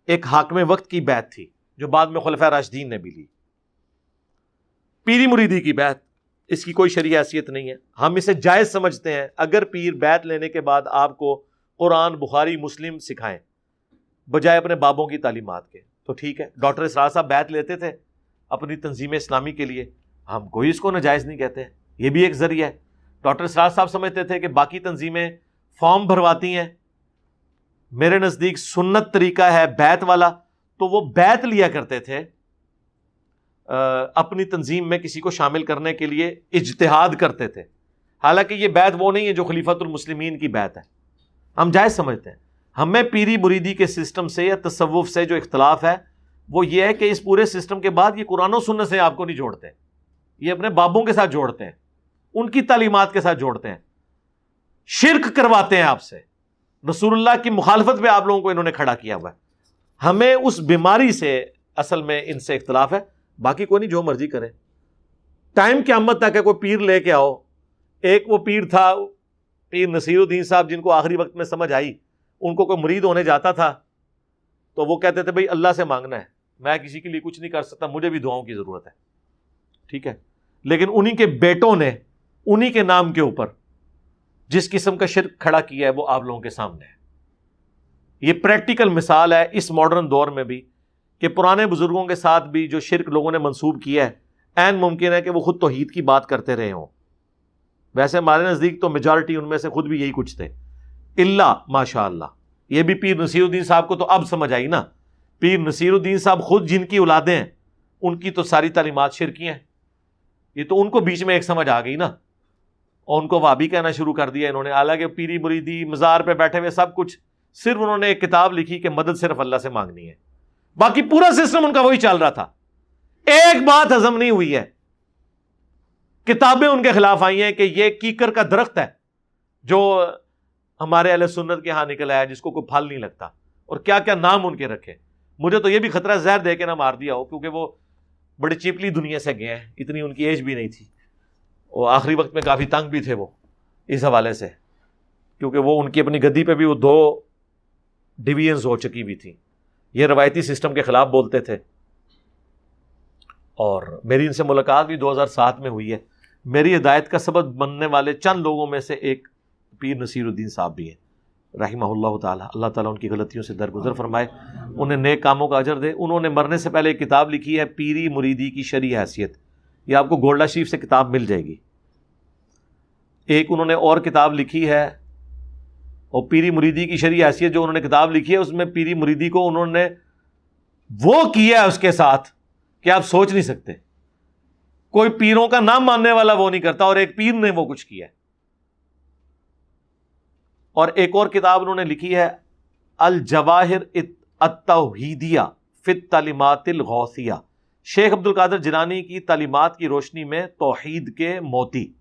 ایک حاکم وقت کی بیت تھی، جو بعد میں خلفۂ راشدین نے بھی لی۔ پیری مریدی کی بیت اس کی کوئی شریع حیثیت نہیں ہے۔ ہم اسے جائز سمجھتے ہیں۔ اگر پیر بیت لینے کے بعد آپ کو قرآن، بخاری، مسلم سکھائیں، بجائے اپنے بابوں کی تعلیمات کے۔ تو ٹھیک ہے۔ ڈاکٹر اسرار صاحب بیت لیتے تھے اپنی تنظیم اسلامی کے لیے۔ ہم کوئی اس کو ناجائز نہیں کہتے۔ یہ بھی ایک ذریعہ ہے۔ ڈاکٹر اسرار صاحب سمجھتے تھے کہ باقی تنظیمیں فارم بھرواتی ہیں۔ میرے نزدیک سنت طریقہ ہے بیت والا۔ تو وہ بیت لیا کرتے تھے۔ اپنی تنظیم میں کسی کو شامل کرنے کے لیے اجتہاد کرتے تھے۔ حالانکہ یہ بیت وہ نہیں ہے جو خلیفۃ المسلمین کی بیت ہے۔ ہم جائز سمجھتے ہیں۔ ہمیں پیری بریدی کے سسٹم سے یا تصوف سے جو اختلاف ہے، وہ یہ ہے کہ اس پورے سسٹم کے بعد یہ قرآن و سننے سے آپ کو نہیں جوڑتے۔ یہ اپنے بابوں کے ساتھ جوڑتے ہیں۔ ان کی تعلیمات کے ساتھ جوڑتے ہیں۔ شرک کرواتے ہیں آپ سے۔ رسول اللہ کی مخالفت پہ آپ لوگوں کو انہوں نے کھڑا کیا ہوا ہے۔ ہمیں اس بیماری سے اصل میں ان سے اختلاف ہے۔ باقی کوئی نہیں، جو مرضی کرے۔ ٹائم قیامت تک ہے، کوئی پیر لے کے آؤ۔ ایک وہ پیر تھا، پیر نصیر الدین صاحب، جن کو آخری وقت میں سمجھ آئی۔ ان کو کوئی مرید ہونے جاتا تھا۔ تو وہ کہتے تھے، بھائی، اللہ سے مانگنا ہے۔ میں کسی کے لیے کچھ نہیں کر سکتا، مجھے بھی دعاؤں کی ضرورت ہے۔ ٹھیک ہے۔ لیکن انہی کے بیٹوں نے انہی کے نام کے اوپر جس قسم کا شرک کھڑا کیا ہے، وہ آپ لوگوں کے سامنے ہے۔ یہ پریکٹیکل مثال ہے، اس ماڈرن دور میں بھی۔ کہ پرانے بزرگوں کے ساتھ بھی جو شرک لوگوں نے منسوب کیا ہے این ممکن ہے کہ وہ خود توحید کی بات کرتے رہے ہوں۔ ویسے ہمارے نزدیک تو میجارٹی ان میں سے خود بھی یہی کچھ تھے۔ اللہ ماشاء اللہ یہ بھی پیر نصیر الدین صاحب کو تو اب سمجھ آئی نا۔ پیر نصیر الدین صاحب خود جن کی اولادیں ہیں، ان کی تو ساری تعلیمات شرکی ہیں۔ یہ تو ان کو بیچ میں ایک سمجھ آ گئی نا۔ اور ان کو وابی کہنا شروع کر دیا انہوں نے۔ حالانکہ پیری مریدی، مزار پہ بیٹھے ہوئے سب کچھ، صرف انہوں نے ایک کتاب لکھی کہ مدد صرف اللہ سے مانگنی ہے۔ باقی پورا سسٹم ان کا وہی چل رہا تھا۔ ایک بات ہزم نہیں ہوئی ہے۔ کتابیں ان کے خلاف آئی ہیں کہ یہ کیکر کا درخت ہے جو ہمارے اہل سنت کے ہاں نکل آیا، جس کو کوئی پھل نہیں لگتا۔ اور کیا کیا نام ان کے رکھے۔ مجھے تو یہ بھی خطرہ زہر دے کے نہ مار دیا ہو، کیونکہ وہ بڑی چپلی دنیا سے گئے ہیں۔ اتنی ان کی ایج بھی نہیں تھی۔ وہ آخری وقت میں کافی تنگ بھی تھے وہ اس حوالے سے، کیونکہ وہ ان کی اپنی گدی پہ بھی وہ دو ڈویژنز ہو چکی بھی تھیں۔ یہ روایتی سسٹم کے خلاف بولتے تھے۔ اور میری ان سے ملاقات بھی دو ہزار سات میں ہوئی ہے۔ میری ہدایت کا سبب بننے والے چند لوگوں میں سے ایک پیر نصیر الدین صاحب بھی ہیں۔ رحمہ اللہ تعالیٰ اللہ تعالیٰ ان کی غلطیوں سے درگزر فرمائے۔ انہیں نئے کاموں کا اجر دے۔ انہوں نے مرنے سے پہلے ایک کتاب لکھی ہے، پیری مریدی کی شرع حیثیت۔ یہ آپ کو گولڈا شریف سے کتاب مل جائے گی۔ ایک انہوں نے اور کتاب لکھی ہے۔ اور پیری مریدی کی شرع حیثیت جو انہوں نے کتاب لکھی ہے، اس میں پیری مریدی کو انہوں نے وہ کیا ہے اس کے ساتھ کہ آپ سوچ نہیں سکتے۔ کوئی پیروں کا نام ماننے والا وہ نہیں کرتا اور ایک پیر نے وہ کچھ کیا ہے۔ اور ایک اور کتاب انہوں نے لکھی ہے، الجواہر التوحیدیہ فت تعلیمات الغوثیہ۔ شیخ عبد القادر جنانی کی تعلیمات کی روشنی میں توحید کے موتی۔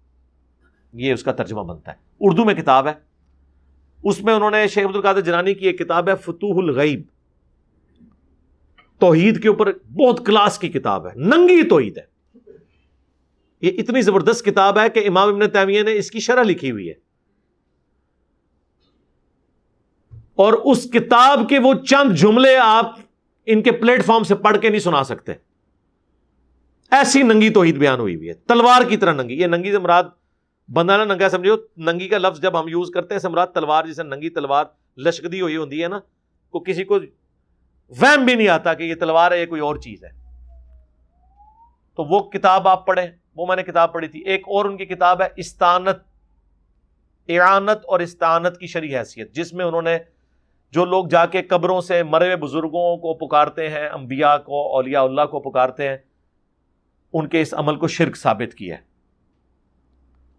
یہ اس کا ترجمہ بنتا ہے۔ اردو میں کتاب ہے۔ اس میں انہوں نے شیخ عبد القادر جنانی کی ایک کتاب ہے فتوح الغیب۔ توحید کے اوپر بہت کلاس کی کتاب ہے، ننگی توحید ہے۔ یہ اتنی زبردست کتاب ہے کہ امام ابن تیمیہ نے اس کی شرح لکھی ہوئی ہے۔ اور اس کتاب کے وہ چند جملے آپ ان کے پلیٹ فارم سے پڑھ کے نہیں سنا سکتے۔ ایسی ننگی توحید بیان ہوئی ہوئی ہے، تلوار کی طرح ننگی۔ یہ ننگی سے مراد بندہ نہ ننگا سمجھو، ننگی کا لفظ جب ہم یوز کرتے ہیں سمراد تلوار، جیسے ننگی تلوار لشکدی ہوئی ہوتی ہے نا، کو کسی کو وہم بھی نہیں آتا کہ یہ تلوار ہے یہ کوئی اور چیز ہے۔ تو وہ کتاب آپ پڑھیں، وہ میں نے کتاب پڑھی تھی۔ ایک اور ان کی کتاب ہے، استانت، اعانت اور استانت کی شریح حیثیت، جس میں انہوں نے جو لوگ جا کے قبروں سے مرے ہوئے بزرگوں کو پکارتے ہیں، انبیاء کو، اولیاء اللہ کو پکارتے ہیں، ان کے اس عمل کو شرک ثابت کیا ہے۔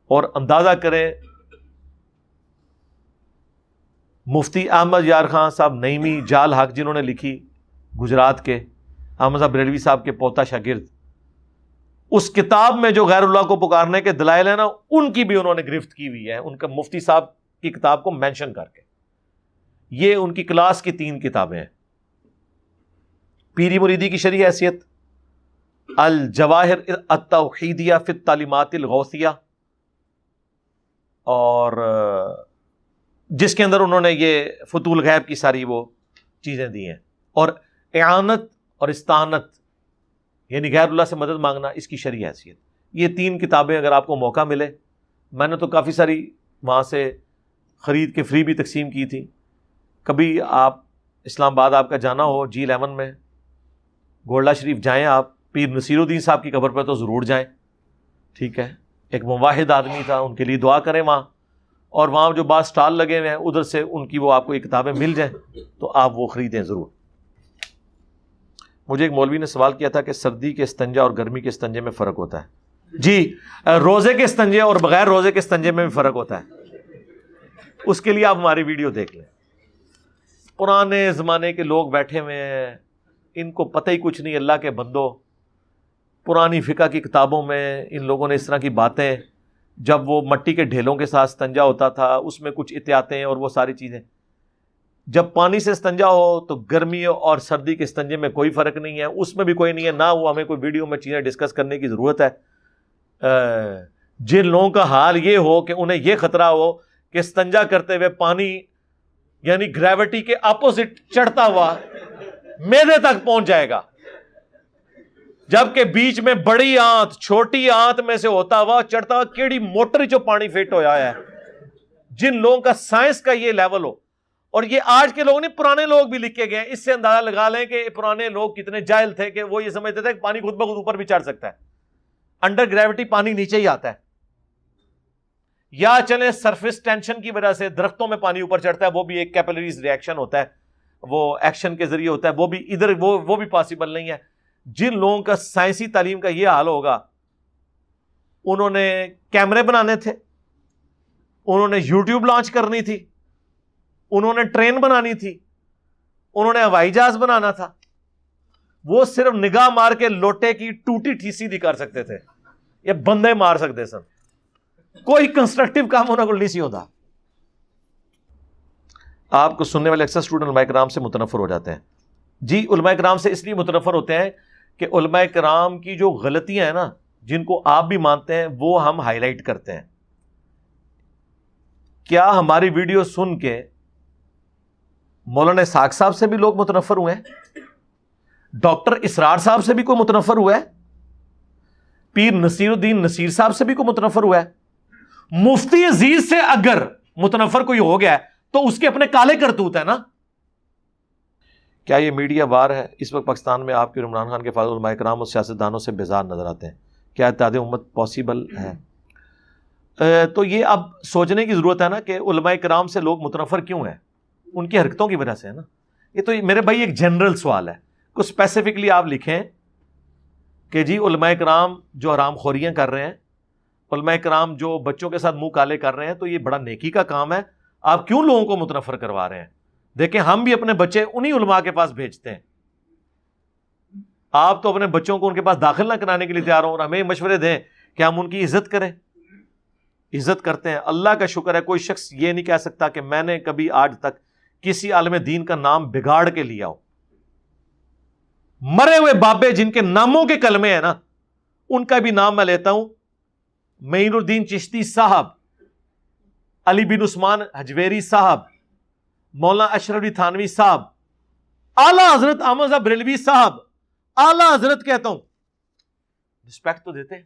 اور اندازہ کریں، مفتی احمد یار خان صاحب نئیمی جال حق جنہوں نے لکھی گجرات کے، احمد صاحب بریلوی صاحب کے پوتا شاگرد۔ اس کتاب میں جو غیر اللہ کو پکارنے کے دلائل ہیں نا، ان کی بھی انہوں نے گرفت کی ہوئی ہے۔ ان کا مفتی صاحب کی کتاب کو مینشن کر کے۔ یہ ان کی کلاس کی تین کتابیں ہیں۔ پیری مریدی کی شرح حیثیت، الجواہر التوحیدیہ فی تعلیمات الغوثیہ۔ اور جس کے اندر انہوں نے یہ فتول غیب کی ساری وہ چیزیں دی ہیں۔ اور اعانت اور استانت یعنی غیر اللہ سے مدد مانگنا، اس کی شرح حیثیت۔ یہ تین کتابیں اگر آپ کو موقع ملے، میں نے تو کافی ساری وہاں سے خرید کے فری بھی تقسیم کی تھی۔ کبھی آپ اسلام آباد آپ کا جانا ہو جی الیون میں، گولڈا شریف جائیں آپ، پیر نصیر الدین صاحب کی قبر پہ تو ضرور جائیں۔ ٹھیک ہے؟ ایک مواحد آدمی تھا، ان کے لیے دعا کریں وہاں اور وہاں جو بعض اسٹال لگے ہوئے ہیں، ادھر سے ان کی وہ آپ کو یہ کتابیں مل جائیں، تو آپ وہ خریدیں ضرور۔ مجھے ایک مولوی نے سوال کیا تھا کہ سردی کے استنجا اور گرمی کے استنجے میں فرق ہوتا ہے۔ جی روزے کے استنجے اور بغیر روزے کے استنجے میں بھی فرق ہوتا ہے۔ اس کے لیے آپ ہماری ویڈیو دیکھ لیں۔ پرانے زمانے کے لوگ بیٹھے ہوئے ہیں، ان کو پتہ ہی کچھ نہیں، اللہ کے بندو۔ پرانی فقہ کی کتابوں میں ان لوگوں نے اس طرح کی باتیں، جب وہ مٹی کے ڈھیلوں کے ساتھ استنجا ہوتا تھا، اس میں کچھ احتیاطیں اور وہ ساری چیزیں۔ جب پانی سے استنجا ہو تو گرمی اور سردی کے استنجے میں کوئی فرق نہیں ہے، اس میں بھی کوئی نہیں ہے، نہ وہ ہمیں کوئی ویڈیو میں چیزیں ڈسکس کرنے کی ضرورت ہے۔ جن لوگوں کا حال یہ ہو کہ انہیں یہ خطرہ ہو کہ استنجا کرتے ہوئے پانی یعنی گریوٹی کے اپوزٹ چڑھتا ہوا میدے تک پہنچ جائے گا۔ جبکہ بیچ میں بڑی آنت، چھوٹی آنت میں سے ہوتا ہوا چڑھتا ہوا کیڑی موٹر جو پانی فٹ ہوا ہے۔ جن لوگوں کا سائنس کا یہ لیول ہو، اور یہ آج کے لوگ نے پرانے لوگ بھی لکھے گئے اس سے اندازہ لگا لیں کہ پرانے لوگ کتنے جائل تھے کہ وہ یہ سمجھتے تھے کہ پانی خود بخود اوپر بھی چڑھ سکتا ہے۔ انڈر گریوٹی پانی نیچے ہی آتا ہے۔ یا چلے سرفیس ٹینشن کی وجہ سے درختوں میں پانی اوپر چڑھتا ہے، وہ بھی ایک کیپلریز ریئیکشن ہوتا ہے۔ وہ ایکشن کے ذریعے ہوتا ہے، وہ بھی ادھر، وہ وہ بھی پاسبل نہیں ہے۔ جن لوگوں کا سائنسی تعلیم کا یہ حال ہوگا، انہوں نے کیمرے بنانے تھے، انہوں نے یوٹیوب لانچ کرنی تھی، انہوں نے ٹرین بنانی تھی، انہوں نے ہوائی جہاز بنانا تھا، وہ صرف نگاہ مار کے لوٹے کی ٹوٹی ٹھیسی دی کر سکتے تھے یہ بندے مار سکتے سن۔ کوئی کنسٹرکٹیو کام ہونا کو نہیں سی ہوتا۔ آپ کو سننے والے اکثر اسٹوڈنٹ علماء کرام سے متنفر ہو جاتے ہیں۔ جی علماء کرام سے اس لیے متنفر ہوتے ہیں کہ علماء کرام کی جو غلطیاں ہیں نا، جن کو آپ بھی مانتے ہیں، وہ ہم ہائی لائٹ کرتے ہیں۔ کیا ہماری ویڈیو سن کے مولانا ساک صاحب سے بھی لوگ متنفر ہوئے ہیں؟ ڈاکٹر اسرار صاحب سے بھی کوئی متنفر ہوا ہے پیر نصیر الدین نصیر صاحب سے بھی کوئی متنفر ہوا ہے مفتی عزیز سے اگر متنفر کوئی ہو گیا ہے، تو اس کے اپنے کالے کرتوت ہے نا؟ کیا یہ میڈیا وار ہے؟ اس وقت پاکستان میں آپ کے عمران خان کے فاضل علماء کرام اور سیاست دانوں سے بیزار نظر آتے ہیں۔ کیا اتحاد امت پاسبل ہے؟ تو یہ اب سوچنے کی ضرورت ہے نا کہ علماء کرام سے لوگ متنفر کیوں ہیں؟ ان کی حرکتوں کی وجہ سے ہے نا۔ یہ تو میرے بھائی ایک جنرل سوال ہے۔ کچھ اسپیسیفکلی آپ لکھیں کہ جی علماء کرام جو آرام خوریاں کر رہے ہیں، علماء کرام جو بچوں کے ساتھ منہ کالے کر رہے ہیں، تو یہ بڑا نیکی کا کام ہے۔ آپ کیوں لوگوں کو متنفر کروا رہے ہیں؟ دیکھیں ہم بھی اپنے بچے انہی علماء کے پاس بھیجتے ہیں۔ آپ تو اپنے بچوں کو ان کے پاس داخل نہ کرانے کے لیے تیار ہوں اور ہمیں مشورے دیں کہ ہم ان کی عزت کریں۔ عزت کرتے ہیں۔ اللہ کا شکر ہے، کوئی شخص یہ نہیں کہہ سکتا کہ میں نے کبھی آج تک کسی عالم دین کا نام بگاڑ کے لیا ہو۔ مرے ہوئے بابے جن کے ناموں کے کلمے ہیں نا، ان کا بھی نام میں لیتا ہوں۔ معین الدین چشتی صاحب، علی بن عثمان حجویری صاحب۔ مولانا اشرف علی تھانوی صاحب، اعلی حضرت احمد صاحب بریلوی صاحب، اعلی حضرت کہتا ہوں رسپیکٹ تو دیتے ہیں۔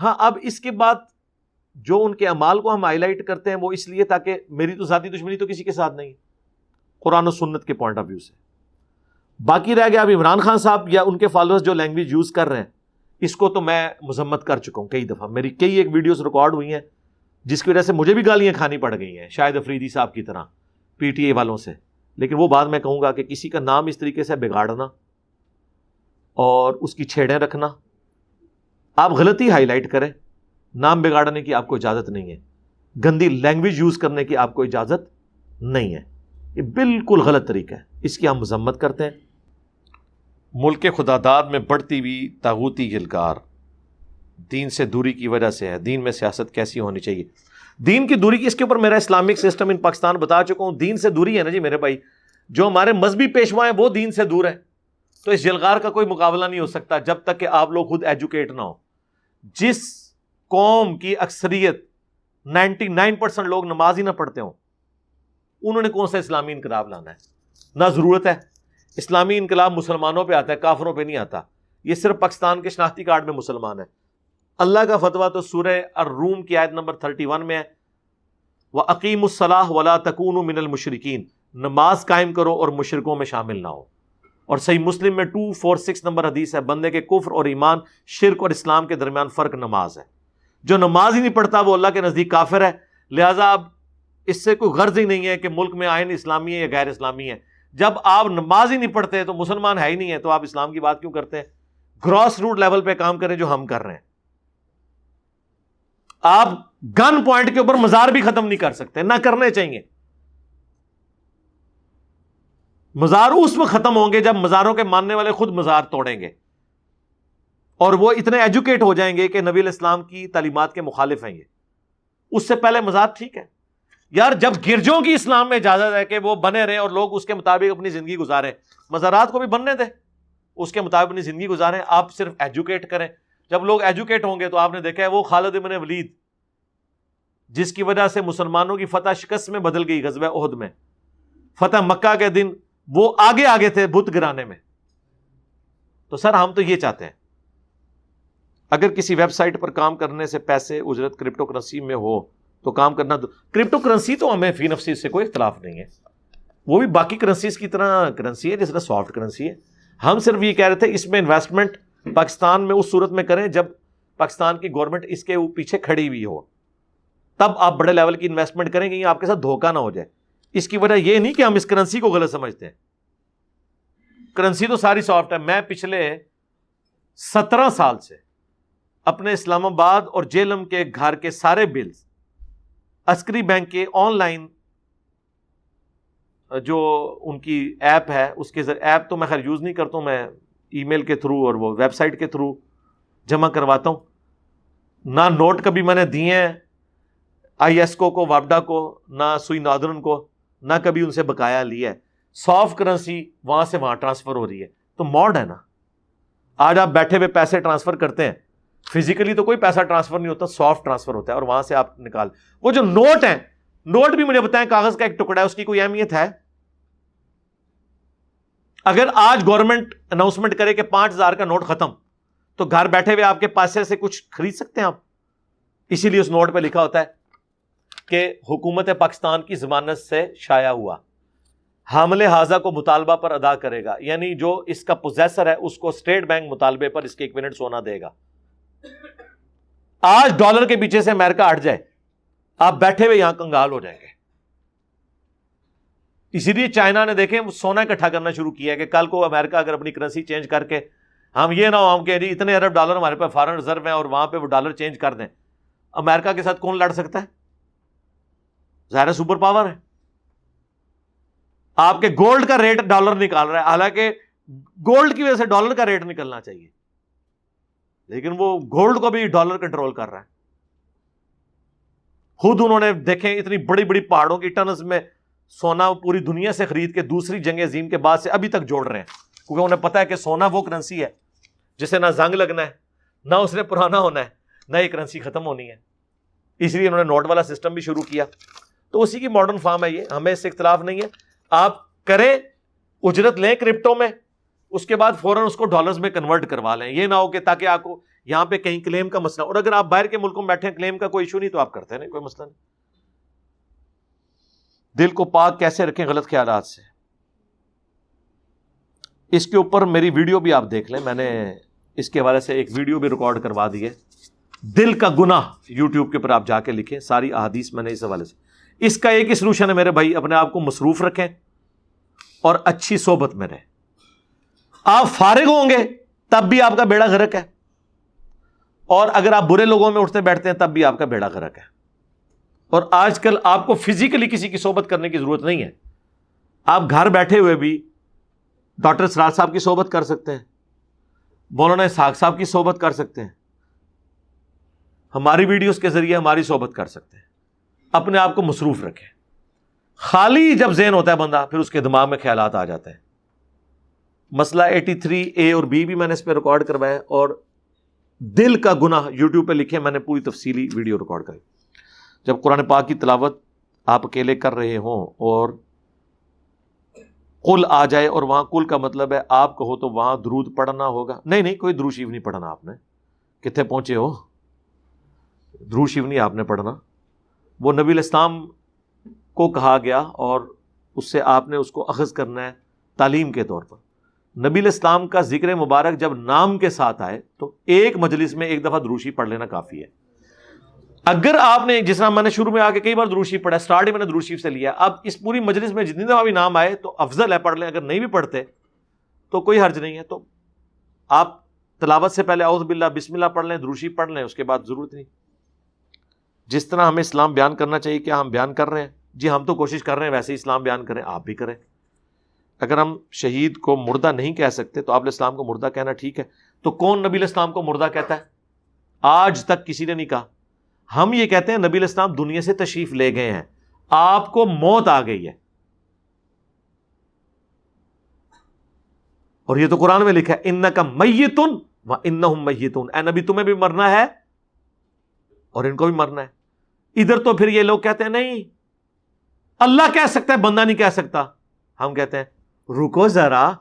ہاں اب اس کے بعد جو ان کے امال کو ہم ہائی لائٹ کرتے ہیں، وہ اس لیے تاکہ میری تو ذاتی دشمنی تو کسی کے ساتھ نہیں قرآن و سنت کے پوائنٹ آف ویو سے۔ باقی رہ گیا اب عمران خان صاحب یا ان کے فالوئرز جو لینگویج یوز کر رہے ہیں۔ اس کو تو میں مذمت کر چکا ہوں، کئی دفعہ۔ میری کئی ایک ویڈیوز ریکارڈ ہوئی ہیں، جس کی وجہ سے مجھے بھی گالیاں کھانی پڑ گئی ہیں شاید افریدی صاحب کی طرح۔ پی ٹی اے والوں سے۔ لیکن وہ بات میں کہوں گا کہ کسی کا نام اس طریقے سے بگاڑنا اور اس کی چھیڑیں رکھنا، آپ غلطی ہائی لائٹ کریں۔ نام بگاڑنے کی آپ کو اجازت نہیں ہے۔ گندی لینگویج یوز کرنے کی آپ کو اجازت نہیں ہے۔ یہ بالکل غلط طریقہ ہے۔ اس کی ہم مذمت کرتے ہیں۔ ملک خدا داد میں بڑھتی ہوئی تاغوتی گلکار دین سے دوری کی وجہ سے ہے۔ دین میں سیاست کیسی ہونی چاہیے؟ دین کی دوری کی اس کے اوپر میرا اسلامک سسٹم ان پاکستان بتا چکا ہوں۔ دین سے دوری ہے نا جی میرے بھائی۔ جو ہمارے مذہبی پیشوا ہیں وہ دین سے دور ہیں۔ تو اس جلغار کا کوئی مقابلہ نہیں ہو سکتا جب تک کہ آپ لوگ خود ایجوکیٹ نہ ہو جس قوم کی اکثریت نائنٹی نائن پرسینٹ لوگ نماز ہی نہ پڑھتے ہوں، انہوں نے کون سا اسلامی انقلاب لانا ہے؟ نہ ضرورت ہے۔ اسلامی انقلاب مسلمانوں پہ آتا ہے، کافروں پہ نہیں آتا۔ یہ صرف پاکستان کے شناختی کارڈ میں مسلمان ہے اللہ کا فتویٰ تو سورہ الروم کی آیت نمبر 31 میں ہے۔ وہ عقیم الصلاح ولا تکون من المشرقین نماز قائم کرو اور مشرقوں میں شامل نہ ہو۔ اور صحیح مسلم میں ٹو فور سکس نمبر حدیث ہے، بندے کے کفر اور ایمان، شرک اور اسلام کے درمیان فرق نماز ہے۔ جو نماز ہی نہیں پڑھتا وہ اللہ کے نزدیک کافر ہے۔ لہٰذا اب اس سے کوئی غرض ہی نہیں ہے کہ ملک میں آئین اسلامی ہے یا غیر اسلامی ہے۔ جب آپ نماز ہی نہیں پڑھتے تو مسلمان ہے ہی نہیں ہے، تو آپ اسلام کی بات کیوں کرتے ہیں؟ گراس روٹ لیول پہ کام کریں جو ہم کر رہے ہیں۔ آپ گن پوائنٹ کے اوپر مزار بھی ختم نہیں کر سکتے، نہ کرنے چاہیے۔ مزار اس میں ختم ہوں گے جب مزاروں کے ماننے والے خود مزار توڑیں گے۔ اور وہ اتنے ایجوکیٹ ہو جائیں گے کہ نبی الاسلام کی تعلیمات کے مخالف ہیں یہ۔ اس سے پہلے مزاد ٹھیک ہے۔ یار جب گرجوں کی اسلام میں اجازت ہے کہ وہ بنے رہے اور لوگ اس کے مطابق اپنی زندگی گزارے مزارات کو بھی بننے دیں۔ اس کے مطابق اپنی زندگی گزاریں، آپ صرف ایجوکیٹ کریں۔ جب لوگ ایجوکیٹ ہوں گے تو آپ نے دیکھا ہے وہ خالد ابن ولید، جس کی وجہ سے مسلمانوں کی فتح شکست میں بدل گئی غزب عہد میں۔ فتح مکہ کے دن وہ آگے آگے تھے بت گرانے میں۔ تو سر، ہم تو یہ چاہتے ہیں، اگر کسی ویب سائٹ پر کام کرنے سے پیسے اجرت کرپٹو کرنسی میں ہو تو کام کرنا تو کرپٹو کرنسی تو ہمیں فی نفسی سے کوئی اختلاف نہیں ہے۔ وہ بھی باقی کرنسیز کی طرح کرنسی ہے جس طرح سافٹ کرنسی ہے۔ ہم صرف یہ کہہ رہے تھے اس میں انویسٹمنٹ پاکستان میں اس صورت میں کریں جب پاکستان کی گورنمنٹ اس کے پیچھے کھڑی ہوئی ہو۔ تب آپ بڑے لیول کی انویسٹمنٹ کریں گے آپ کے ساتھ دھوکہ نہ ہو جائے۔ اس کی وجہ یہ نہیں کہ ہم اس کرنسی کو غلط سمجھتے ہیں۔ کرنسی تو ساری سافٹ ہے۔ میں پچھلے سترہ سال سے اپنے اسلام آباد اور جیلم کے گھر کے سارے بلز عسکری بینک کے آن لائن جو ان کی ایپ ہے، اس کے ذریعے ایپ تو میں خیر یوز نہیں کرتا ہوں، میں ای میل کے تھرو اور وہ ویب سائٹ کے تھرو جمع کرواتا ہوں۔ نہ نوٹ کبھی میں نے دیے ہیں آئی ایس کو کو واپڈا کو، نہ سوئی نادرن کو، نہ کبھی ان سے بقایا لیا ہے۔ سافٹ کرنسی وہاں سے وہاں ٹرانسفر ہو رہی ہے۔ تو موڈ ہے نا۔ آج آپ بیٹھے ہوئے پیسے ٹرانسفر کرتے ہیں۔ فزیکلی تو کوئی پیسہ ٹرانسفر نہیں ہوتا سافٹ ٹرانسفر ہوتا ہے اور وہاں سے آپ نکال۔ وہ جو نوٹ ہیں نوٹ بھی مجھے بتائیں، کاغذ کا ایک ٹکڑا ہے، اس کی کوئی اہمیت ہے؟ اگر آج گورنمنٹ اناؤنسمنٹ کرے کہ پانچ ہزار کا نوٹ ختم، تو گھر بیٹھے ہوئے آپ کے پیسے سے کچھ خرید سکتے ہیں آپ؟ اسی لیے اس نوٹ پہ لکھا ہوتا ہے کہ حکومت پاکستان کی ضمانت سے شائع ہوا۔ حامل حاضہ کو مطالبہ پر ادا کرے گا یعنی جو اس کا پوزیسر ہے، اس کو اسٹیٹ بینک مطالبے پر اس کے ایک منٹ سونا دے گا۔ آج ڈالر کے پیچھے سے امیرکا ہٹ جائے۔ آپ بیٹھے ہوئے یہاں کنگال ہو جائیں گے۔ اسی لیے چائنا نے دیکھیں سونا اکٹھا کرنا شروع کیا کہ کل کو امیرکا اگر اپنی کرنسی چینج کر کے ہم یہ نہ ہو، ہم کہ جی اتنے ارب ڈالر ہمارے پاس فارن ریزرو ہیں اور وہاں پہ وہ ڈالر چینج کر دیں۔ امیرکا کے ساتھ کون لڑ سکتا ہے؟ ظاہر سپر پاور ہے۔ آپ کے گولڈ کا ریٹ ڈالر نکال رہا ہے۔ حالانکہ گولڈ کی وجہ سے ڈالر کا ریٹ نکلنا چاہیے۔ لیکن وہ گولڈ کو بھی ڈالر کنٹرول کر رہا ہے۔ خود انہوں نے دیکھیں اتنی بڑی بڑی پہاڑوں کی ٹنز میں سونا پوری دنیا سے خرید کے دوسری جنگ عظیم کے بعد سے ابھی تک جوڑ رہے ہیں۔ کیونکہ انہیں پتا ہے کہ سونا وہ کرنسی ہے جسے نہ زنگ لگنا ہے، نہ اس نے پرانا ہونا ہے، نہ یہ کرنسی ختم ہونی ہے۔ اس لیے انہوں نے نوٹ والا سسٹم بھی شروع کیا۔ تو اسی کی ماڈرن فارم ہے یہ، ہمیں اس سے اختلاف نہیں ہے۔ آپ کریں، اجرت لیں کرپٹو میں، اس کے بعد فوراً اس کو ڈالرز میں کنورٹ کروا لیں۔ یہ نہ ہو کہ تاکہ آپ کو یہاں پہ کہیں کلیم کا مسئلہ، اور اگر آپ باہر کے ملکوں میں بیٹھے ہیں کلیم کا کوئی ایشو نہیں تو آپ کرتے نہیں، کوئی مسئلہ نہیں۔ دل کو پاک کیسے رکھیں غلط خیالات سے؟ اس کے اوپر میری ویڈیو بھی آپ دیکھ لیں، میں نے اس کے حوالے سے ایک ویڈیو بھی ریکارڈ کروا دی ہے۔ دل کا گنا یوٹیوب کے اوپر آپ جا کے لکھیں، ساری احادیث میں نے اس حوالے سے۔ اس کا ایک ہی سلوشن ہے میرے بھائی، اپنے آپ کو مصروف رکھیں اور اچھی صحبت میں رہیں۔ آپ فارغ ہوں گے، تب بھی آپ کا بیڑا گرک ہے۔ اور اگر آپ برے لوگوں میں اٹھتے بیٹھتے ہیں، تب بھی آپ کا بیڑا گرک ہے۔ اور آج کل آپ کو فزیکلی کسی کی صحبت کرنے کی ضرورت نہیں ہے۔ آپ گھر بیٹھے ہوئے بھی ڈاکٹر سراج صاحب کی صحبت کر سکتے ہیں، مولانا ساگ صاحب کی صحبت کر سکتے ہیں۔ ہماری ویڈیوز کے ذریعے ہماری صحبت کر سکتے ہیں۔ اپنے آپ کو مصروف رکھیں۔ خالی جب ذہن ہوتا ہے بندہ، پھر اس کے دماغ میں خیالات آ جاتے ہیں۔ مسئلہ ایٹی تھری اے اور بی بھی میں نے اس پہ ریکارڈ کروایا اور دل کا گنا یوٹیوب پہ لکھے، میں نے پوری تفصیلی ویڈیو ریکارڈ کری جب قرآن پاک کی تلاوت آپ اکیلے کر رہے ہوں اور کل آ جائے اور وہاں کل کا مطلب ہے آپ کہو تو وہاں درود پڑھنا ہوگا۔ نہیں نہیں، کوئی درو شیو نہیں پڑھنا آپ نے۔ کتنے پہنچے ہو؟ درو شیو نہیں آپ نے پڑھنا۔ وہ نبی الاسلام کو کہا گیا اور اس سے آپ نے اس کو اخذ کرنا ہے تعلیم کے طور پر۔ نبی الاسلام کا ذکر مبارک جب نام کے ساتھ آئے تو ایک مجلس میں ایک دفعہ دروشی پڑھ لینا کافی ہے۔ اگر آپ نے جس طرح میں نے شروع میں آ کے کئی بار دروشی پڑھا اسٹارٹ میں نے دروشی سے لیا اب اس پوری مجلس میں جتنی دفعہ بھی نام آئے تو افضل ہے پڑھ لیں، اگر نہیں بھی پڑھتے تو کوئی حرج نہیں ہے۔ تو آپ تلاوت سے پہلے اعوذ باللہ، بسم اللہ پڑھ لیں دروشی پڑھ لیں، اس کے بعد ضرورت نہیں۔ جس طرح ہمیں اسلام بیان کرنا چاہیے کیا ہم بیان کر رہے ہیں جی ہم تو کوشش کر رہے ہیں، ویسے ہی اسلام بیان کریں، آپ بھی کریں۔ اگر ہم شہید کو مردہ نہیں کہہ سکتے تو آپ اسلام کو مردہ کہنا ٹھیک ہے۔ تو کون نبی الاسلام کو مردہ کہتا ہے؟ آج تک کسی نے نہیں کہا۔ ہم یہ کہتے ہیں نبی الاسلام دنیا سے تشریف لے گئے ہیں۔ آپ کو موت آ گئی ہے۔ اور یہ تو قرآن میں لکھا ہے ان کا میتن و ان میتون۔ اے نبی، تمہیں بھی مرنا ہے اور ان کو بھی مرنا ہے۔ ادھر تو پھر یہ لوگ کہتے ہیں، نہیں، اللہ کہہ سکتا ہے، بندہ نہیں کہہ سکتا۔ ہم کہتے ہیں، رکو ذرا،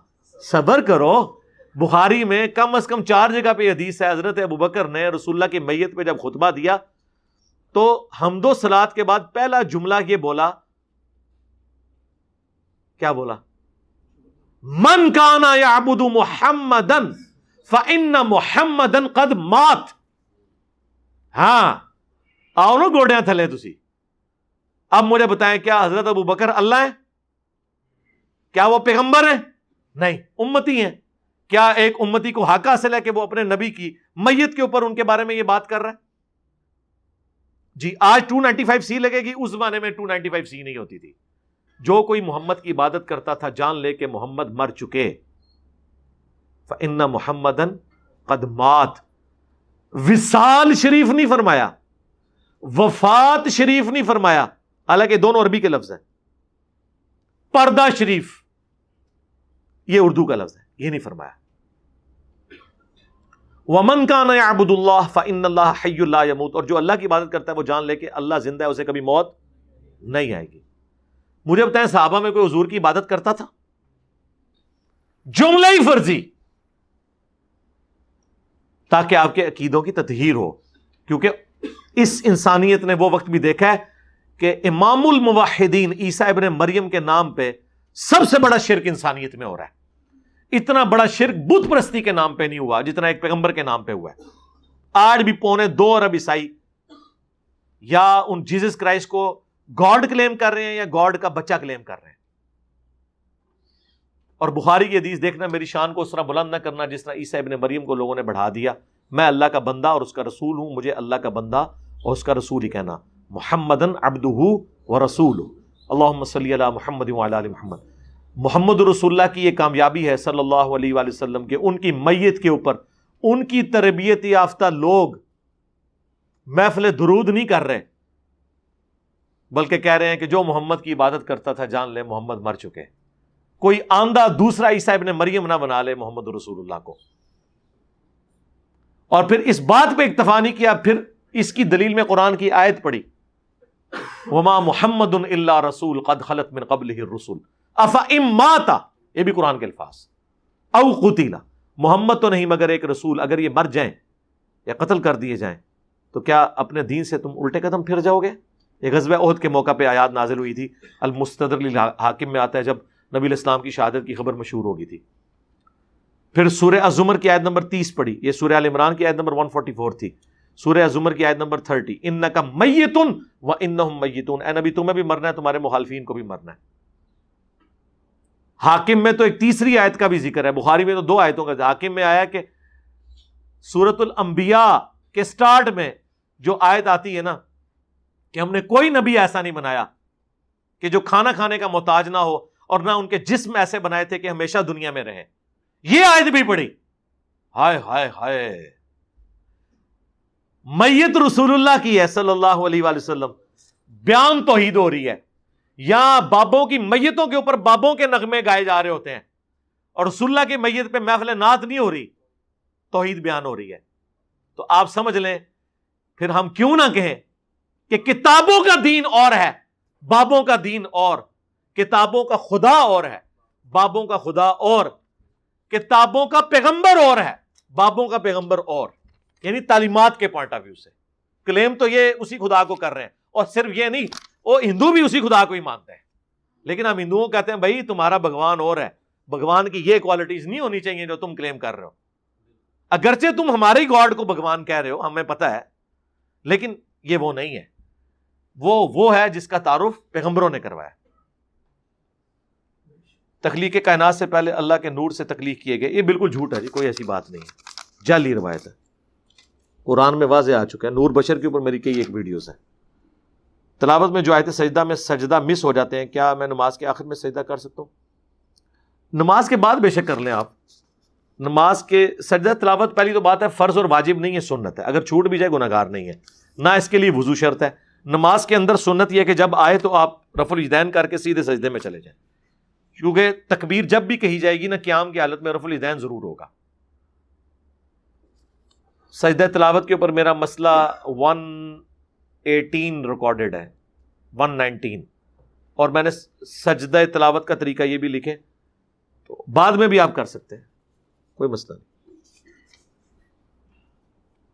صبر کرو۔ بخاری میں کم از کم چار جگہ پہ حدیث ہے، حضرت ابو بکر نے رسول اللہ کی میت پہ جب خطبہ دیا تو حمد و سلاد کے بعد پہلا جملہ یہ بولا، کیا بولا؟ من کانا یا ابود محمدن فن محمدن قد مات۔ ہاں آؤ نا گوڑیاں تھلے تھی اب مجھے بتائیں کیا حضرت ابو بکر اللہ ہے کیا وہ پیغمبر ہے نہیں، امتی ہیں۔ کیا ایک امتی کو حق حاصل ہے کہ وہ اپنے نبی کی میت کے اوپر ان کے بارے میں یہ بات کر رہا ہے؟ جی آج ٹو نائنٹی فائیو سی لگے گی، اس زمانے میں ٹو نائنٹی فائیو سی نہیں ہوتی تھی۔ جو کوئی محمد کی عبادت کرتا تھا، جان لے کے محمد مر چکے۔ ان محمد قدمات وسال شریف نہیں فرمایا۔ وفات شریف نہیں فرمایا۔ حالانکہ دونوں عربی کے لفظ ہیں۔ پردہ شریف۔ یہ اردو کا لفظ ہے، یہ نہیں فرمایا۔ ومن کا نیا ابود اللہ فن اللہ حی اللہ یموت اور جو اللہ کی عبادت کرتا ہے، وہ جان لے کے اللہ زندہ ہے، اسے کبھی موت نہیں آئے گی۔ مجھے بتائیں، صحابہ میں کوئی حضور کی عبادت کرتا تھا؟ جملہ ہی فرضی۔ تاکہ آپ کے عقیدوں کی تطہیر ہو۔ کیونکہ اس انسانیت نے وہ وقت بھی دیکھا ہے کہ امام المواحدین عیسیٰ ابن مریم کے نام پہ سب سے بڑا شرک انسانیت میں ہو رہا ہے۔ اتنا بڑا شرک بت پرستی کے نام پہ نہیں ہوا جتنا ایک پیغمبر کے نام پہ ہوا ہے۔ آج بھی پونے دو ارب عیسائی یا ان جیزس کرائسٹ کو گاڈ کلیم کر رہے ہیں یا گاڈ کا بچہ کلیم کر رہے ہیں۔ اور بخاری کی حدیث دیکھنا، میری شان کو اس طرح بلند نہ کرنا جس طرح عیسیٰ ابن مریم کو لوگوں نے بڑھا دیا۔ میں اللہ کا بندہ اور اس کا رسول ہوں، مجھے اللہ کا بندہ اور اس کا رسول ہی کہنا۔ محمد ابد و رسول اللہ صلی اللہ محمد محمد۔ محمد رسول اللہ کی یہ کامیابی ہے صلی اللہ علیہ وآلہ وسلم کے، ان کی میت کے اوپر، ان کی تربیت یافتہ لوگ محفل درود نہیں کر رہے، بلکہ کہہ رہے ہیں کہ جو محمد کی عبادت کرتا تھا، جان لے، محمد مر چکے کوئی آندہ دوسرا عیسیٰ ابن مریم نہ بنا لے محمد رسول اللہ کو۔ اور پھر اس بات پہ اکتفا نہیں کیا، پھر اس کی دلیل میں قرآن کی آیت پڑی وما محمد اللہ رسول قد خلط من قبل رسول افا اماتا یہ بھی قرآن کے الفاظ۔ او قتیلا، محمد تو نہیں مگر ایک رسول، اگر یہ مر جائیں یا قتل کر دیے جائیں، تو کیا اپنے دین سے تم الٹے قدم پھر جاؤ گے؟ یہ غزب عہد کے موقع پہ آیات نازل ہوئی تھی۔ المستدر حاکم میں آتا ہے جب نبی الاسلام کی شہادت کی خبر مشہور ہو گئی تھی۔ پھر سورہ ازمر کی آیت نمبر تیس پڑھی۔ یہ سورہ عال عمران کی آیت نمبر 144 تھی۔ سورہ ازمر کی آیت نمبر 30 ان کا میتن و ان میتون۔ اے نبی، تمہیں بھی مرنا ہے، تمہارے مخالفین کو بھی مرنا ہے۔ حاکم میں تو ایک تیسری آیت کا بھی ذکر ہے، بخاری میں تو دو آیتوں کا حاکم میں آیا کہ سورت الانبیاء کے سٹارٹ میں جو آیت آتی ہے نا، کہ ہم نے کوئی نبی ایسا نہیں بنایا کہ جو کھانا کھانے کا محتاج نہ ہو اور نہ ان کے جسم ایسے بنائے تھے کہ ہمیشہ دنیا میں رہیں یہ آیت بھی پڑی ہائے ہائے ہائے۔ میت رسول اللہ کی ہے صلی اللہ علیہ وآلہ وسلم۔ بیان توحید ہو رہی ہے۔ یا بابوں کی میتوں کے اوپر بابوں کے نغمے گائے جا رہے ہوتے ہیں اور رسول اللہ کی میت پہ محفل نعت نہیں ہو رہی، توحید بیان ہو رہی ہے۔ تو آپ سمجھ لیں، پھر ہم کیوں نہ کہیں کہ کتابوں کا دین اور ہے، بابوں کا دین اور، کتابوں کا خدا اور ہے، بابوں کا خدا اور، کتابوں کا پیغمبر اور ہے، بابوں کا پیغمبر اور۔ یعنی تعلیمات کے پوائنٹ آف ویو سے۔ کلیم تو یہ اسی خدا کو کر رہے ہیں۔ اور صرف یہ نہیں وہ ہندو بھی اسی خدا کو ہی مانتے ہیں۔ لیکن ہم ہندوؤں کہتے ہیں، بھائی، تمہارا بھگوان اور ہے۔ بھگوان کی یہ کوالٹیز نہیں ہونی چاہیے جو تم کلیم کر رہے ہو۔ اگرچہ تم ہمارے ہی گاڈ کو بھگوان کہہ رہے ہو، ہمیں پتا ہے، لیکن یہ وہ نہیں ہے۔ وہ وہ ہے جس کا تعارف پیغمبروں نے کروایا۔ تخلیق کائنات سے پہلے اللہ کے نور سے تخلیق کیے گئے۔ یہ بالکل جھوٹ ہے جی کوئی ایسی بات نہیں ہے۔ جعلی روایت ہے۔ قرآن میں واضح آ چکا ہے۔ نور بشر کے اوپر میری کئی ایک ویڈیوز ہیں۔ تلاوت میں جو آئے تھے سجدہ میں سجدہ مس ہو جاتے ہیں، کیا میں نماز کے آخر میں سجدہ کر سکتا ہوں؟ نماز کے بعد بے شک کر لیں آپ۔ نماز کے سجدہ، تلاوت پہلی تو بات ہے، فرض اور واجب نہیں ہے، سنت ہے۔ اگر چھوٹ بھی جائے گناہ گار نہیں ہے۔ نہ اس کے لیے وضو شرط ہے۔ نماز کے اندر سنت یہ کہ جب آئے تو آپ رف الجدین کر کے سیدھے سجدے میں چلے جائیں۔ کیونکہ تکبیر جب بھی کہی جائے گی نا، قیام کی حالت میں رف الدین ضرور ہوگا۔ سجدہ، تلاوت کے اوپر میرا مسئلہ ون ایٹین ریکارڈیڈ ہے ون نائنٹین اور میں نے سجدہ تلاوت کا طریقہ یہ بھی لکھے تو بعد میں بھی آپ کر سکتے ہیں، کوئی مسئلہ نہیں۔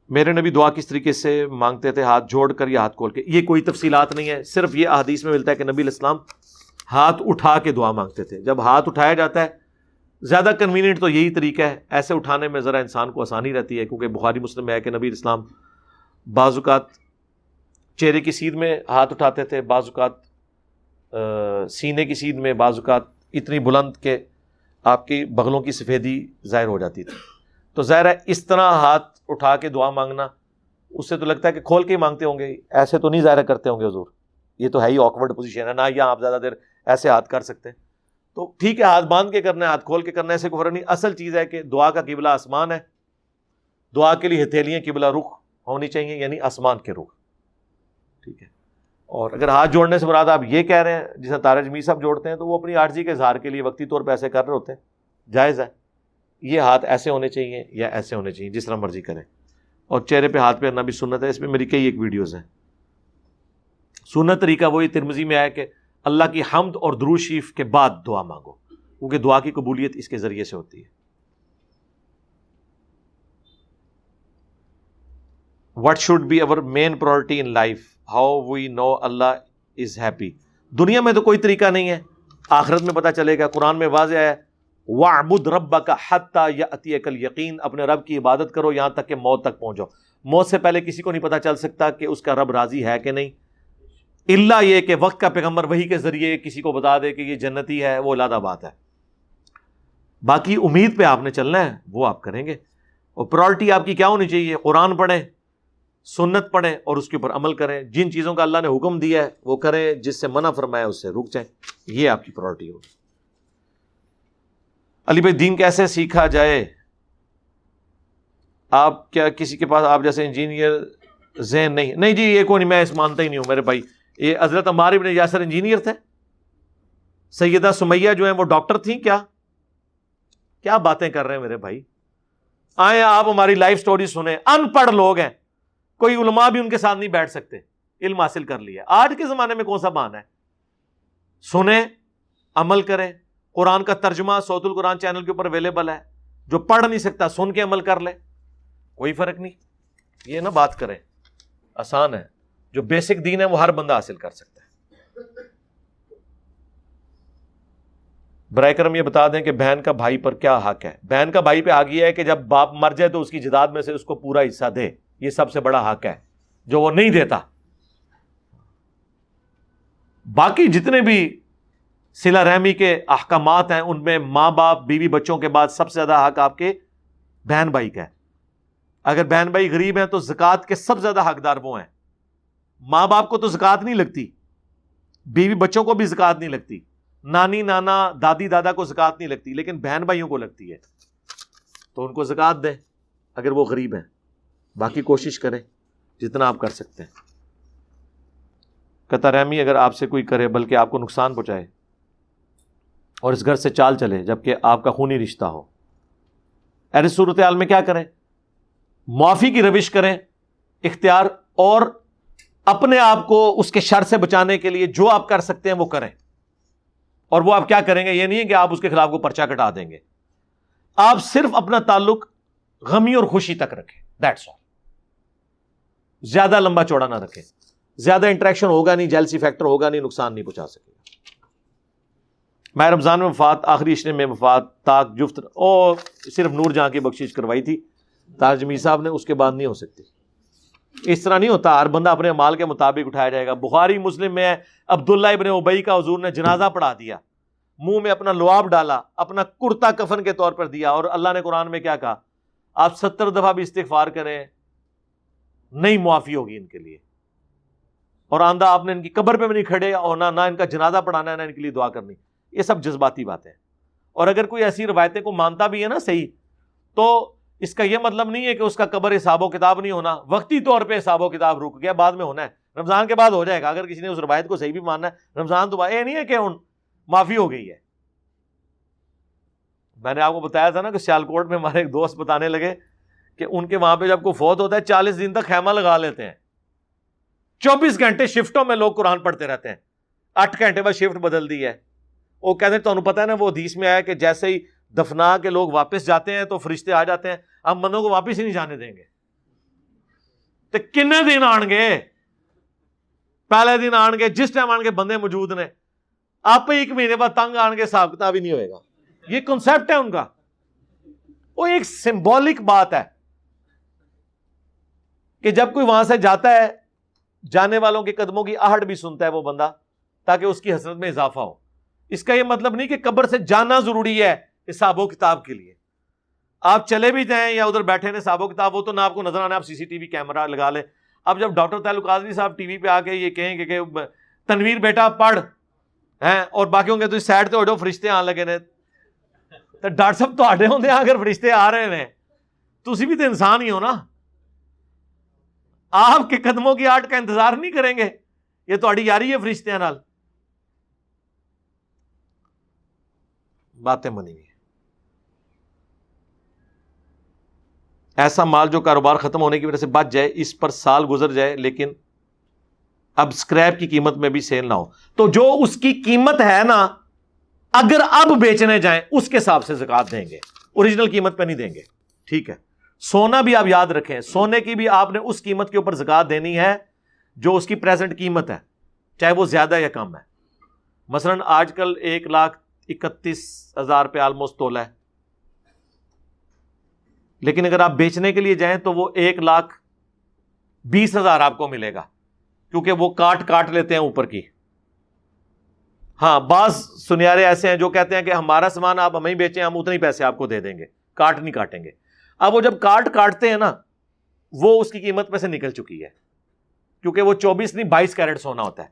میرے نبی دعا کس طریقے سے مانگتے تھے، ہاتھ جوڑ کر یا ہاتھ کھول کے؟ یہ کوئی تفصیلات نہیں ہے، صرف یہ احادیث میں ملتا ہے کہ نبی الاسلام ہاتھ اٹھا کے دعا مانگتے تھے۔ جب ہاتھ اٹھایا جاتا ہے، زیادہ کنوینئنٹ تو یہی طریقہ ہے۔ ایسے اٹھانے میں ذرا انسان کو آسانی رہتی ہے، کیونکہ بخاری مسلم میں ہے کہ نبی اسلام بعض اوقات چہرے کی سیدھ میں ہاتھ اٹھاتے تھے، بعض اوقات سینے کی سیدھ میں، بعض اوقات اتنی بلند کہ آپ کی بغلوں کی سفیدی ظاہر ہو جاتی تھی۔ تو ظاہر ہے، اس طرح ہاتھ اٹھا کے دعا مانگنا، اس سے تو لگتا ہے کہ کھول کے ہی مانگتے ہوں گے۔ ایسے تو نہیں ظاہر کرتے ہوں گے حضور۔ یہ تو ہے ہی آکورڈ پوزیشن ہے۔ نہ یا آپ زیادہ دیر ایسے ہاتھ کر سکتے ہیں۔ تو ٹھیک ہے، ہاتھ باندھ کے کرنا ہے، ہاتھ کھول کے کرنا ہے، ایسے کو فرق نہیں۔ اصل چیز ہے کہ دعا کا قبلہ آسمان ہے۔ دعا کے لیے ہتھیلیاں، قبلہ رخ ہونی چاہیے یعنی آسمان کے رخ۔ اور اگر ہاتھ جوڑنے سے مراد آپ یہ کہہ رہے ہیں جسے تارج می صاحب جوڑتے ہیں، تو وہ اپنی آرزی کے اظہار کے لیے وقتی طور پہ ایسے کر رہے ہوتے ہیں۔ جائز ہے۔ یہ ہاتھ ایسے ہونے چاہیے یا ایسے ہونے چاہیے، جس طرح مرضی کریں۔ اور چہرے پہ ہاتھ پہننا بھی سنت ہے۔ اس میں میری کئی ایک ویڈیوز ہیں۔ سنت طریقہ وہی ترمزی میں آیا کہ اللہ کی حمد اور درو شیف کے بعد دعا مانگو، کیونکہ دعا کی قبولیت اس کے ذریعے سے ہوتی ہے۔ What should be our main priority in life how we know Allah is happy دنیا میں تو کوئی طریقہ نہیں ہے۔ آخرت میں پتا چلے گا، قرآن میں واضح ہے۔ وعبد رب کا حتیٰ یا عطی کل یقین اپنے رب کی عبادت کرو، یہاں تک کہ موت تک پہنچو۔ موت سے پہلے کسی کو نہیں پتا چل سکتا کہ اس کا رب راضی ہے کہ نہیں۔ اللہ یہ کہ وقت کا پیغمبر وہی کے ذریعے کسی کو بتا دے کہ یہ جنتی ہے، وہ علادہ بات ہے۔ باقی امید پہ آپ نے چلنا ہے، وہ آپ کریں گے۔ اور پرائرٹی آپ کی کیا ہونی چاہیے؟ قرآن پڑھیں۔ سنت پڑھیں اور اس کے اوپر عمل کریں۔ جن چیزوں کا اللہ نے حکم دیا ہے، وہ کریں، جس سے منع فرمایا اس سے رک جائیں۔ یہ آپ کی پرائرٹی ہوگی۔ علی بھائی، دین کیسے سیکھا جائے؟ آپ کیا کسی کے پاس، آپ جیسے انجینئر ذہن نہیں نہیں جی یہ کوئی نہیں، میں اس مانتا ہی نہیں ہوں، میرے بھائی۔ یہ حضرت عمار ابن یاسر انجینئر تھے۔ سیدہ سمیہ جو ہیں، وہ ڈاکٹر تھیں۔ کیا؟ کیا باتیں کر رہے ہیں میرے بھائی؟ آئے آپ ہماری لائف سٹوری سنیں۔ ان پڑھ لوگ ہیں۔ کوئی علماء بھی ان کے ساتھ نہیں بیٹھ سکتے، علم حاصل کر لیا آج کے زمانے میں کون سا بان ہے؟ سنیں، عمل کریں۔ قرآن کا ترجمہ سعود القرآن چینل کے اوپر اویلیبل ہے۔ جو پڑھ نہیں سکتا، سن کے عمل کر لے۔ کوئی فرق نہیں۔ یہ نا بات کریں، آسان ہے۔ جو بیسک دین ہے، وہ ہر بندہ حاصل کر سکتا ہے۔ برائے کرم یہ بتا دیں کہ بہن کا بھائی پر کیا حق ہے۔ بہن کا بھائی پہ آگ یہ ہے کہ جب باپ مر جائے تو اس کی جداد میں سے اس کو پورا حصہ دے۔ یہ سب سے بڑا حق ہے جو وہ نہیں دیتا۔ باقی جتنے بھی سلا رحمی کے احکامات ہیں، ان میں ماں باپ، بیوی بچوں کے بعد سب سے زیادہ حق آپ کے بہن بھائی کا ہے۔ اگر بہن بھائی غریب ہیں تو زکات کے سب سے زیادہ حقدار وہ ہیں۔ ماں باپ کو تو زکات نہیں لگتی، بیوی بچوں کو بھی زکات نہیں لگتی، نانی، نانا، دادی، دادا کو زکات نہیں لگتی، لیکن بہن بھائیوں کو لگتی ہے۔ تو ان کو زکات دیں اگر وہ غریب ہیں۔ باقی کوشش کریں جتنا آپ کر سکتے ہیں۔ قطع رحمی اگر آپ سے کوئی کرے بلکہ آپ کو نقصان پہنچائے اور اس گھر سے چال چلے جبکہ آپ کا خونی رشتہ ہو۔ ایسی صورت حال میں کیا کریں؟ معافی کی روش کریں، اختیار اور اپنے آپ کو اس کے شر سے بچانے کے لیے جو آپ کر سکتے ہیں وہ کریں۔ اور وہ آپ کیا کریں گے؟ یہ نہیں ہے کہ آپ اس کے خلاف کو پرچا کٹا دیں گے۔ آپ صرف اپنا تعلق غمی اور خوشی تک رکھیں۔ دیٹس آل زیادہ لمبا چوڑا نہ رکھیں۔ زیادہ انٹریکشن ہوگا نہیں جیلسی فیکٹر ہوگا نہیں، نقصان نہیں پہنچا سکے گا۔ میں رمضان میں وفات، آخری اشرے میں وفات تاک جفت اور صرف نور جہاں کی بخشش کروائی تھی، تاج میر صاحب نے، اس کے بعد نہیں ہو سکتی۔ اس طرح نہیں ہوتا، ہر بندہ اپنے مال کے مطابق اٹھایا جائے گا۔ بخاری، مسلم میں عبداللہ ابن ابئی کا حضور نے جنازہ پڑھا دیا۔ منہ میں اپنا لواب ڈالا، اپنا کرتا کفن کے طور پر دیا اور اللہ نے قرآن میں کیا کہا؟ آپ ستر دفعہ بھی استغفار کریں نہیں معافی ہوگی ان کے لیے۔ اور آندہ آپ نے ان کی قبر پہ بھی نہیں کھڑے اور نہ نہ ان کا جنازہ پڑھانا ہے، نہ ان کے لیے دعا کرنی۔ یہ سب جذباتی باتیں۔ اور اگر کوئی ایسی روایتیں کو مانتا بھی ہے نا صحیح، تو اس کا یہ مطلب نہیں ہے کہ اس کا قبر حساب و کتاب نہیں ہونا۔ وقتی طور پہ حساب و کتاب رک گیا، بعد میں ہونا ہے۔ رمضان کے بعد ہو جائے گا۔ اگر کسی نے اس روایت کو صحیح بھی ماننا ہے، رمضان تو یہ نہیں ہے کہ معافی ہو گئی ہے۔ میں نے آپ کو بتایا تھا نا کہ سیالکوٹ میں ہمارے ایک دوست بتانے لگے کہ ان کے وہاں پہ جب کوئی فوت ہوتا ہے، چالیس دن تک خیمہ لگا لیتے ہیں۔ چوبیس گھنٹے شفٹوں میں لوگ قرآن پڑھتے رہتے ہیں۔ آٹھ گھنٹے بعد شفٹ بدل دی ہے۔ وہ کہتے ہیں تو پتا ہے نا، وہ حدیث میں آیا کہ جیسے ہی دفنا کے لوگ واپس جاتے ہیں تو فرشتے آ جاتے ہیں۔ ہم بندوں کو واپس ہی نہیں جانے دیں گے۔ تو کنے دن آن گے؟ پہلے دن آن گے، جس ٹائم آن گے بندے موجود نے۔ آپ ایک مہینے بعد تنگ آن گے حساب کتاب ہی نہیں ہوئے گا۔ یہ کنسپٹ ہے ان کا۔ وہ ایک سمبولک بات ہے۔ کہ جب کوئی وہاں سے جاتا ہے، جانے والوں کے قدموں کی آہٹ بھی سنتا ہے وہ بندہ، تاکہ اس کی حسرت میں اضافہ ہو۔ اس کا یہ مطلب نہیں کہ قبر سے جانا ضروری ہے حساب و کتاب کے لیے۔ آپ چلے بھی جائیں یا ادھر بیٹھے حساب و کتاب ہو تو نہ آپ کو نظر آنا آپ سی سی ٹی وی کیمرہ لگا لیں۔ اب جب ڈاکٹر تعلق آزمی صاحب ٹی وی پہ آ کے یہ کہیں کہ تنویر بیٹا پڑھ، ہیں، اور باقیوں کے تو سائڈ تو فرشتے آن لگے نے تو ڈاکٹر صاحب تو آڈے ہوں اگر فرشتے آ رہے ہیں تو اسی بھی تو انسان ہی ہو نا۔ آپ کے قدموں کی آرٹ کا انتظار نہیں کریں گے؟ یہ تو یاری ہے فرشتے نال۔ باتیں بنی ہوئی ایسا مال جو کاروبار ختم ہونے کی وجہ سے بچ جائے، اس پر سال گزر جائے، لیکن اب اسکریپ کی قیمت میں بھی سیل نہ ہو۔ تو جو اس کی قیمت ہے نا، اگر اب بیچنے جائیں، اس کے حساب سے زکات دیں گے۔ اوریجنل قیمت پہ نہیں دیں گے۔ ٹھیک ہے۔ سونا بھی آپ یاد رکھیں، سونے کی بھی آپ نے اس قیمت کے اوپر زکات دینی ہے جو اس کی پریزنٹ قیمت ہے، چاہے وہ زیادہ یا کم ہے۔ مثلا آج کل ایک لاکھ اکتیس ہزار پہ آلموسٹ تولا ہے۔ لیکن اگر آپ بیچنے کے لیے جائیں تو وہ ایک لاکھ بیس ہزار آپ کو ملے گا، کیونکہ وہ کاٹ کاٹ لیتے ہیں اوپر کی۔ ہاں بعض سنیارے ایسے ہیں جو کہتے ہیں کہ ہمارا سامان آپ ہمیں بیچیں، ہم اتنے ہی پیسے آپ کو دے دیں گے، کاٹ نہیں کاٹیں گے۔ اب وہ جب کاٹ کاٹتے ہیں نا، وہ اس کی قیمت میں سے نکل چکی ہے۔ کیونکہ وہ چوبیس نہیں، بائیس کیرٹ سونا ہوتا ہے۔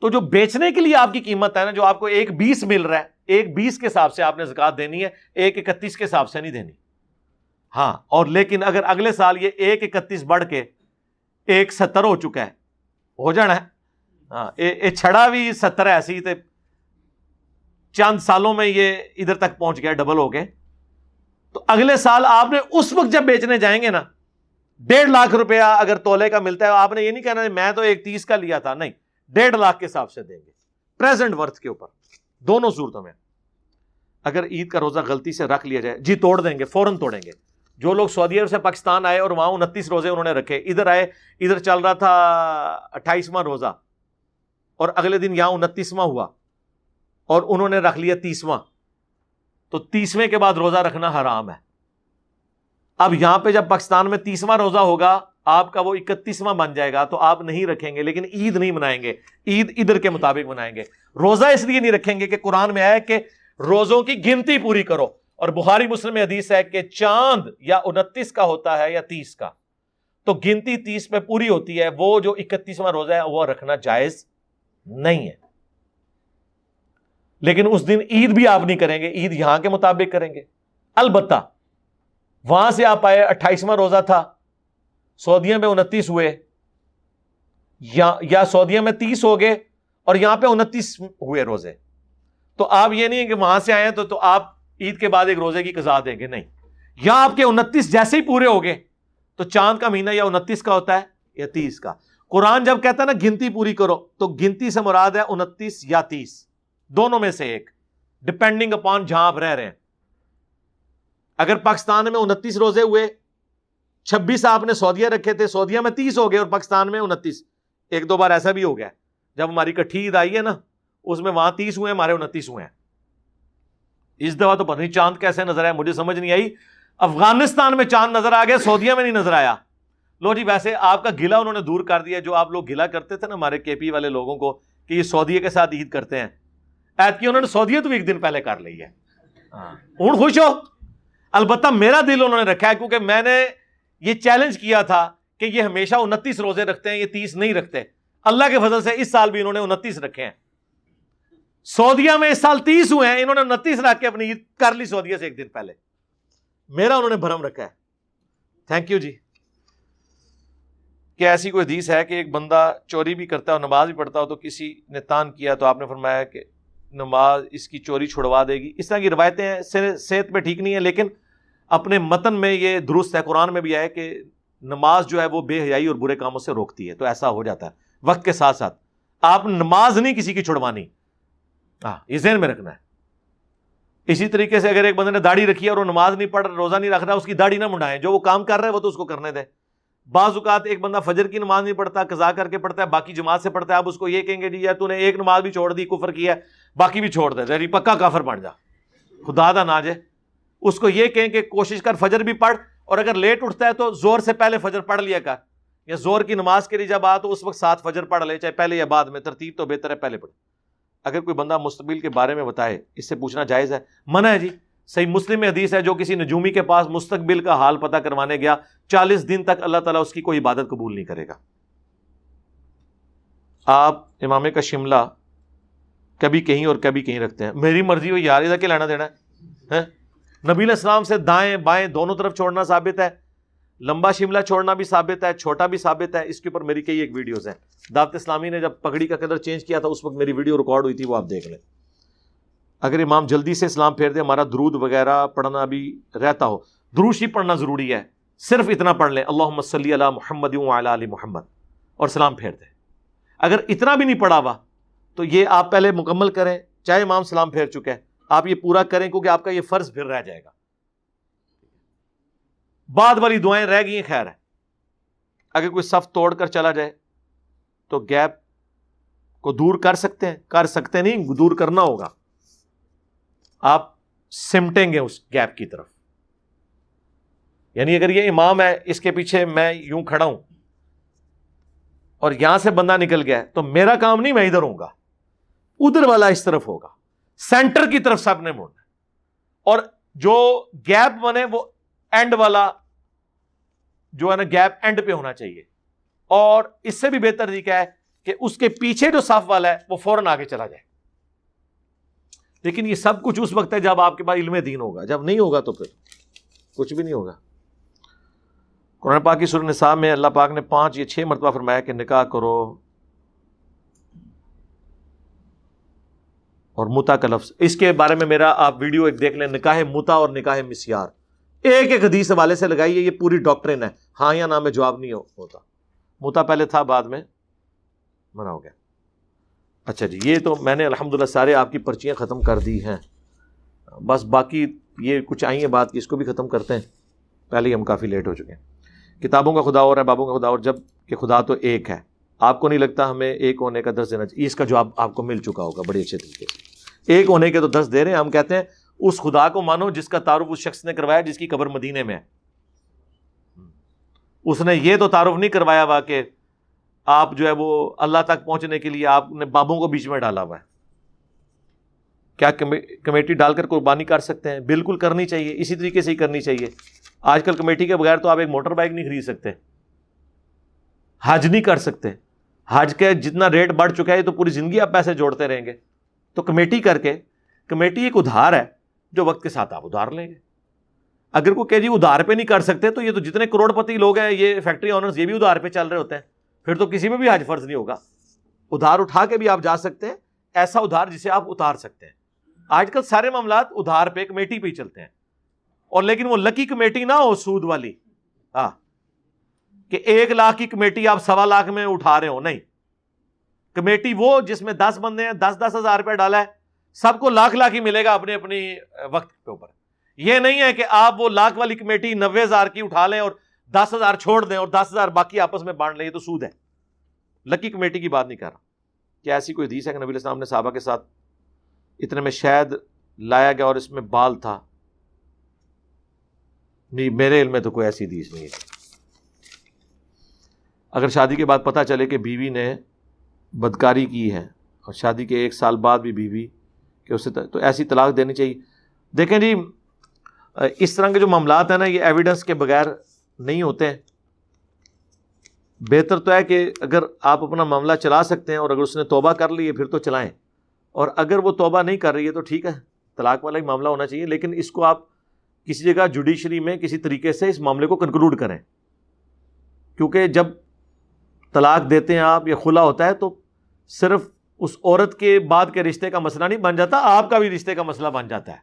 تو جو بیچنے کے لیے آپ کی قیمت ہے نا، جو آپ کو ایک بیس مل رہا ہے، ایک بیس کے حساب سے آپ نے زکات دینی ہے، ایک اکتیس کے حساب سے نہیں دینی۔ ہاں اور لیکن اگر اگلے سال یہ ایک اکتیس بڑھ کے ایک ستر ہو چکا ہے، ہو جانا ہے۔ ہاں چھڑا بھی ستر ایسی تھے چند سالوں میں یہ ادھر تک پہنچ گیا، ڈبل ہو گئے۔ تو اگلے سال آپ نے اس وقت جب بیچنے جائیں گے نا، ڈیڑھ لاکھ روپیہ اگر تولے کا ملتا ہے، آپ نے یہ نہیں کہنا میں تو ایک تیس کا لیا تھا، نہیں، ڈیڑھ لاکھ کے حساب سے دیں گے۔ پریزنٹ ورتھ کے اوپر۔ دونوں صورتوں میں۔ اگر عید کا روزہ غلطی سے رکھ لیا جائے جی توڑ دیں گے، فوراً توڑیں گے۔ جو لوگ سعودی عرب سے پاکستان آئے اور وہاں انتیس روزے انہوں نے رکھے، ادھر آئے، ادھر چل رہا تھا اٹھائیسواں روزہ، اور اگلے دن یہاں انتیسواں ہوا، اور انہوں نے رکھ لیا تیسواں۔ تو تیسویں کے بعد روزہ رکھنا حرام ہے۔ اب یہاں پہ جب پاکستان میں تیسواں روزہ ہوگا، آپ کا وہ اکتیسواں بن جائے گا، تو آپ نہیں رکھیں گے، لیکن عید نہیں منائیں گے۔ عید ادھر کے مطابق منائیں گے۔ روزہ اس لیے نہیں رکھیں گے کہ قرآن میں آئے کہ روزوں کی گنتی پوری کرو۔ اور بخاری مسلم حدیث ہے کہ چاند یا انتیس کا ہوتا ہے یا تیس کا۔ تو گنتی تیس میں پوری ہوتی ہے، وہ جو اکتیسواں روزہ ہے، وہ رکھنا جائز نہیں ہے۔ لیکن اس دن عید بھی آپ نہیں کریں گے، عید یہاں کے مطابق کریں گے۔ البتہ، وہاں سے آپ آئے، اٹھائیسواں روزہ تھا، سعودیہ میں انتیس ہوئے، یا سعودیہ میں تیس ہو گئے اور یہاں پہ انتیس ہوئے روزے۔ تو آپ یہ نہیں کہ وہاں سے آئے تو تو آپ عید کے بعد ایک روزے کی قزا دیں گے، نہیں۔ یا آپ کے انتیس جیسے ہی پورے ہو گئے، تو چاند کا مہینہ یا انتیس کا ہوتا ہے یا تیس کا۔ قرآن جب کہتا ہے نا، گنتی پوری کرو، تو گنتی سے مراد ہے انتیس یا تیس۔ دونوں میں سے ایک۔ ڈپینڈنگ اپان جہاں آپ رہ رہے ہیں۔ اگر پاکستان میں انتیس روزے ہوئے، چھبیس آپ نے سعودیہ رکھے تھے، سعودیہ میں تیس ہو گئے اور پاکستان میں انتیس۔ ایک دو بار ایسا بھی ہو گیا۔ جب ہماری کٹھی عید آئی ہے نا، اس میں وہاں تیس ہوئے، ہمارے انتیس ہوئے۔ ہیں اس دفعہ تو پتہ نہیں چاند کیسے نظر آیا، مجھے سمجھ نہیں آئی۔ افغانستان میں چاند نظر آ گیا، سعودیہ میں نہیں نظر آیا۔ لو جی ویسے آپ کا گلا انہوں نے دور کر دیا، جو آپ لوگ گلا کرتے تھے نا ہمارے کے پی والے لوگوں کو، کہ یہ سعودیہ کے ساتھ عید کرتے ہیں۔ ایت کی انہوں نے سعودیہ تو ایک دن پہلے کر لی ہے۔ ہوں خوش ہو البتہ میرا دل انہوں نے رکھا ہے کیونکہ میں نے یہ چیلنج کیا تھا کہ یہ ہمیشہ انتیس روزے رکھتے ہیں یہ تیس نہیں رکھتے اللہ کے فضل سے اس سال بھی انہوں نے انتیس رکھے ہیں سعودیہ میں اس سال تیس ہوئے ہیں انہوں نے انتیس رکھ کے اپنی عید کر لی سعودیہ سے ایک دن پہلے میرا انہوں نے بھرم رکھا ہے تھینک یو جی کہ ایسی کوئی حدیث ہے کہ ایک بندہ چوری بھی کرتا ہے اور نماز بھی پڑھتا ہو تو کسی نے تان کیا تو آپ نے فرمایا کہ نماز، اس کی چوری چھڑوا دے گی۔ اس طرح کی روایتیں صحت میں ٹھیک نہیں ہیں، لیکن اپنے متن میں یہ درست ہے، قرآن میں بھی آئے کہ نماز جو ہے وہ بے حیائی اور برے کاموں سے روکتی ہے، تو ایسا ہو جاتا ہے۔ وقت کے ساتھ ساتھ، آپ نماز نہیں کسی کی چھڑوانی۔ ہاں یہ ذہن میں رکھنا ہے۔ اسی طریقے سے اگر ایک بندے نے داڑھی رکھی ہے اور وہ نماز نہیں پڑھ، روزہ نہیں رکھ رہا، اس کی داڑھی نہ منڈائیں۔ جو وہ کام کر رہے وہ تو اس کو کرنے دیں۔ بعض اوقات ایک بندہ فجر کی نماز نہیں پڑھتا قزا کر کے پڑھتا ہے، باقی جماعت سے پڑھتا ہے آپ اس کو یہ کہیں گے جی یا تو نے ایک نماز بھی چھوڑ دی، کفر کیا ہے۔ باقی بھی چھوڑ دے جی پکا کافر بن جا۔ خدا دا نہ اس کو یہ کہیں کہ کوشش کر، فجر بھی پڑھ۔ اور اگر لیٹ اٹھتا ہے تو زور سے پہلے فجر پڑھ لیا کر۔ یا زور کی نماز کے لیے جب آ تو اس وقت ساتھ فجر پڑھ لے، چاہے پہلے یا بعد میں۔ ترتیب تو بہتر ہے، پہلے پڑھے اگر کوئی بندہ مستقبل کے بارے میں بتائے، اس سے پوچھنا جائز ہے۔ منع ہے جی۔ صحیح مسلم حدیث ہے، جو کسی نجومی کے پاس مستقبل کا حال پتہ کروانے گیا، چالیس دن تک اللہ تعالیٰ اس کی کوئی عبادت قبول نہیں کرے گا۔ آپ امام کا شملہ کبھی کہیں اور کبھی کہیں رکھتے ہیں۔ میری مرضی ہو یار ادھر کے لینا دینا ہے۔ نبی السلام سے دائیں بائیں دونوں طرف چھوڑنا ثابت ہے۔ لمبا شملہ چھوڑنا بھی ثابت ہے، چھوٹا بھی ثابت ہے۔ اس کے اوپر میری کئی ایک ویڈیوز ہیں۔ دعوت اسلامی نے جب پگڑی کا قدر چینج کیا تھا، اس وقت میری ویڈیو ریکارڈ ہوئی تھی، وہ آپ دیکھ لیں۔ اگر امام جلدی سے اسلام پھیر دے، ہمارا درود وغیرہ پڑھنا بھی رہتا ہو۔ دروش ہی پڑھنا ضروری ہے۔ صرف اتنا پڑھ لیں۔ اللہ صلی اللہ محمد علی محمد اور سلام پھیر دیں۔ اگر اتنا بھی نہیں پڑھا ہوا تو یہ آپ پہلے مکمل کریں، چاہے امام سلام پھیر چکے ہیں۔ آپ یہ پورا کریں کیونکہ آپ کا یہ فرض پھر رہ جائے گا۔ بعد والی دعائیں رہ گئی خیر ہے اگر کوئی صف توڑ کر چلا جائے تو گیپ کو دور کر سکتے ہیں، کر سکتے نہیں، دور کرنا ہوگا۔ آپ سمٹیں گے اس گیپ کی طرف۔ یعنی اگر یہ امام ہے، اس کے پیچھے میں یوں کھڑا ہوں اور یہاں سے بندہ نکل گیا تو میرا کام نہیں، میں ادھر ہوں گا۔ ادھر والا اس طرف ہوگا۔ سینٹر کی طرف سب نے مڑنا اور جو گیپ بنے وہ اینڈ والا جو ہے نا گیپ اینڈ پہ ہونا چاہیے۔ اور اس سے بھی بہتر طریقہ ہے کہ اس کے پیچھے جو صاف والا ہے وہ فوراً آگے چلا جائے۔ لیکن یہ سب کچھ اس وقت ہے جب آپ کے پاس علم دین ہوگا۔ جب نہیں ہوگا تو پھر کچھ بھی نہیں ہوگا۔ قرآن پاک کی سر نصاب میں اللہ پاک نے پانچ یا چھ مرتبہ فرمایا کہ نکاح کرو۔ اور متا کا لفظ۔ اس کے بارے میں میرا آپ ویڈیو ایک دیکھ لیں، نکاح متا اور نکاح مسیار۔ ایک ایک حدیث حوالے سے لگائیے یہ پوری ڈاکٹرین ہے۔ ہاں یا نام میں جواب نہیں ہوتا۔ متا پہلے تھا، بعد میں منع ہو گیا۔ اچھا جی یہ تو میں نے الحمد للہ سارے آپ کی پرچیاں ختم کر دی ہیں۔ بس باقی یہ کچھ آئی ہیں بات کی اس کو بھی ختم کرتے ہیں۔ پہلے ہی ہم کافی لیٹ ہو چکے ہیں۔ کتابوں کا خدا اور ہے، بابوں کا خدا اور، جبکہ خدا تو ایک ہے۔ آپ کو نہیں لگتا ہمیں ایک ہونے کا درس دینا چاہیے؟ اس کا جواب آپ کو مل چکا ہوگا بڑے اچھے طریقے سے۔ ایک ہونے کے تو درس دے رہے ہیں، ہم کہتے ہیں اس خدا کو مانو جس کا تعارف اس شخص نے کروایا جس کی قبر مدینے میں ہے۔ اس نے یہ تو تعارف نہیں کروایا ہوا کہ آپ جو ہے وہ اللہ تک پہنچنے کے لیے آپ نے بابوں کو بیچ میں ڈالا ہوا ہے۔ کیا کمیٹی ڈال کر قربانی کر سکتے ہیں؟ بالکل کرنی چاہیے، اسی طریقے سے ہی کرنی چاہیے۔ آج کل کمیٹی کے بغیر تو آپ ایک موٹر بائک نہیں خرید سکتے۔ حج نہیں کر سکتے۔ حج کے جتنا ریٹ بڑھ چکا ہے تو پوری زندگی آپ پیسے جوڑتے رہیں گے۔ تو کمیٹی کر کے، کمیٹی ایک ادھار ہے جو وقت کے ساتھ آپ ادھار لیں گے۔ اگر کوئی کہ جی ادھار پہ نہیں کر سکتے تو یہ تو جتنے کروڑ پتی لوگ ہیں، یہ فیکٹری آنرز یہ بھی ادھار پہ چل رہے ہوتے ہیں۔ پھر تو کسی میں بھی حج فرض نہیں ہوگا۔ ادھار اٹھا کے بھی آپ جا سکتے ہیں، ایسا ادھار جسے آپ اتار سکتے ہیں۔ آج کل سارے معاملات ادھار پہ، کمیٹی پہ ہی چلتے ہیں۔ اور لیکن وہ لکی کمیٹی نہ ہو، سود والی۔ ہاں کہ ایک لاکھ کی کمیٹی آپ سوا لاکھ میں اٹھا رہے ہو، نہیں۔ کمیٹی وہ جس میں دس بندے ہیں، دس دس ہزار روپے ڈالا ہے، سب کو لاکھ لاکھ ہی ملے گا اپنے اپنی وقت کے اوپر۔ یہ نہیں ہے کہ آپ وہ لاکھ والی کمیٹی نوے ہزار کی اٹھا لیں اور دس ہزار چھوڑ دیں اور دس ہزار باقی آپس میں بانٹ لیں، یہ تو سود ہے۔ لکی کمیٹی کی بات نہیں کر رہا۔ کیا ایسی کوئی حدیث ہے کہ نبی السلام نے صحابہ کے ساتھ اتنے میں شاید لایا گیا اور اس میں بال تھا؟ نہیں، میرے علم میں تو کوئی ایسی حدیث نہیں ہے۔ اگر شادی کے بعد پتہ چلے کہ بیوی نے بدکاری کی ہے اور شادی کے ایک سال بعد بھی بیوی کہ اسے تو ایسی طلاق دینی چاہیے۔ دیکھیں جی اس طرح کے جو معاملات ہیں نا، یہ ایویڈنس کے بغیر نہیں ہوتے۔ ہیں بہتر تو ہے کہ اگر آپ اپنا معاملہ چلا سکتے ہیں اور اگر اس نے توبہ کر لی ہے، پھر تو چلائیں۔ اور اگر وہ توبہ نہیں کر رہی ہے تو ٹھیک ہے، طلاق والا ہی معاملہ ہونا چاہیے، لیکن اس کو آپ کسی جگہ جوڈیشری میں کسی طریقے سے اس معاملے کو کنکلوڈ کریں۔ کیونکہ جب طلاق دیتے ہیں آپ یا کھلا ہوتا ہے تو صرف اس عورت کے بعد کے رشتے کا مسئلہ نہیں بن جاتا، آپ کا بھی رشتے کا مسئلہ بن جاتا ہے۔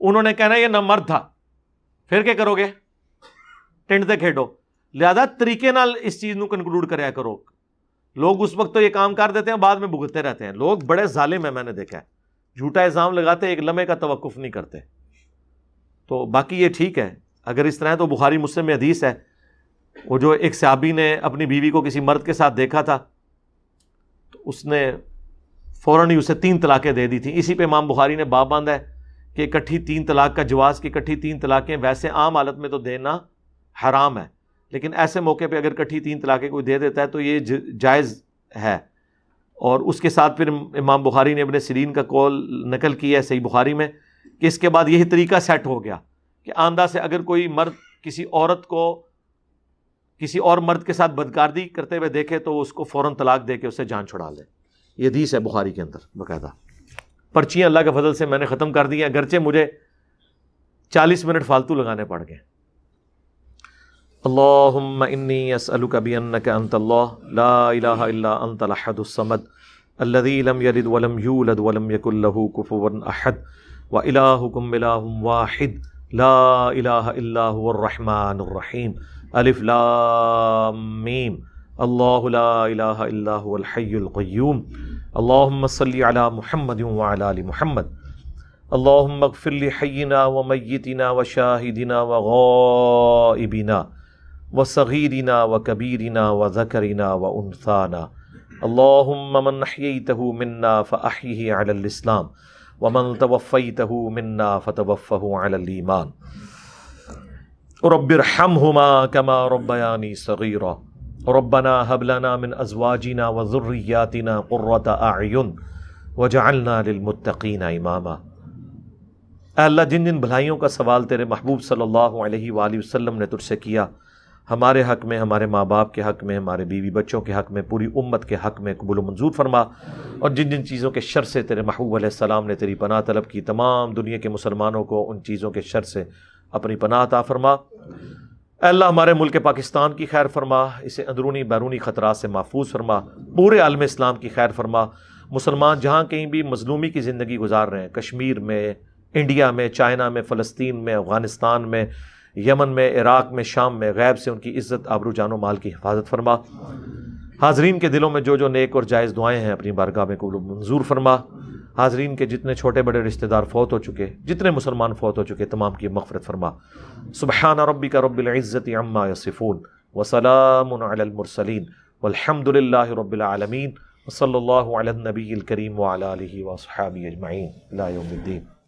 انہوں نے کہنا یہ نہ مرد تھا۔ پھر کیا کرو گے؟ ٹینٹ کھیڈو۔ لہذا طریقے نال اس چیز نو کنکلوڈ کریا کرو۔ لوگ اس وقت تو یہ کام کر دیتے ہیں، بعد میں بھگتتے رہتے ہیں۔ لوگ بڑے ظالم ہیں، میں نے دیکھا ہے۔ جھوٹا الزام لگاتے، ایک لمحے کا توقف نہیں کرتے۔ تو باقی یہ ٹھیک ہے۔ اگر اس طرح تو بخاری مسلم میں حدیث ہے۔ وہ جو ایک صحابی نے اپنی بیوی کو کسی مرد کے ساتھ دیکھا تھا، تو اس نے فوراً ہی اسے تین طلاقیں دے دی تھیں۔ اسی پہ امام بخاری نے باب باندھا ہے کہ اکٹھی تین طلاق کا جواز کی اکٹھی تین طلاقیں ویسے عام حالت میں تو دینا حرام ہے، لیکن ایسے موقع پہ اگر کٹھی تین طلاقیں کوئی دے دیتا ہے تو یہ جائز ہے۔ اور اس کے ساتھ پھر امام بخاری نے اپنے سرین کا کال نقل کی ہے صحیح بخاری میں، کہ اس کے بعد یہی طریقہ سیٹ ہو گیا کہ آندہ سے اگر کوئی مرد کسی عورت کو کسی اور مرد کے ساتھ بدکاردی کرتے ہوئے دیکھے تو اس کو فوراً طلاق دے کے اسے جان چھڑا لے۔ یہ حدیث ہے بخاری کے اندر، باقاعدہ۔ پرچیاں اللہ کے فضل سے میں نے ختم کر دی ہیں، اگرچہ مجھے چالیس منٹ فالتو لگانے پڑ گئے۔ اللهم إني أسألك بأنك أنت الله لا إله إلا أنت الأحد الصمد الذي لم يلد ولم يولد ولم يكن له كفوا أحد وإلهكم إله واحد، لا إله إلا هو الرحمن الرحيم ألف لام ميم الله لا إله إلا هو الحي القيوم اللهم صل على محمد وعلى آل محمد. اللهم اغفر لحينا وميتنا وشاهدنا وغائبنا و صغیرنا و کبیرنا اللہم من نحییتہ منا فأحیہ علی الاسلام ومن توفیتہ منا فتوفہ علی الایمان رب ارحمہما کما ربیانی صغیرا ربنا هب لنا من ازواجنا وذرياتنا قرة اعین وجعلنا للمتقین اماما اے اللہ، جن جن بھلائیوں کا سوال تیرے محبوب صلی اللہ علیہ وآلہ وسلم نے تجھ سے کیا، ہمارے حق میں، ہمارے ماں باپ کے حق میں، ہمارے بیوی بچوں کے حق میں، پوری امت کے حق میں قبول و منظور فرما۔ اور جن جن چیزوں کے شر سے تیرے محبوب علیہ السلام نے تیری پناہ طلب کی، تمام دنیا کے مسلمانوں کو ان چیزوں کے شر سے اپنی پناہ عطا فرما۔ اے اللہ، ہمارے ملک پاکستان کی خیر فرما، اسے اندرونی بیرونی خطرات سے محفوظ فرما، پورے عالم اسلام کی خیر فرما۔ مسلمان جہاں کہیں بھی مظلومی کی زندگی گزار رہے ہیں، کشمیر میں، انڈیا میں، چائنا میں، فلسطین میں، افغانستان میں، یمن میں، عراق میں، شام میں، غیب سے ان کی عزت، آبرو جان و مال کی حفاظت فرما۔ حاضرین کے دلوں میں جو جو نیک اور جائز دعائیں ہیں، اپنی بارگاہ میں قبول منظور فرما۔ حاضرین کے جتنے چھوٹے بڑے رشتہ دار فوت ہو چکے، جتنے مسلمان فوت ہو چکے، تمام کی مغفرت فرما۔ سبحان ربی کا رب العزت عما یصفون وسلام علی المرسلین والحمد للہ رب العالمین وصلی اللہ علی النبی الکریم وعلی آلہ وصحابہ اجمعین۔ لا یوم الدین۔